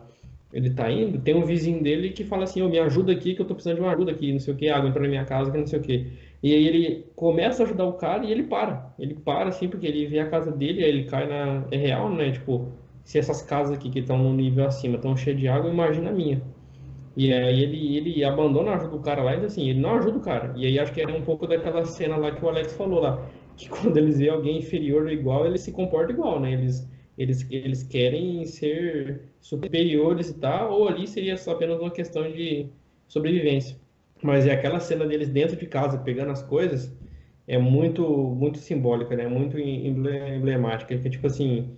ele tá indo, tem um vizinho dele que fala assim, ô, me ajuda aqui, que eu tô precisando de uma ajuda aqui, não sei o que, água entrou na minha casa, que não sei o que. E aí ele começa a ajudar o cara e ele para. Ele para, assim, porque ele vê a casa dele, aí ele cai na... É real, né? Tipo, se essas casas aqui que estão no nível acima estão cheias de água, imagina a minha. E aí ele, ele abandona a ajuda do cara lá e diz assim, ele não ajuda o cara. E aí acho que é um pouco daquela cena lá que o Alex falou lá, que [laughs] quando eles veem alguém inferior ou igual, eles se comportam igual, né? Eles, eles, eles querem ser superiores e tal, ou ali seria só apenas uma questão de sobrevivência. Mas é aquela cena deles dentro de casa pegando as coisas é muito muito simbólica, né? Muito emble- emblemática, que tipo assim,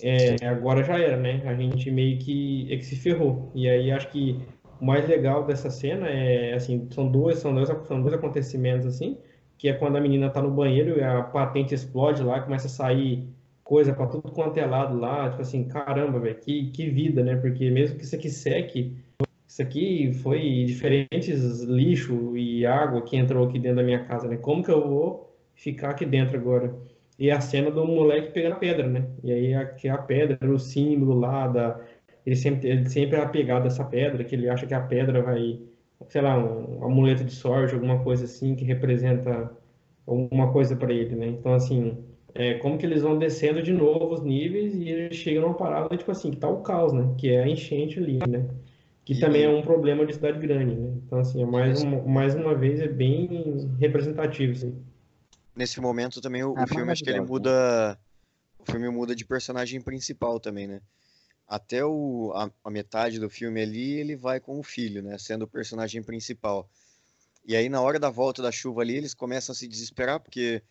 é, agora já era, né? A gente meio que, é que se ferrou. E aí acho que o mais legal dessa cena é assim, são dois, são dois, são dois acontecimentos assim, que é quando a menina tá no banheiro e a patente explode lá, começa a sair coisa para tudo quanto é lado lá, tipo assim, caramba, velho, que, que vida, né? Porque mesmo que isso aqui seque, isso aqui foi diferentes lixo e água que entrou aqui dentro da minha casa, né? Como que eu vou ficar aqui dentro agora? E a cena do moleque pegando a pedra, né? E aí a, que a pedra o símbolo lá da ele sempre ele sempre é apegado a essa pedra, que ele acha que a pedra vai, sei lá, um amuleto de sorte, alguma coisa assim que representa alguma coisa para ele, né? Então assim, é, como que eles vão descendo de novo os níveis e eles chegam numa parada, tipo assim, que tá o caos, né? Que é a enchente ali, né? Que E- também é um problema de cidade grande, né? Então, assim, é mais, um, mais uma vez é bem representativo, assim. Nesse momento também o, É o filme acho que ele maravilhoso, né? muda. O filme muda de personagem principal também, né? Até o, a, a metade do filme ali, ele vai com o filho, né? Sendo o personagem principal. E aí, na hora da volta da chuva ali, eles começam a se desesperar, porque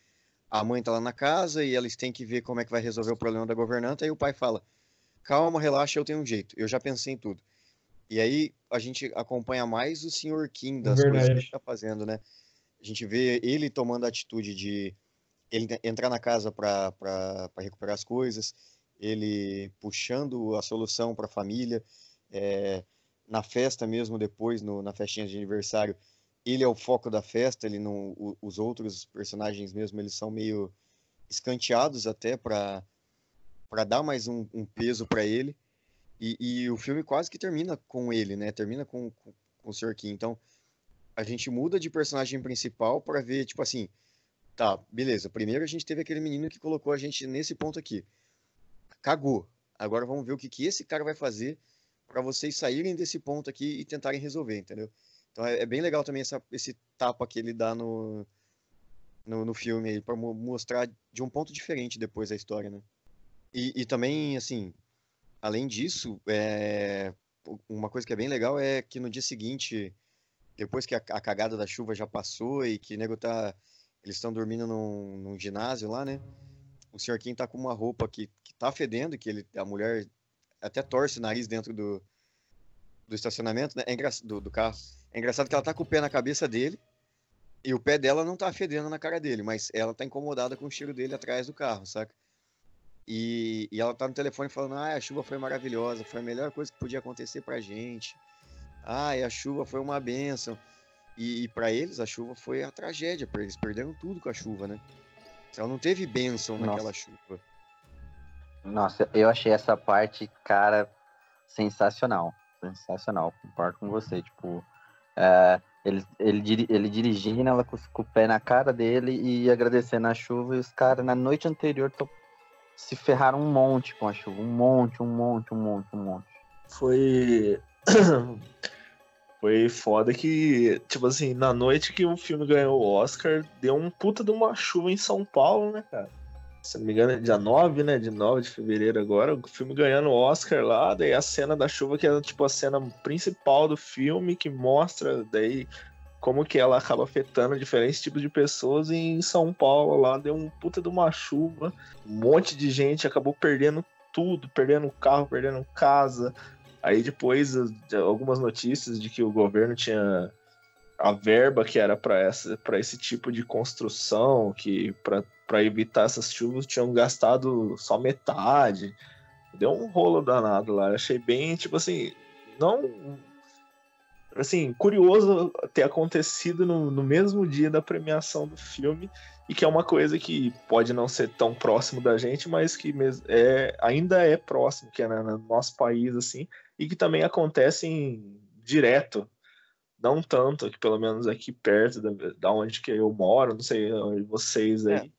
a mãe tá lá na casa e eles têm que ver como é que vai resolver o problema da governanta. E o pai fala: Calma, relaxa, eu tenho um jeito. Eu já pensei em tudo. E aí a gente acompanha mais o Sr. Kim das coisas que Verdade. ele tá fazendo, né? A gente vê ele tomando a atitude de ele entrar na casa para recuperar as coisas, ele puxando a solução para a família, é, na festa mesmo depois, no, na festinha de aniversário, ele é o foco da festa, ele não, os outros personagens mesmo, eles são meio escanteados até para para dar mais um, um peso para ele, e, e o filme quase que termina com ele, né? Termina com, com, com o Sr. Kim, então a gente muda de personagem principal para ver, tipo assim, Tá, beleza. Primeiro a gente teve aquele menino que colocou a gente nesse ponto aqui. Cagou. Agora vamos ver o que, que esse cara vai fazer para vocês saírem desse ponto aqui e tentarem resolver, entendeu? Então é, é bem legal também essa, esse tapa que ele dá no, no, no filme aí, pra mo- mostrar de um ponto diferente depois da história, né? E, e também, assim, além disso, é, uma coisa que é bem legal é que no dia seguinte, depois que a, a cagada da chuva já passou e que o nego tá. Eles estão dormindo num, num ginásio lá, né? O senhor Kim tá com uma roupa que, que tá fedendo, que ele, a mulher até torce o nariz dentro do, do estacionamento, né? É engra, do, do carro. É engraçado que ela tá com o pé na cabeça dele e o pé dela não tá fedendo na cara dele, mas ela tá incomodada com o cheiro dele atrás do carro, saca? E, e ela tá no telefone falando: ah, a chuva foi maravilhosa, foi a melhor coisa que podia acontecer pra gente. Ah, e a chuva foi uma benção. E, e para eles a chuva foi a tragédia, eles perderam tudo com a chuva, né? Ela não teve bênção Nossa. naquela chuva. Nossa, eu achei essa parte, cara, sensacional. Sensacional, concordo com você. Tipo, é, ele, ele, ele dirigindo, ela com, com o pé na cara dele e agradecendo a chuva. E os caras, na noite anterior, to- se ferraram um monte com a chuva. Um monte, um monte, um monte, um monte. Foi. [clears throat] Foi foda que, tipo assim, na noite que o filme ganhou o Oscar, deu um puta de uma chuva em São Paulo, né, cara? Se não me engano, é dia 9, né? De 9 de fevereiro agora, o filme ganhando o Oscar lá, daí a cena da chuva, que é tipo a cena principal do filme, que mostra daí como que ela acaba afetando diferentes tipos de pessoas. E em São Paulo lá deu um puta de uma chuva, um monte de gente acabou perdendo tudo, perdendo carro, perdendo casa. Aí depois as- de algumas notícias de que o governo tinha a verba que era para essa para esse tipo de construção, que para evitar essas chuvas tinham gastado só metade. Deu um rolo danado lá. Achei bem, tipo assim, não assim, curioso ter acontecido no, no mesmo dia da premiação do filme e que é uma coisa que pode não ser tão próximo da gente, mas que é, ainda é próximo, que é na- no nosso país, assim, e que também acontecem direto, não tanto, aqui, pelo menos aqui perto da, da onde que eu moro, não sei onde vocês aí, É,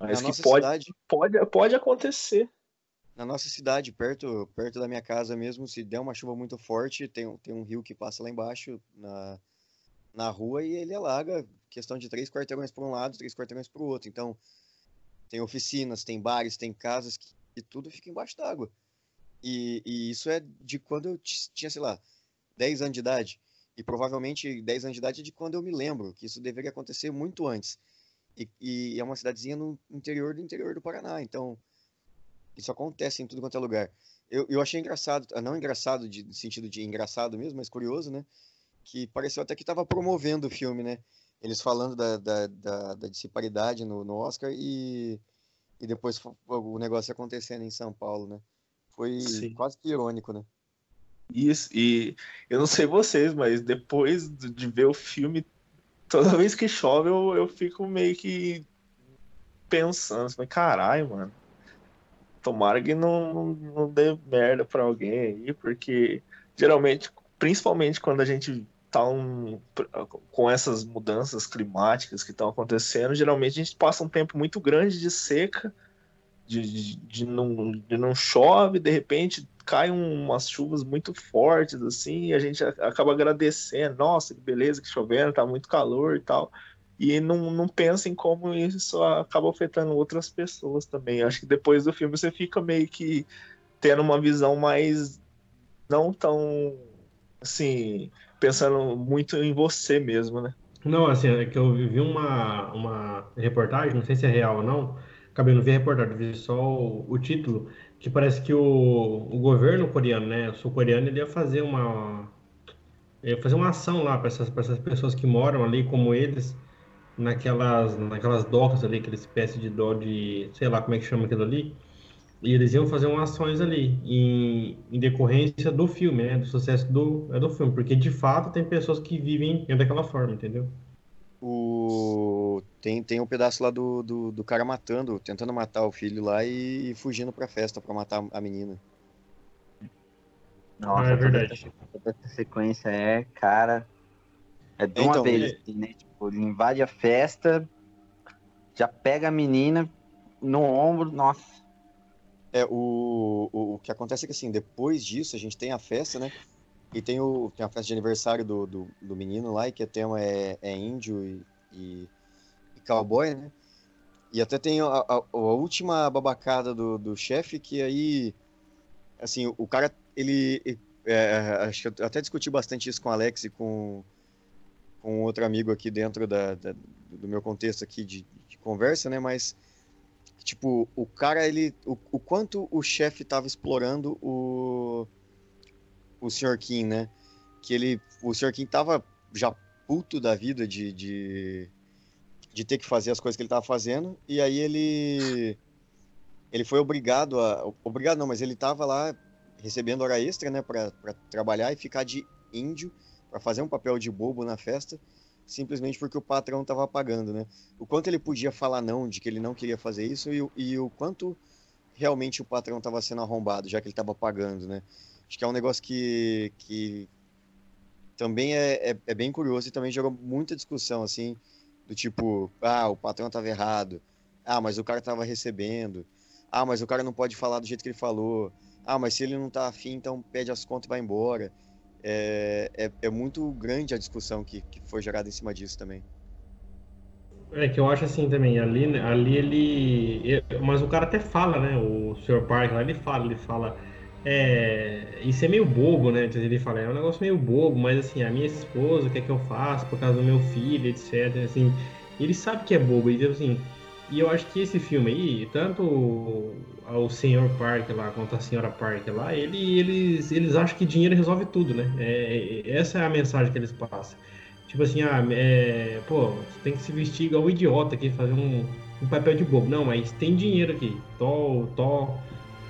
mas na que pode, cidade, pode, pode acontecer. na nossa cidade, perto, perto da minha casa mesmo, se der uma chuva muito forte, tem, um- tem um rio que passa lá embaixo na, na rua e ele alaga, questão de três quarteirões para um lado, três quarteirões para o outro. Então, tem oficinas, tem bares, tem casas que, que tudo fica embaixo d'água. E, e isso é de quando eu ti- tinha, sei lá, 10 anos de idade. E provavelmente 10 anos de idade é de quando eu me lembro, que isso deveria acontecer muito antes. E, e é uma cidadezinha no interior do interior do Paraná, então isso acontece em tudo quanto é lugar. Eu, eu achei engraçado, ah, não engraçado de, no sentido de engraçado mesmo, mas curioso, né? Que pareceu até que estava promovendo o filme, né? Eles falando da, da, da, da disparidade no, no Oscar e, e depois o negócio acontecendo em São Paulo, né? Foi Sim. quase que irônico, né? Isso, e eu não sei vocês, mas depois de ver o filme, toda vez que chove eu, eu fico meio que pensando, assim, caralho, mano. Tomara que não, não, não dê merda pra alguém aí, porque geralmente, principalmente quando a gente tá um, com essas mudanças climáticas que estão acontecendo, geralmente a gente passa um tempo muito grande de seca, de, de, não, de não chove, de repente cai um- umas chuvas muito fortes, assim, e a gente acaba agradecendo, nossa, que beleza que chovendo, tá muito calor e tal. E não, não pensa em como isso acaba afetando outras pessoas também. Acho que depois do filme você fica meio que tendo uma visão mais não tão assim, pensando muito em você mesmo, né? Não, assim, é que eu vi uma, uma reportagem, não sei se é real ou não, acabei não vi a reportagem, vi só o, o título, que parece que o, o governo coreano, né, sul-coreano, ele ia fazer uma, ia fazer uma ação lá para essas, essas pessoas que moram ali, como eles, naquelas, naquelas docas ali, aquela espécie de dó de, sei lá como é que chama aquilo ali, e eles iam fazer umas ações ali, em, em decorrência do filme, né, do sucesso do, é do filme, porque de fato tem pessoas que vivem daquela forma, entendeu? O... Tem, tem um pedaço lá do, do, do cara matando, tentando matar o filho lá e, e fugindo pra festa pra matar a menina. Nossa, é verdade. essa- toda essa sequência é, cara. É de uma Então, vez, é- assim, né? Tipo, ele invade a festa, já pega a menina no ombro, nossa. É, o, o, o que acontece é que, assim, depois disso, a gente tem a festa, né? E tem, o, tem a festa de aniversário do, do, do menino lá, que o tema é, é índio e, e, e cowboy, né? E até tem a, a, a última babacada do, do chefe, que aí, assim, o cara, ele, é, acho que eu até discuti bastante isso com o Alex e com, com outro amigo aqui dentro da, da do meu contexto aqui de, de, conversa, né? Mas, tipo, o cara, ele, o, o quanto o chefe tava explorando o, o Sr. Kim, né? Que ele, o Sr. Kim tava já puto da vida de, de, de ter que fazer as coisas que ele tava fazendo, e aí ele ele foi obrigado a. Obrigado não, mas ele tava lá recebendo hora extra, né, para trabalhar e ficar de índio para fazer um papel de bobo na festa, simplesmente porque o patrão tava pagando, né? O quanto ele podia falar não, de que ele não queria fazer isso e, e o quanto realmente o patrão tava sendo arrombado, já que ele tava pagando, né? Acho que é um negócio que, que também é, é, é bem curioso e também gerou muita discussão, assim, do tipo, ah, o patrão tava errado, ah, mas o cara tava recebendo, ah, mas o cara não pode falar do jeito que ele falou, ah, mas se ele não tá afim, então pede as contas e vai embora. É, é, é muito grande a discussão que, que foi gerada em cima disso também. É que eu acho assim também, ali, ali ele. Mas o cara até fala, né? O Sr. Park lá, ele fala, ele fala. É, isso é meio bobo, né? Ele fala, é um negócio meio bobo, mas assim, a minha esposa quer que eu faça por causa do meu filho, etc. Assim, ele sabe que é bobo, e assim, e eu acho que esse filme aí, tanto o Senhor Park lá quanto a Senhora Park lá, ele, eles, eles acham que dinheiro resolve tudo, né? É, é, essa é a mensagem que eles passam. Tipo assim, ah, é, pô, você tem que se vestir igual um idiota aqui, fazer um, um papel de bobo. Não, mas tem dinheiro aqui. Tó, tó,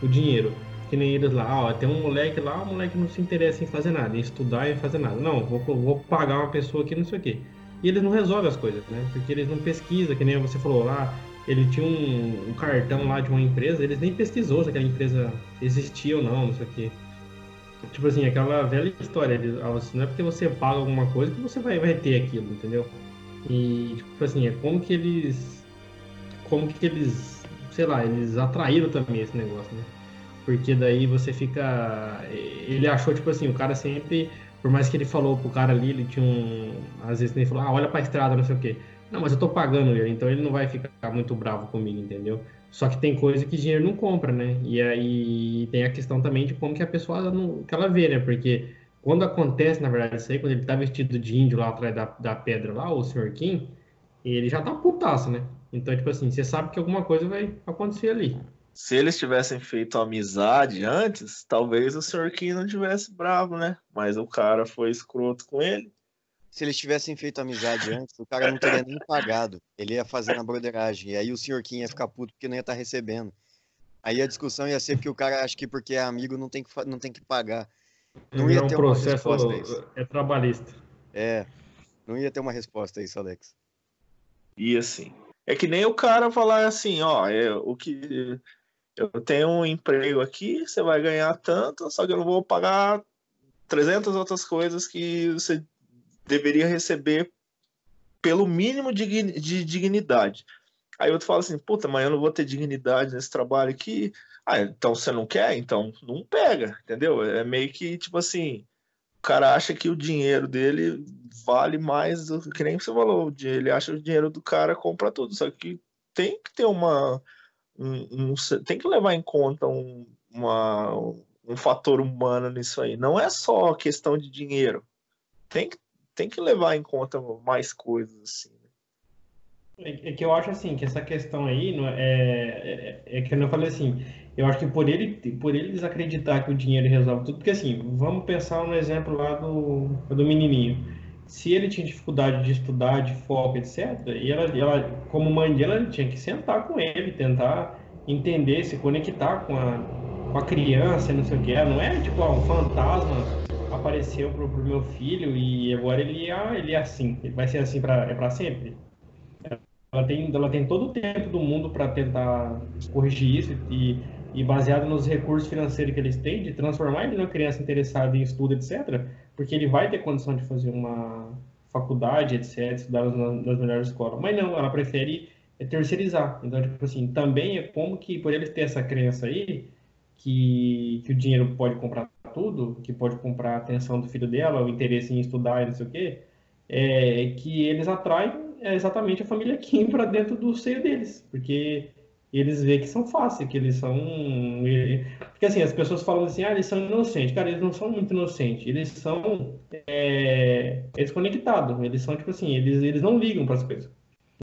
o dinheiro. Que nem eles lá, ó, tem um moleque lá, o moleque não se interessa em fazer nada, em estudar e fazer nada. Não, vou, vou pagar uma pessoa aqui, não sei o quê. E eles não resolvem as coisas, né? Porque eles não pesquisam, que nem você falou lá, ele tinha um, um, cartão lá de uma empresa, eles nem pesquisou se aquela empresa existia ou não, não sei o quê. Tipo assim, aquela velha história, eles, não é porque você paga alguma coisa que você vai, vai ter aquilo, entendeu? E, tipo assim, é como que eles. Como que eles. Sei lá, eles atraíram também esse negócio, né? Porque daí você fica. Ele achou, tipo assim, o cara sempre. Por mais que ele falou pro cara ali, ele tinha um. Às vezes ele falou, ah, olha pra estrada, não sei o quê. Não, mas eu tô pagando ele, então ele não vai ficar muito bravo comigo, entendeu? Só que tem coisa que dinheiro não compra, né? E aí tem a questão também de como que a pessoa não, que ela vê, né? Porque quando acontece, na verdade, isso aí, quando ele tá vestido de índio lá atrás da, da pedra lá, o Sr. Kim, ele já tá putaço, né? Então, tipo assim, você sabe que alguma coisa vai acontecer ali. Se eles tivessem feito amizade antes, talvez o Sr. Kim não tivesse bravo, né? Mas o cara foi escroto com ele se eles tivessem feito amizade antes, o cara não teria nem pagado. Ele ia fazer na broderagem. E aí o senhor Kim ia ficar puto porque não ia estar tá recebendo. Aí a discussão ia ser porque o cara acha que porque é amigo não tem que, não tem que pagar. Não ia é um ter uma resposta a isso. É trabalhista. É. Não ia ter uma resposta a isso, Alex. E assim. É que nem o cara falar assim, ó, é, o que eu tenho um emprego aqui, você vai ganhar tanto, só que eu não vou pagar 300 outras coisas que você deveria receber pelo mínimo de, de dignidade. Aí outro fala assim, puta, mas eu não vou ter dignidade nesse trabalho aqui. Ah, então você não quer? Então não pega, entendeu? É meio que, tipo assim, o cara acha que o dinheiro dele vale mais do que nem você falou. Ele acha que o dinheiro do cara compra tudo. Só que tem que ter uma. Um, um, tem que levar em conta um, uma, um fator humano nisso aí. Não é só questão de dinheiro. Tem que tem que levar em conta mais coisas assim. Né? É, é que eu acho assim que essa questão aí não é, é, é, é que eu falei assim, eu acho que por ele por eles acreditar que o dinheiro resolve tudo, porque assim, vamos pensar no exemplo lá do do menininho. Se ele tinha dificuldade de estudar, de foco, etc, e ela, ela como mãe dela, ela tinha que sentar com ele, tentar entender, se conectar com a, com a criança, não sei o que, não é tipo um fantasma apareceu pro, pro meu filho e agora ele é, ele é assim, ele vai ser assim para é sempre. Ela tem, ela tem todo o tempo do mundo para tentar corrigir isso e, e baseado nos recursos financeiros que eles têm, de transformar ele numa criança interessada em estudo, etc., porque ele vai ter condição de fazer uma faculdade, etc., estudar nas, melhores escolas. Mas não, ela prefere terceirizar. Então, tipo assim, também é como que, por eles ter essa crença aí, que, que o dinheiro pode comprar tudo, que pode comprar a atenção do filho dela, o interesse em estudar e não sei o quê, é que eles atraem é, exatamente a família Kim para dentro do seio deles, porque eles veem que são fáceis, que eles são. Porque assim, as pessoas falam assim, ah, eles são inocentes. Cara, eles não são muito inocentes, eles são é, desconectados, eles são, tipo assim, eles, eles não ligam para as coisas.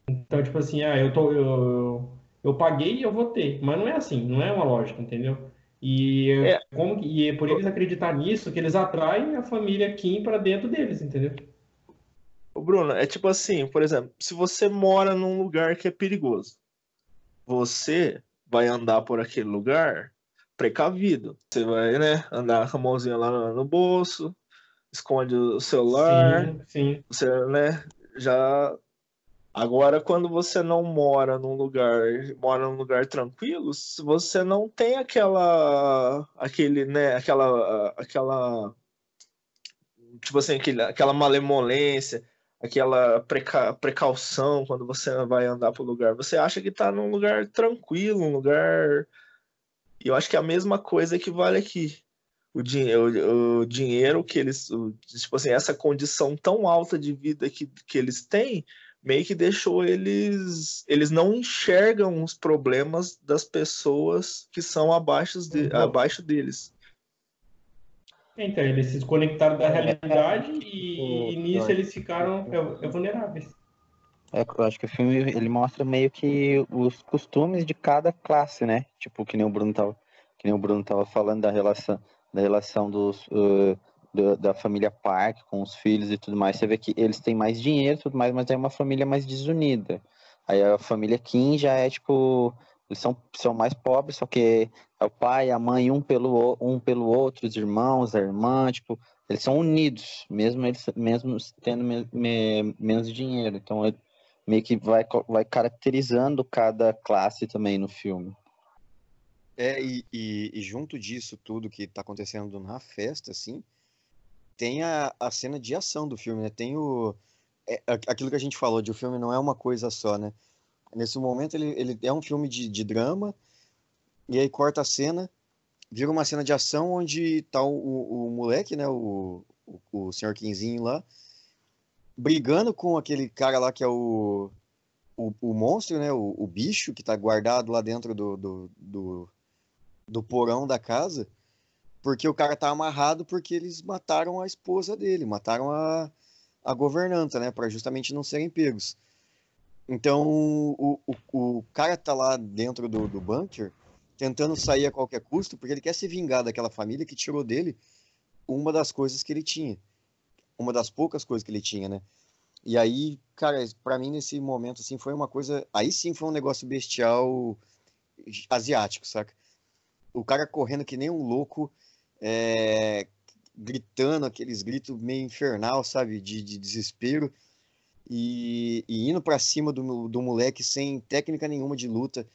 Então, tipo assim, ah, eu, tô, eu, eu paguei e eu vou ter. Mas não é assim, não é uma lógica, entendeu? E, é. como, e é por eles acreditar nisso que eles atraem a família Kim para dentro deles, entendeu? O Bruno, é tipo assim, por exemplo, se você mora num lugar que é perigoso, você vai andar por aquele lugar precavido. Você vai, né, andar com a mãozinha lá no, bolso, esconde o celular. Sim, sim. Você, né, já Agora, quando você não mora num lugar, mora num lugar tranquilo, você não tem aquela, aquele, né, aquela, aquela, tipo assim, aquele, aquela malemolência, aquela preca, precaução quando você vai andar pro lugar. Você acha que tá num lugar tranquilo, um lugar. E eu acho que é a mesma coisa que vale aqui. O, dinheiro, o dinheiro que eles. O, tipo assim, essa condição tão alta de vida que, que eles têm meio que deixou eles eles não enxergam os problemas das pessoas que são abaixo, de, uhum. abaixo deles. Então, eles se desconectaram da realidade e, e nisso eles ficaram é, é vulneráveis. É, eu acho que o filme ele mostra meio que os costumes de cada classe, né? Tipo, que nem o Bruno tava, que nem o Bruno tava falando da relação, da relação dos, uh, da, da, família Park com os filhos e tudo mais. Você vê que eles têm mais dinheiro e tudo mais, mas é uma família mais desunida. Aí a família Kim já é tipo. Eles são, são mais pobres, só que é o pai, a mãe, um pelo, um pelo outro, os irmãos, a irmã, tipo, eles são unidos, mesmo eles mesmo tendo me, me, menos dinheiro. Então é, meio que vai, vai caracterizando cada classe também no filme. É, e, e, e junto disso tudo que está acontecendo na festa, assim, tem a, a cena de ação do filme, né? Tem o. É, aquilo que a gente falou, de o filme não é uma coisa só, né? Nesse momento ele, ele é um filme de, de drama, e aí corta a cena, vira uma cena de ação onde tá o, o, o moleque, né? O, o, o senhor Quinzinho lá, brigando com aquele cara lá que é o, o, o monstro, né? O, o bicho que tá guardado lá dentro do, do, do, do porão da casa porque o cara tá amarrado porque eles mataram a esposa dele, mataram a, a governanta, né? Para justamente não serem pegos. Então o, o, o cara tá lá dentro do, do bunker tentando sair a qualquer custo porque ele quer se vingar daquela família que tirou dele uma das coisas que ele tinha. Uma das poucas coisas que ele tinha, né? E aí, cara, para mim nesse momento assim foi uma coisa, aí sim foi um negócio bestial asiático, saca? O cara correndo que nem um louco, é, gritando aqueles gritos meio infernal, sabe, de, de desespero, e, e indo para cima do, do moleque sem técnica nenhuma de luta.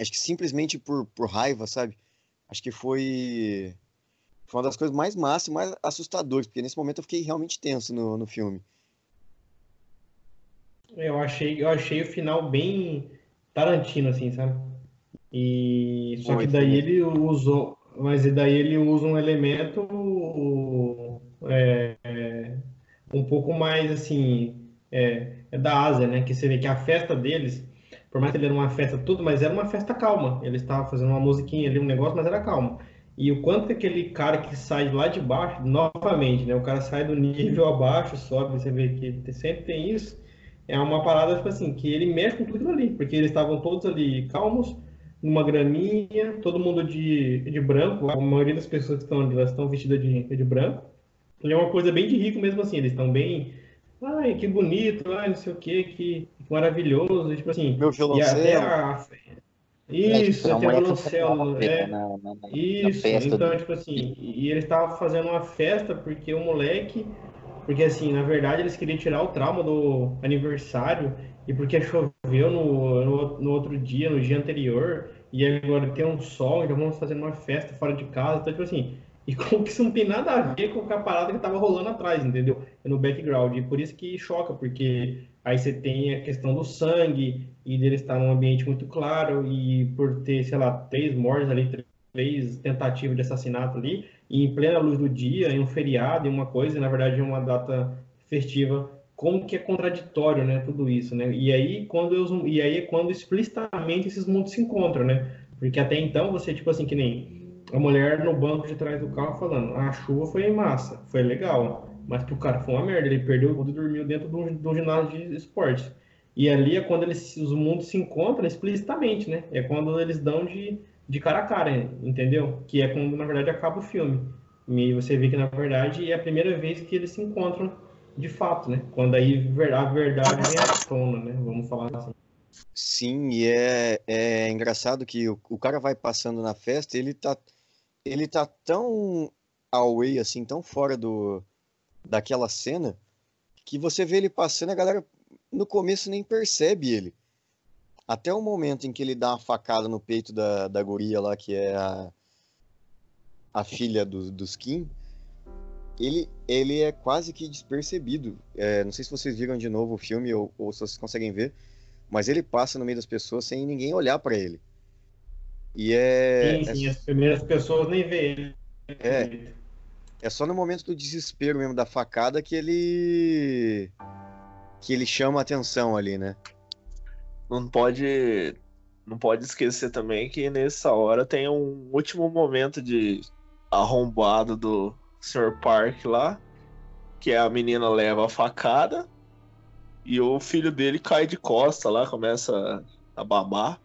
Acho que simplesmente por, por raiva, sabe? Acho que foi, foi uma das coisas mais massas e mais assustadoras, porque nesse momento eu fiquei realmente tenso no, no filme. Eu achei, eu achei o final bem Tarantino, assim, sabe? E só que daí ele usou, mas e daí ele usa um elemento é, é, um pouco mais assim é, é, da Ásia, né? Que você vê que a festa deles, por mais que ele era uma festa tudo, mas era uma festa calma. Ele estava fazendo uma musiquinha ali, um negócio, mas era calmo. E o quanto que aquele cara que sai lá de baixo, novamente, né? O cara sai do nível abaixo, sobe, você vê que sempre tem isso. É uma parada, tipo assim, que ele mexe com tudo ali, porque eles estavam todos ali calmos, numa graminha, todo mundo de, de branco. A maioria das pessoas que estão ali, elas estão vestidas de, de branco. E é uma coisa bem de rico mesmo assim, eles estão bem. Ai, que bonito, ai, não sei o que, que maravilhoso. Tipo assim. Meu violoncelo. A... Isso, é, tipo, até violoncelo. É, na, na, na, isso, então, tipo assim, e ele estava fazendo uma festa porque o moleque. Porque assim, na verdade, eles queriam tirar o trauma do aniversário e porque choveu no, no, no, outro dia, no dia anterior, e agora tem um sol, então vamos fazer uma festa fora de casa, então, tipo assim, e como que isso não tem nada a ver com a parada que tava rolando atrás, entendeu? É no background, e por isso que choca, porque Aí você tem a questão do sangue e dele estar num ambiente muito claro e por ter, sei lá, três mortes ali, três tentativas de assassinato ali, e em plena luz do dia, em um feriado, em uma coisa, e na verdade em uma data festiva, como que é contraditório, né, tudo isso, né? E aí quando eu, e aí é quando explicitamente esses mundos se encontram, né? Porque até então você tipo assim que nem a mulher no banco de trás do carro falando, a chuva foi massa, foi legal, mas pro cara foi uma merda, ele perdeu tudo e dormiu dentro de de um ginásio de esportes. E ali é quando eles, os mundos se encontram explicitamente, né? É quando eles dão de, de cara a cara, entendeu? Que é quando, na verdade, acaba o filme. E você vê que, na verdade, é a primeira vez que eles se encontram de fato, né? Quando aí a verdade vem à tona, né? Vamos falar assim. Sim, e é, é engraçado que o, o cara vai passando na festa, ele tá, ele tá tão away, assim, tão fora do, daquela cena, que você vê ele passando, a galera no começo nem percebe ele. Até o momento em que ele dá uma facada no peito da, da guria lá, que é a, a filha do, dos Kim, ele, ele é quase que despercebido. É, não sei se vocês viram de novo o filme ou, ou se vocês conseguem ver, mas ele passa no meio das pessoas sem ninguém olhar para ele. E é. Sim, sim, é... as primeiras pessoas nem vê ele. É. É só no momento do desespero mesmo da facada que ele. que ele chama a atenção ali, né? Não pode. Não pode esquecer também que nessa hora tem um último momento de arrombado do Sr. Park lá, que a menina leva a facada e o filho dele cai de costa lá, começa a babar.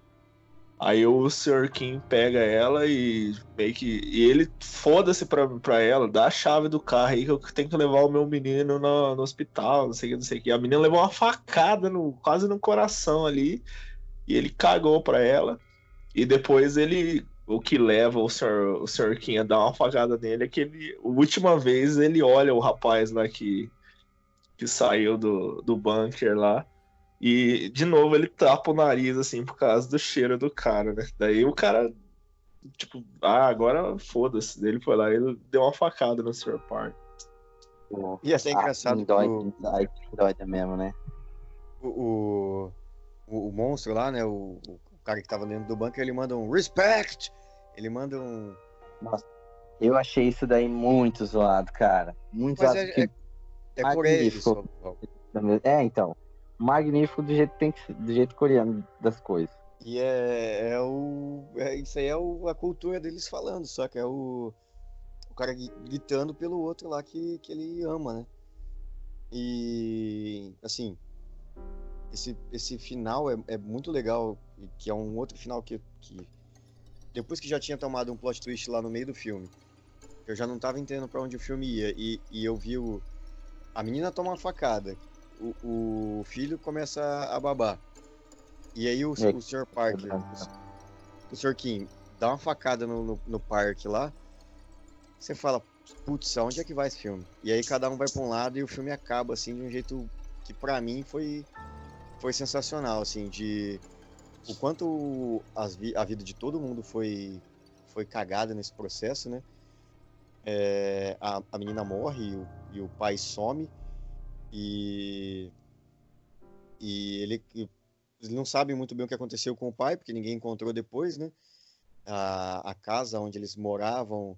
Aí o Sr. Kim pega ela e meio que. E ele foda-se pra, pra ela, dá a chave do carro aí que eu tenho que levar o meu menino no, no hospital, não sei o que, não sei o que. A menina levou uma facada no, quase no coração ali. E ele cagou pra ela. E depois ele. O que leva o Sr. O Sr. Kim a dar uma facada nele é que ele. A última vez ele olha o rapaz lá que. que saiu do, do bunker lá. E, de novo, ele tapa o nariz, assim, por causa do cheiro do cara, né? Daí o cara, tipo, ah, agora foda-se. Ele foi lá e deu uma facada no Sr. Park. E assim é engraçado. Dói, o... dói, dói mesmo, né? O, o, o, monstro lá, né? O, o cara que tava dentro do bunker, ele manda um respect! Ele manda um. Nossa, eu achei isso daí muito zoado, cara. Muito Mas zoado. É, é, é por só. É, então magnífico do jeito, tem que, do jeito coreano das coisas. E é, é o. É, isso aí é o, a cultura deles falando, só que é o. O cara gritando pelo outro lá que, que ele ama, né? E. Assim. Esse, esse final é, é muito legal, que é um outro final que, que. Depois que já tinha tomado um plot twist lá no meio do filme, eu já não tava entendendo para onde o filme ia, e, e eu vi o. A menina toma uma facada, o, o filho começa a babar. E aí o, é. o Sr. Parker, o, o Sr. Kim, dá uma facada no, no, no parque lá. Você fala, putz, aonde é que vai esse filme? E aí cada um vai pra um lado e o filme acaba, assim, de um jeito que para mim foi, foi sensacional, assim, de o quanto as, a vida de todo mundo foi, foi cagada nesse processo, né? É, a, a menina morre e o, e o pai some. E, e ele, não sabem muito bem o que aconteceu com o pai, porque ninguém encontrou depois, né? A, a casa onde eles moravam,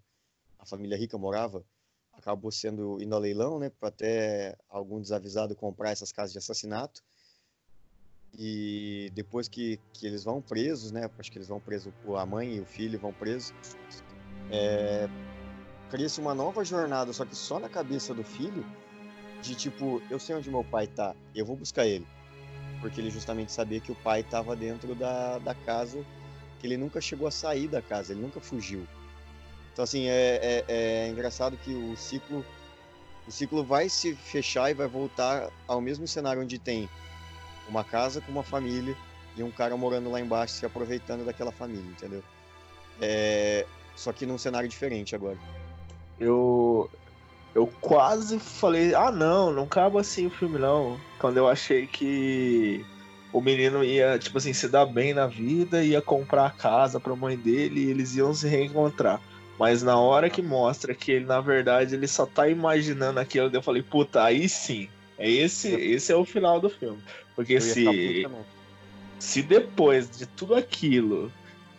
a família rica morava, acabou sendo indo a leilão, né? Para até algum desavisado comprar essas casas de assassinato. E depois que, que eles vão presos, né? Acho que eles vão presos, a mãe e o filho vão presos. É, Cria-se uma nova jornada, só que só na cabeça do filho de tipo, eu sei onde meu pai tá, eu vou buscar ele. Porque ele justamente sabia que o pai estava dentro da, da casa, que ele nunca chegou a sair da casa, ele nunca fugiu. Então, assim, é, é, é engraçado que o ciclo, o ciclo vai se fechar e vai voltar ao mesmo cenário onde tem uma casa com uma família e um cara morando lá embaixo se aproveitando daquela família, entendeu? É, só que num cenário diferente agora. Eu, eu quase falei, ah não, não acaba assim o filme não. Quando eu achei que o menino ia, tipo assim, se dar bem na vida, ia comprar a casa pra mãe dele e eles iam se reencontrar. Mas na hora que mostra que ele, na verdade, ele só tá imaginando aquilo, eu falei, puta, aí sim. É esse, esse é o final do filme. Porque se, se depois de tudo aquilo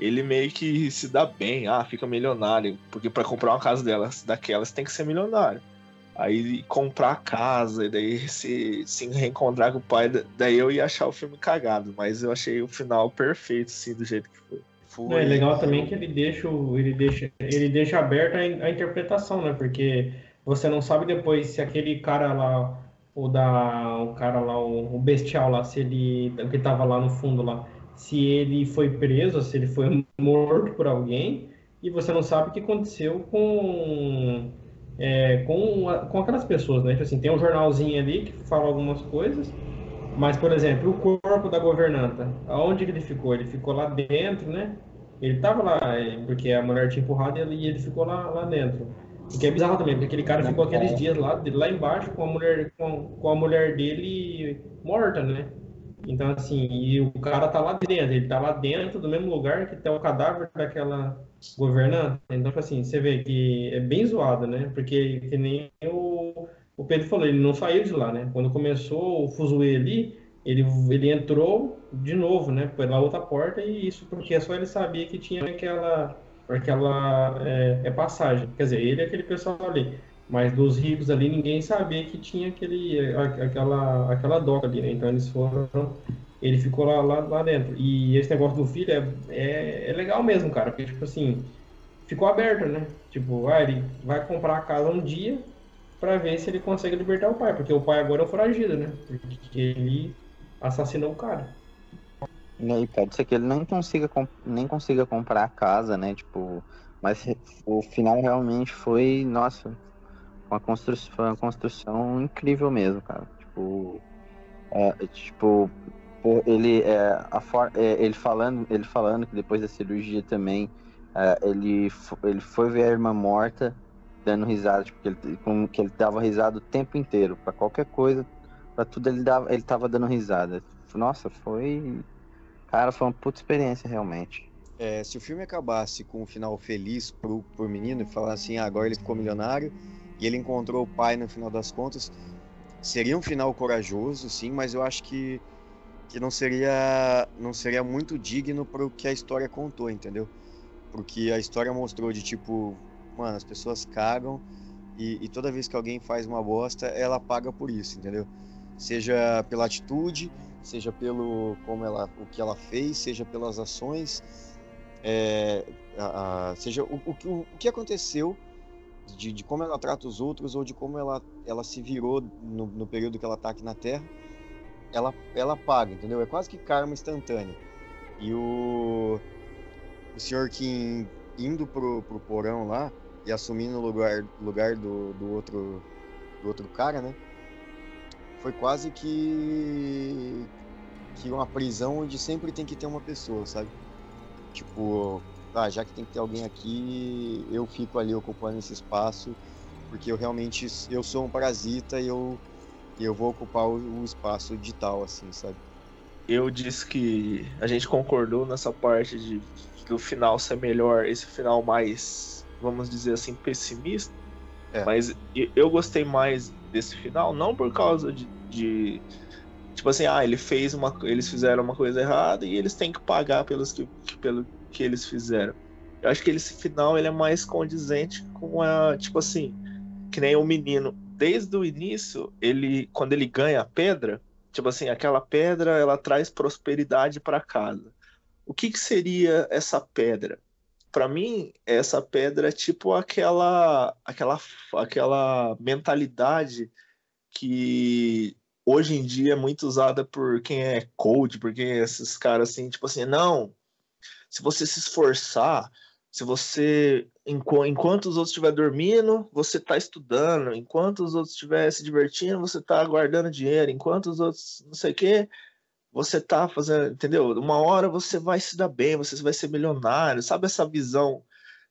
ele meio que se dá bem, ah, fica milionário, porque para comprar uma casa delas, daquelas tem que ser milionário. Aí comprar a casa, e daí se, se reencontrar com o pai, da- daí eu ia achar o filme cagado, mas eu achei o final perfeito, assim, do jeito que foi. Foi, Não, é legal também que ele deixa, o- ele deixa, ele deixa aberta a, in- a interpretação, né? Porque você não sabe depois se aquele cara lá, o da, o cara lá, o, o bestial lá, se ele, o que tava lá no fundo lá, se ele foi preso, se ele foi morto por alguém, e você não sabe o que aconteceu com, é, com, com aquelas pessoas, né? Tipo assim, tem um jornalzinho ali que fala algumas coisas, mas, por exemplo, o corpo da governanta, aonde ele ficou? Ele ficou lá dentro, né? Ele tava lá, é, porque a mulher tinha empurrado ele, e ele ficou lá, lá dentro. O que é bizarro também, porque aquele cara ficou aqueles dias lá, lá embaixo com a mulher, com, com a mulher dele morta, né? Então, assim, e o cara tá lá dentro, ele tá lá dentro do mesmo lugar que tá o cadáver daquela governanta. Então, tipo assim, você vê que é bem zoado, né? Porque que nem o, o Pedro falou, ele não saiu de lá, né? Quando começou o fuzuê ali, ele, ele entrou de novo, né? Pela outra porta e isso porque só ele sabia que tinha aquela, aquela é, é passagem. Quer dizer, ele e aquele pessoal ali. Mas dos ricos ali, ninguém sabia que tinha aquele, aquela, aquela doca ali, né? Então eles foram, ele ficou lá, lá, lá dentro. E esse negócio do filho é, é, é legal mesmo, cara, porque, tipo assim, ficou aberto, né? Tipo, ah, ele vai comprar a casa um dia pra ver se ele consegue libertar o pai, porque o pai agora é um foragido, né? Porque ele assassinou o cara. E aí pode ser que ele não consiga nem consiga comprar a casa, né? Tipo, mas o final realmente foi, nossa, uma construção, foi uma construção incrível mesmo, cara. Tipo, é, tipo, ele é, a for, é, ele falando, ele falando que depois da cirurgia também, é, ele ele foi ver a irmã morta dando risada, tipo, que ele, que ele dava risada o tempo inteiro, pra qualquer coisa, pra tudo ele dava, ele tava dando risada. Nossa, foi Cara, foi uma puta experiência, realmente. É, se o filme acabasse com um final feliz pro, pro menino e falar assim, ah, agora ele ficou milionário e ele encontrou o pai no final das contas, seria um final corajoso, sim, mas eu acho que, que não seria não seria muito digno pro que a história contou, entendeu? Porque a história mostrou de tipo, mano, as pessoas cagam e, e toda vez que alguém faz uma bosta, ela paga por isso, entendeu? Seja pela atitude, seja pelo como ela, o que ela fez, seja pelas ações, é, a- a- seja o, o, o que aconteceu de, de como ela trata os outros ou de como ela, ela se virou no, no período que ela tá aqui na Terra, ela, ela paga, entendeu? É quase que karma instantânea. E o, o senhor Kim indo pro, pro porão lá e assumindo o lugar, lugar do, do, outro, do outro cara, né? Foi quase que, que uma prisão onde sempre tem que ter uma pessoa, sabe? Tipo, ah, já que tem que ter alguém aqui, eu fico ali ocupando esse espaço, porque eu realmente eu sou um parasita e eu, eu vou ocupar o, o espaço de tal, assim, sabe? Eu disse que a gente concordou nessa parte de do final ser melhor, esse final mais, vamos dizer assim, pessimista. É. Mas eu gostei mais desse final, não por causa de, de- tipo assim, ah, ele fez uma, eles fizeram uma coisa errada e eles têm que pagar pelos que, pelo que eles fizeram. Eu acho que esse final ele é mais condizente com a, tipo assim, que nem o menino, desde o início, ele quando ele ganha a pedra, tipo assim, aquela pedra ela traz prosperidade para casa. O que que seria essa pedra? Para mim, essa pedra é tipo aquela aquela aquela mentalidade que hoje em dia é muito usada por quem é coach, porque esses caras assim, tipo assim, não, se você se esforçar, se você enqu- enquanto os outros estiverem dormindo, você está estudando, enquanto os outros estiverem se divertindo, você está guardando dinheiro, enquanto os outros não sei o quê, você tá fazendo, entendeu? Uma hora você vai se dar bem, você vai ser milionário, sabe essa visão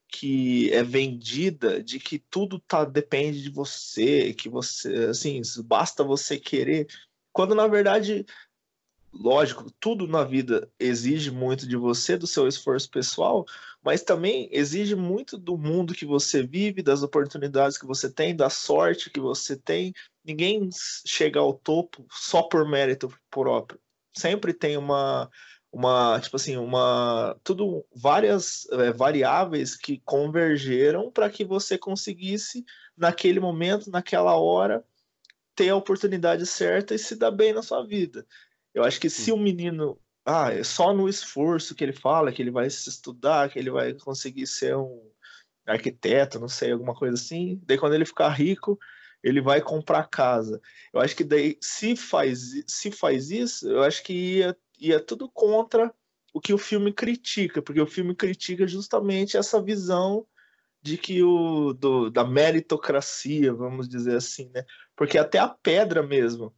que é vendida de que tudo tá depende de você, que você, assim, basta você querer, quando na verdade lógico, tudo na vida exige muito de você, do seu esforço pessoal, mas também exige muito do mundo que você vive, das oportunidades que você tem, da sorte que você tem. Ninguém chega ao topo só por mérito próprio. Sempre tem uma uma tipo assim uma tudo várias é, variáveis que convergeram para que você conseguisse naquele momento naquela hora ter a oportunidade certa e se dar bem na sua vida eu acho que se o menino ah é só no esforço que ele fala que ele vai se estudar que ele vai conseguir ser um arquiteto não sei alguma coisa assim daí quando ele ficar rico ele vai comprar casa eu acho que daí se faz se faz isso eu acho que ia é tudo contra o que o filme critica, porque o filme critica justamente essa visão de que o do, da meritocracia, vamos dizer assim, né? Porque até a pedra mesmo,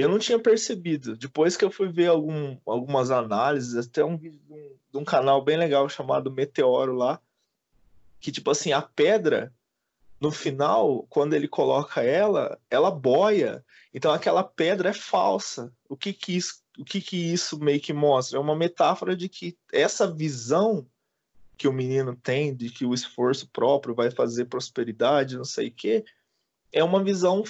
eu não tinha percebido. Depois que eu fui ver algum, algumas análises, até um vídeo de um, de um canal bem legal chamado Meteoro lá, que tipo assim, a pedra no final, quando ele coloca ela, ela boia. Então aquela pedra é falsa. O que que isso o que, que isso meio que mostra? É uma metáfora de que essa visão que o menino tem de que o esforço próprio vai fazer prosperidade, não sei o quê, é uma visão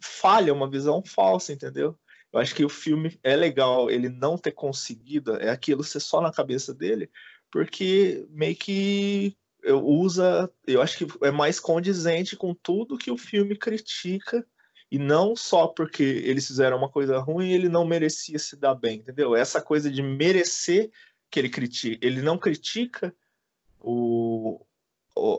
falha, uma visão falsa, entendeu? Eu acho que o filme é legal ele não ter conseguido, é aquilo ser só na cabeça dele, porque meio que usa, eu acho que é mais condizente com tudo que o filme critica e não só porque eles fizeram uma coisa ruim, ele não merecia se dar bem, entendeu? Essa coisa de merecer que ele critica, ele não critica o,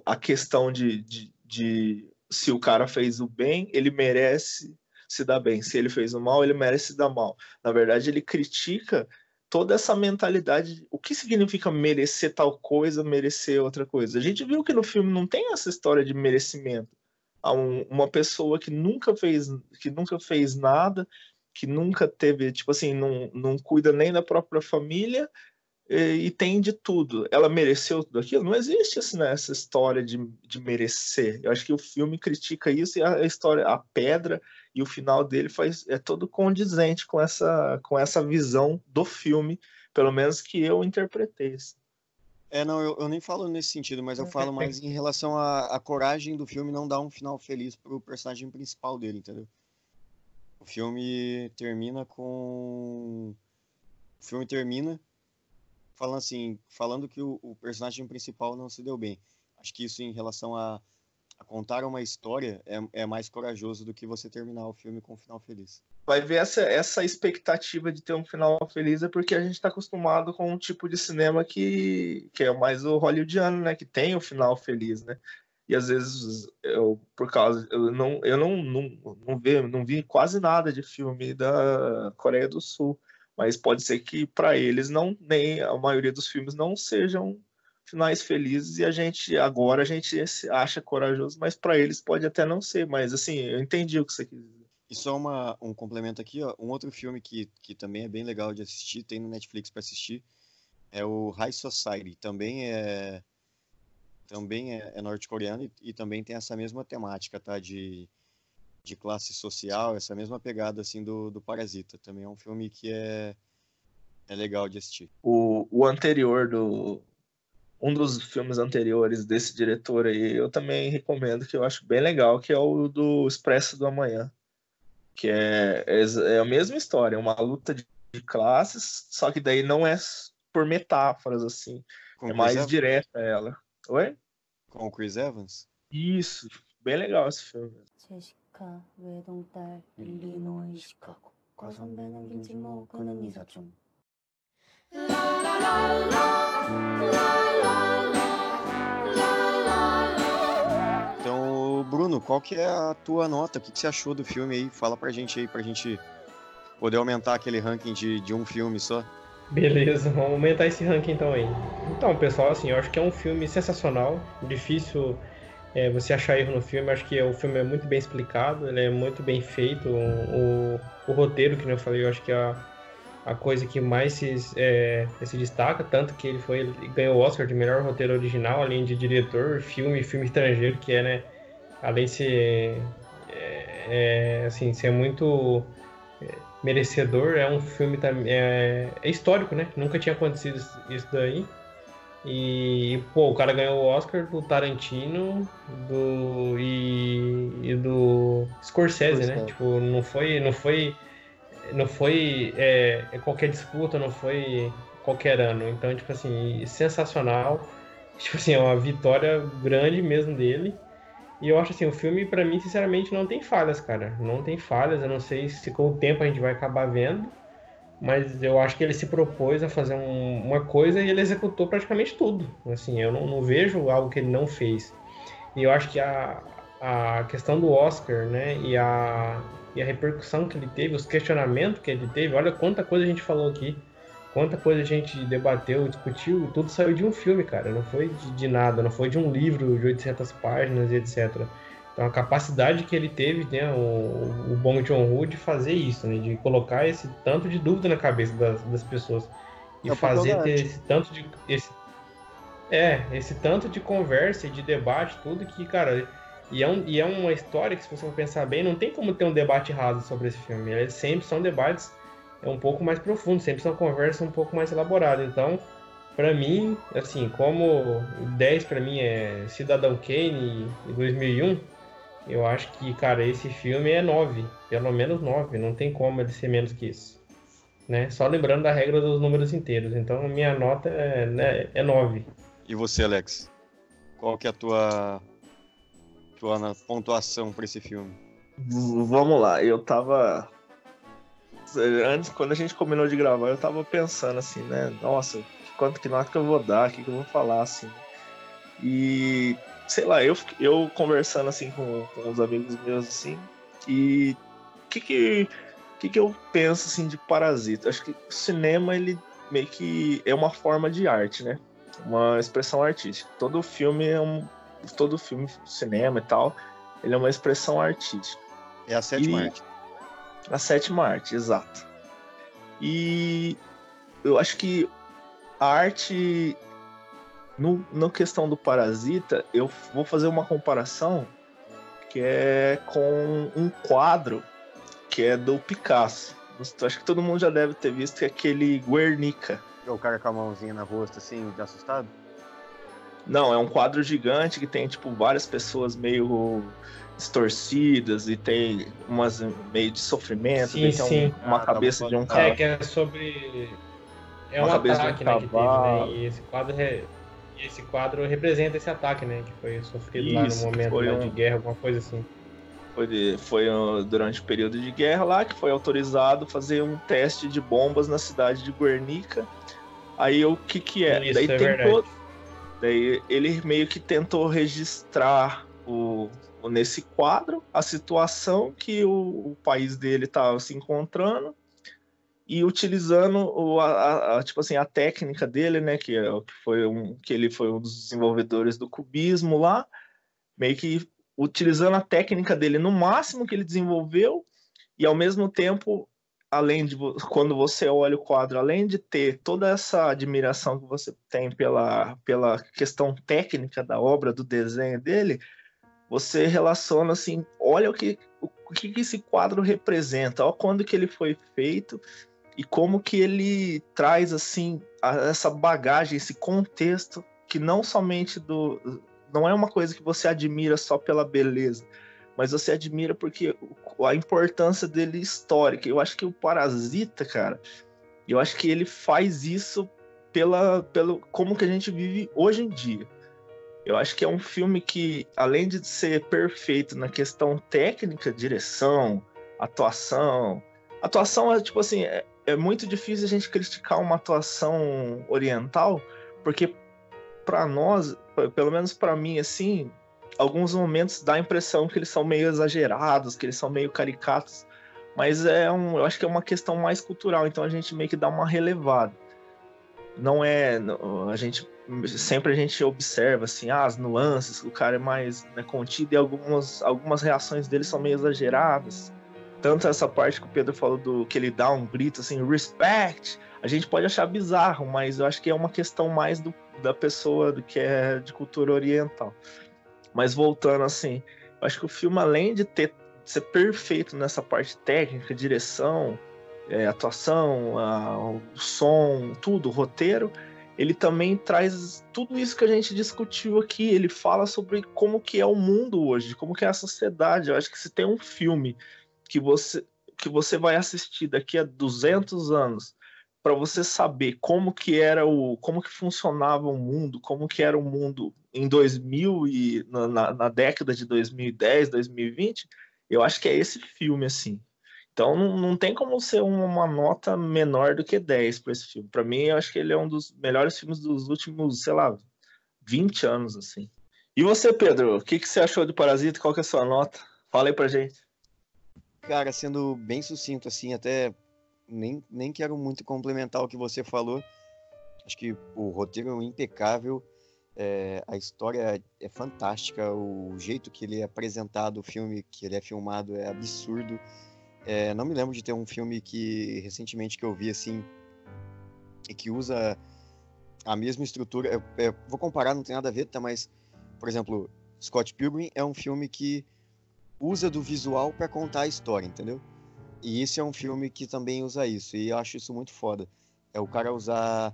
a questão de, de, de se o cara fez o bem, ele merece se dar bem. Se ele fez o mal, ele merece se dar mal. Na verdade, ele critica toda essa mentalidade. O que significa merecer tal coisa, merecer outra coisa? A gente viu que no filme não tem essa história de merecimento a um, uma pessoa que nunca fez que nunca fez nada que nunca teve tipo assim não, não cuida nem da própria família e, e tem de tudo ela mereceu tudo aquilo não existe assim, né, essa história de, de merecer eu acho que o filme critica isso e a, a história a pedra e o final dele faz é todo condizente com essa com essa visão do filme pelo menos que eu interpretei assim. É, não, eu, eu nem falo nesse sentido, mas eu [laughs] falo mais em relação à, à coragem do filme não dar um final feliz pro personagem principal dele, entendeu? O filme termina com. O filme termina falando assim, falando que o, o personagem principal não se deu bem. Acho que isso em relação a, a contar uma história é, é mais corajoso do que você terminar o filme com um final feliz vai ver essa, essa expectativa de ter um final feliz é porque a gente está acostumado com um tipo de cinema que, que é mais o hollywoodiano, né? Que tem o final feliz, né? E às vezes eu, por causa, eu não, eu não, não, não, vi, não vi quase nada de filme da Coreia do Sul, mas pode ser que para eles não, nem a maioria dos filmes não sejam finais felizes e a gente agora a gente acha corajoso, mas para eles pode até não ser. Mas assim, eu entendi o que você quis dizer. E só uma, um complemento aqui, ó, um outro filme que, que também é bem legal de assistir, tem no Netflix para assistir, é o High Society. Também é também é, é norte-coreano e, e, também tem essa mesma temática, tá? De, de classe social, essa mesma pegada assim do, do Parasita. Também é um filme que é, é legal de assistir. O, o anterior do um dos filmes anteriores desse diretor aí, eu também recomendo que eu acho bem legal, que é o do Expresso do Amanhã que é, é, é a mesma história, é uma luta de, de, classes, só que daí não é por metáforas, assim, Com é mais Evans? direta ela. Oi? Com o Chris Evans? Isso, bem legal esse filme. La la la la la Bruno, qual que é a tua nota? O que, que você achou do filme aí? Fala pra gente aí, pra gente poder aumentar aquele ranking de, de um filme só. Beleza, [laughs] vamos aumentar esse ranking então aí. Então, pessoal, assim, eu acho que é um filme sensacional, difícil é, você achar erro no filme, acho que o filme é muito bem explicado, ele é muito bem feito, o, o, roteiro, que eu falei, eu acho que é a, a coisa que mais se, é, se destaca, tanto que ele foi ele ganhou o Oscar de melhor roteiro original, além de diretor, filme filme estrangeiro, que é, né, além de ser, é, é, assim, ser muito. É, merecedor. É um filme é, é, histórico, né? Nunca tinha acontecido isso daí. E, pô, o cara ganhou o Oscar do Tarantino do, e, e do Scorsese, né? Tipo, não foi, não foi, não foi é, é, qualquer disputa, não foi qualquer ano. Então, tipo assim, sensacional. Tipo assim, é uma vitória grande mesmo dele. E eu acho assim, o filme, para mim, sinceramente, não tem falhas, cara. Não tem falhas. Eu não sei se com o tempo a gente vai acabar vendo mas eu acho que ele se propôs a fazer um, uma coisa e ele executou praticamente tudo. Assim, eu não, não, vejo algo que ele não fez. E eu acho que a, a questão do Oscar, né, e a, e a repercussão que ele teve, os questionamentos que ele teve, olha quanta coisa a gente falou aqui, quanta coisa a gente debateu, discutiu, tudo saiu de um filme, cara, não foi de, de nada, não foi de um livro de 800 páginas e etc. Então a capacidade que ele teve, né, o, o bom John Woo, de fazer isso, né, de colocar esse tanto de dúvida na cabeça das, das pessoas e é fazer ter esse tanto de esse é esse tanto de conversa e de debate tudo que cara e é, um, e é uma história que se você for pensar bem não tem como ter um debate raso sobre esse filme eles sempre são debates é um pouco mais profundos sempre são conversas um pouco mais elaboradas então para mim assim como 10 para mim é Cidadão Kane e 2001 eu acho que, cara, esse filme é 9. Pelo menos 9. Não tem como ele ser menos que isso. Né? Só lembrando da regra dos números inteiros. Então, minha nota é, né, é 9. E você, Alex? Qual que é a tua, tua pontuação para esse filme? Vamos lá. Eu tava... Antes, quando a gente combinou de gravar, eu tava pensando assim, né? Nossa, quanto que nota que eu vou dar? O que, que eu vou falar, assim? E sei lá, eu, eu conversando assim com, com os amigos meus assim, e o que que, que que eu penso assim de Parasita? Acho que o cinema ele meio que é uma forma de arte, né? Uma expressão artística. Todo filme é um todo filme, cinema e tal, ele é uma expressão artística. É a sétima e... arte. A sétima arte, exato. E eu acho que a arte no, na questão do Parasita, eu vou fazer uma comparação que é com um quadro que é do Picasso. Acho que todo mundo já deve ter visto que é aquele Guernica. É o cara com a mãozinha na rosto, assim, de assustado? Não, é um quadro gigante que tem, tipo, várias pessoas meio distorcidas e tem umas meio de sofrimento. Sim, sim. Um, uma ah, cabeça de um cara. É, que é sobre. É uma um ataque, né, que teve, né? E esse quadro é esse quadro representa esse ataque, né? Que foi sofrido Isso, lá no momento um... de guerra, alguma coisa assim. Foi, de, foi durante o período de guerra lá que foi autorizado fazer um teste de bombas na cidade de Guernica. Aí o que que é? Isso, daí é tentou, daí ele meio que tentou registrar o, o nesse quadro a situação que o, o país dele estava se encontrando e utilizando o, a, a, tipo assim, a técnica dele, né, que, é, que, foi um, que ele foi um dos desenvolvedores do cubismo lá, meio que utilizando a técnica dele no máximo que ele desenvolveu, e ao mesmo tempo, além de quando você olha o quadro, além de ter toda essa admiração que você tem pela, pela questão técnica da obra, do desenho dele, você relaciona assim, olha o que o que esse quadro representa, olha quando que ele foi feito e como que ele traz assim a, essa bagagem, esse contexto que não somente do não é uma coisa que você admira só pela beleza, mas você admira porque a importância dele histórica. Eu acho que o Parasita, cara, eu acho que ele faz isso pela pelo como que a gente vive hoje em dia. Eu acho que é um filme que, além de ser perfeito na questão técnica, direção, atuação, atuação é tipo assim, é, é muito difícil a gente criticar uma atuação oriental, porque para nós, pelo menos para mim, assim, alguns momentos dá a impressão que eles são meio exagerados, que eles são meio caricatos, mas é um, eu acho que é uma questão mais cultural, então a gente meio que dá uma relevada. Não é, a gente sempre a gente observa assim, ah, as nuances, o cara é mais né, contido e algumas algumas reações dele são meio exageradas tanto essa parte que o Pedro falou do que ele dá um grito assim, respect, a gente pode achar bizarro, mas eu acho que é uma questão mais do, da pessoa do que é de cultura oriental. Mas voltando assim, eu acho que o filme, além de ter ser perfeito nessa parte técnica, direção, é, atuação, a, o som, tudo, o roteiro, ele também traz tudo isso que a gente discutiu aqui. Ele fala sobre como que é o mundo hoje, como que é a sociedade. Eu acho que se tem um filme que você que você vai assistir daqui a 200 anos para você saber como que era o como que funcionava o mundo, como que era o mundo em 2000 e na, na década de 2010, 2020, eu acho que é esse filme assim. Então não, não tem como ser uma nota menor do que 10 para esse filme. Para mim, eu acho que ele é um dos melhores filmes dos últimos, sei lá, 20 anos assim. E você, Pedro, o que, que você achou de Parasita? Qual que é a sua nota? Fala aí pra gente. Cara, sendo bem sucinto, assim, até nem, nem quero muito complementar o que você falou. Acho que o roteiro é impecável, é, a história é fantástica, o jeito que ele é apresentado, o filme que ele é filmado é absurdo. É, não me lembro de ter um filme que recentemente que eu vi assim e que usa a mesma estrutura. Vou comparar, não tem nada a ver, tá? Mas, por exemplo, Scott Pilgrim é um filme que usa do visual para contar a história, entendeu? E esse é um filme que também usa isso, e eu acho isso muito foda. É o cara usar.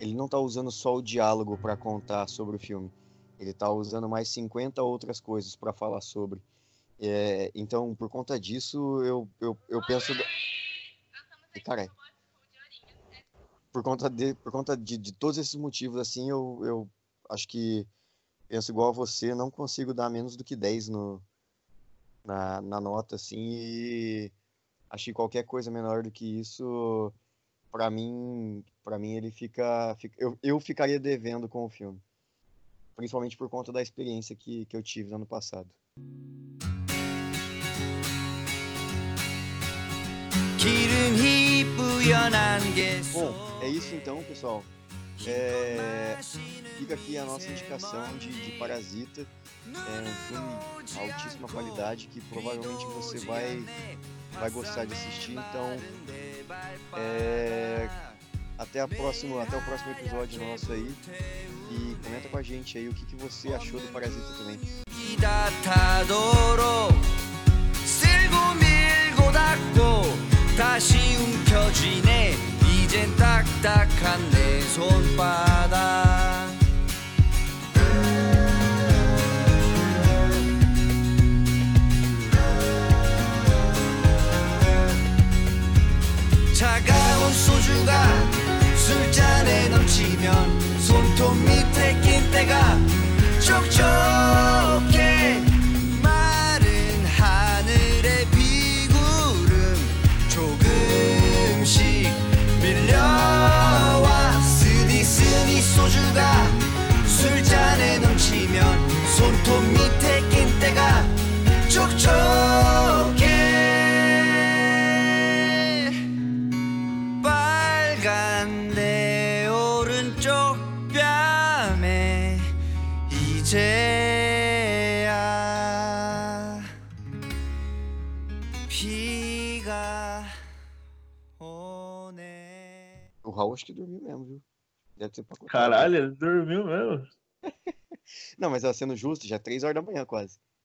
Ele não tá usando só o diálogo para contar sobre o filme, ele tá usando mais 50 outras coisas para falar sobre. É, então, por conta disso, eu, eu, eu penso. E, cara, por conta, de, por conta de, de todos esses motivos, assim, eu, eu acho que penso igual a você, não consigo dar menos do que 10 no, na, na nota, assim, e que qualquer coisa menor do que isso, para mim, para mim ele fica, fica eu, eu ficaria devendo com o filme, principalmente por conta da experiência que, que eu tive no ano passado. Bom, é isso então, pessoal. É, fica aqui a nossa indicação de, de Parasita. É um filme de altíssima qualidade que provavelmente você vai, vai gostar de assistir. Então, é, até, a próxima, até o próximo episódio nosso aí. E comenta com a gente aí o que, que você achou do Parasita também. 다시 움켜쥐네 이젠 딱딱한 내 손바닥. 차가운 소주가 술잔에 넘치면 손톱 밑에 낀 때가 촉촉해 소주가 술잔에 넘치면 손톱 밑에 낀 때가 촉촉해 빨간 내 오른쪽 뺨에 이제야 비가 O Raul acho que dormiu mesmo, viu? Deve ter Caralho, ele dormiu mesmo. [laughs] Não, mas ela sendo justo, já é 3 horas da manhã quase.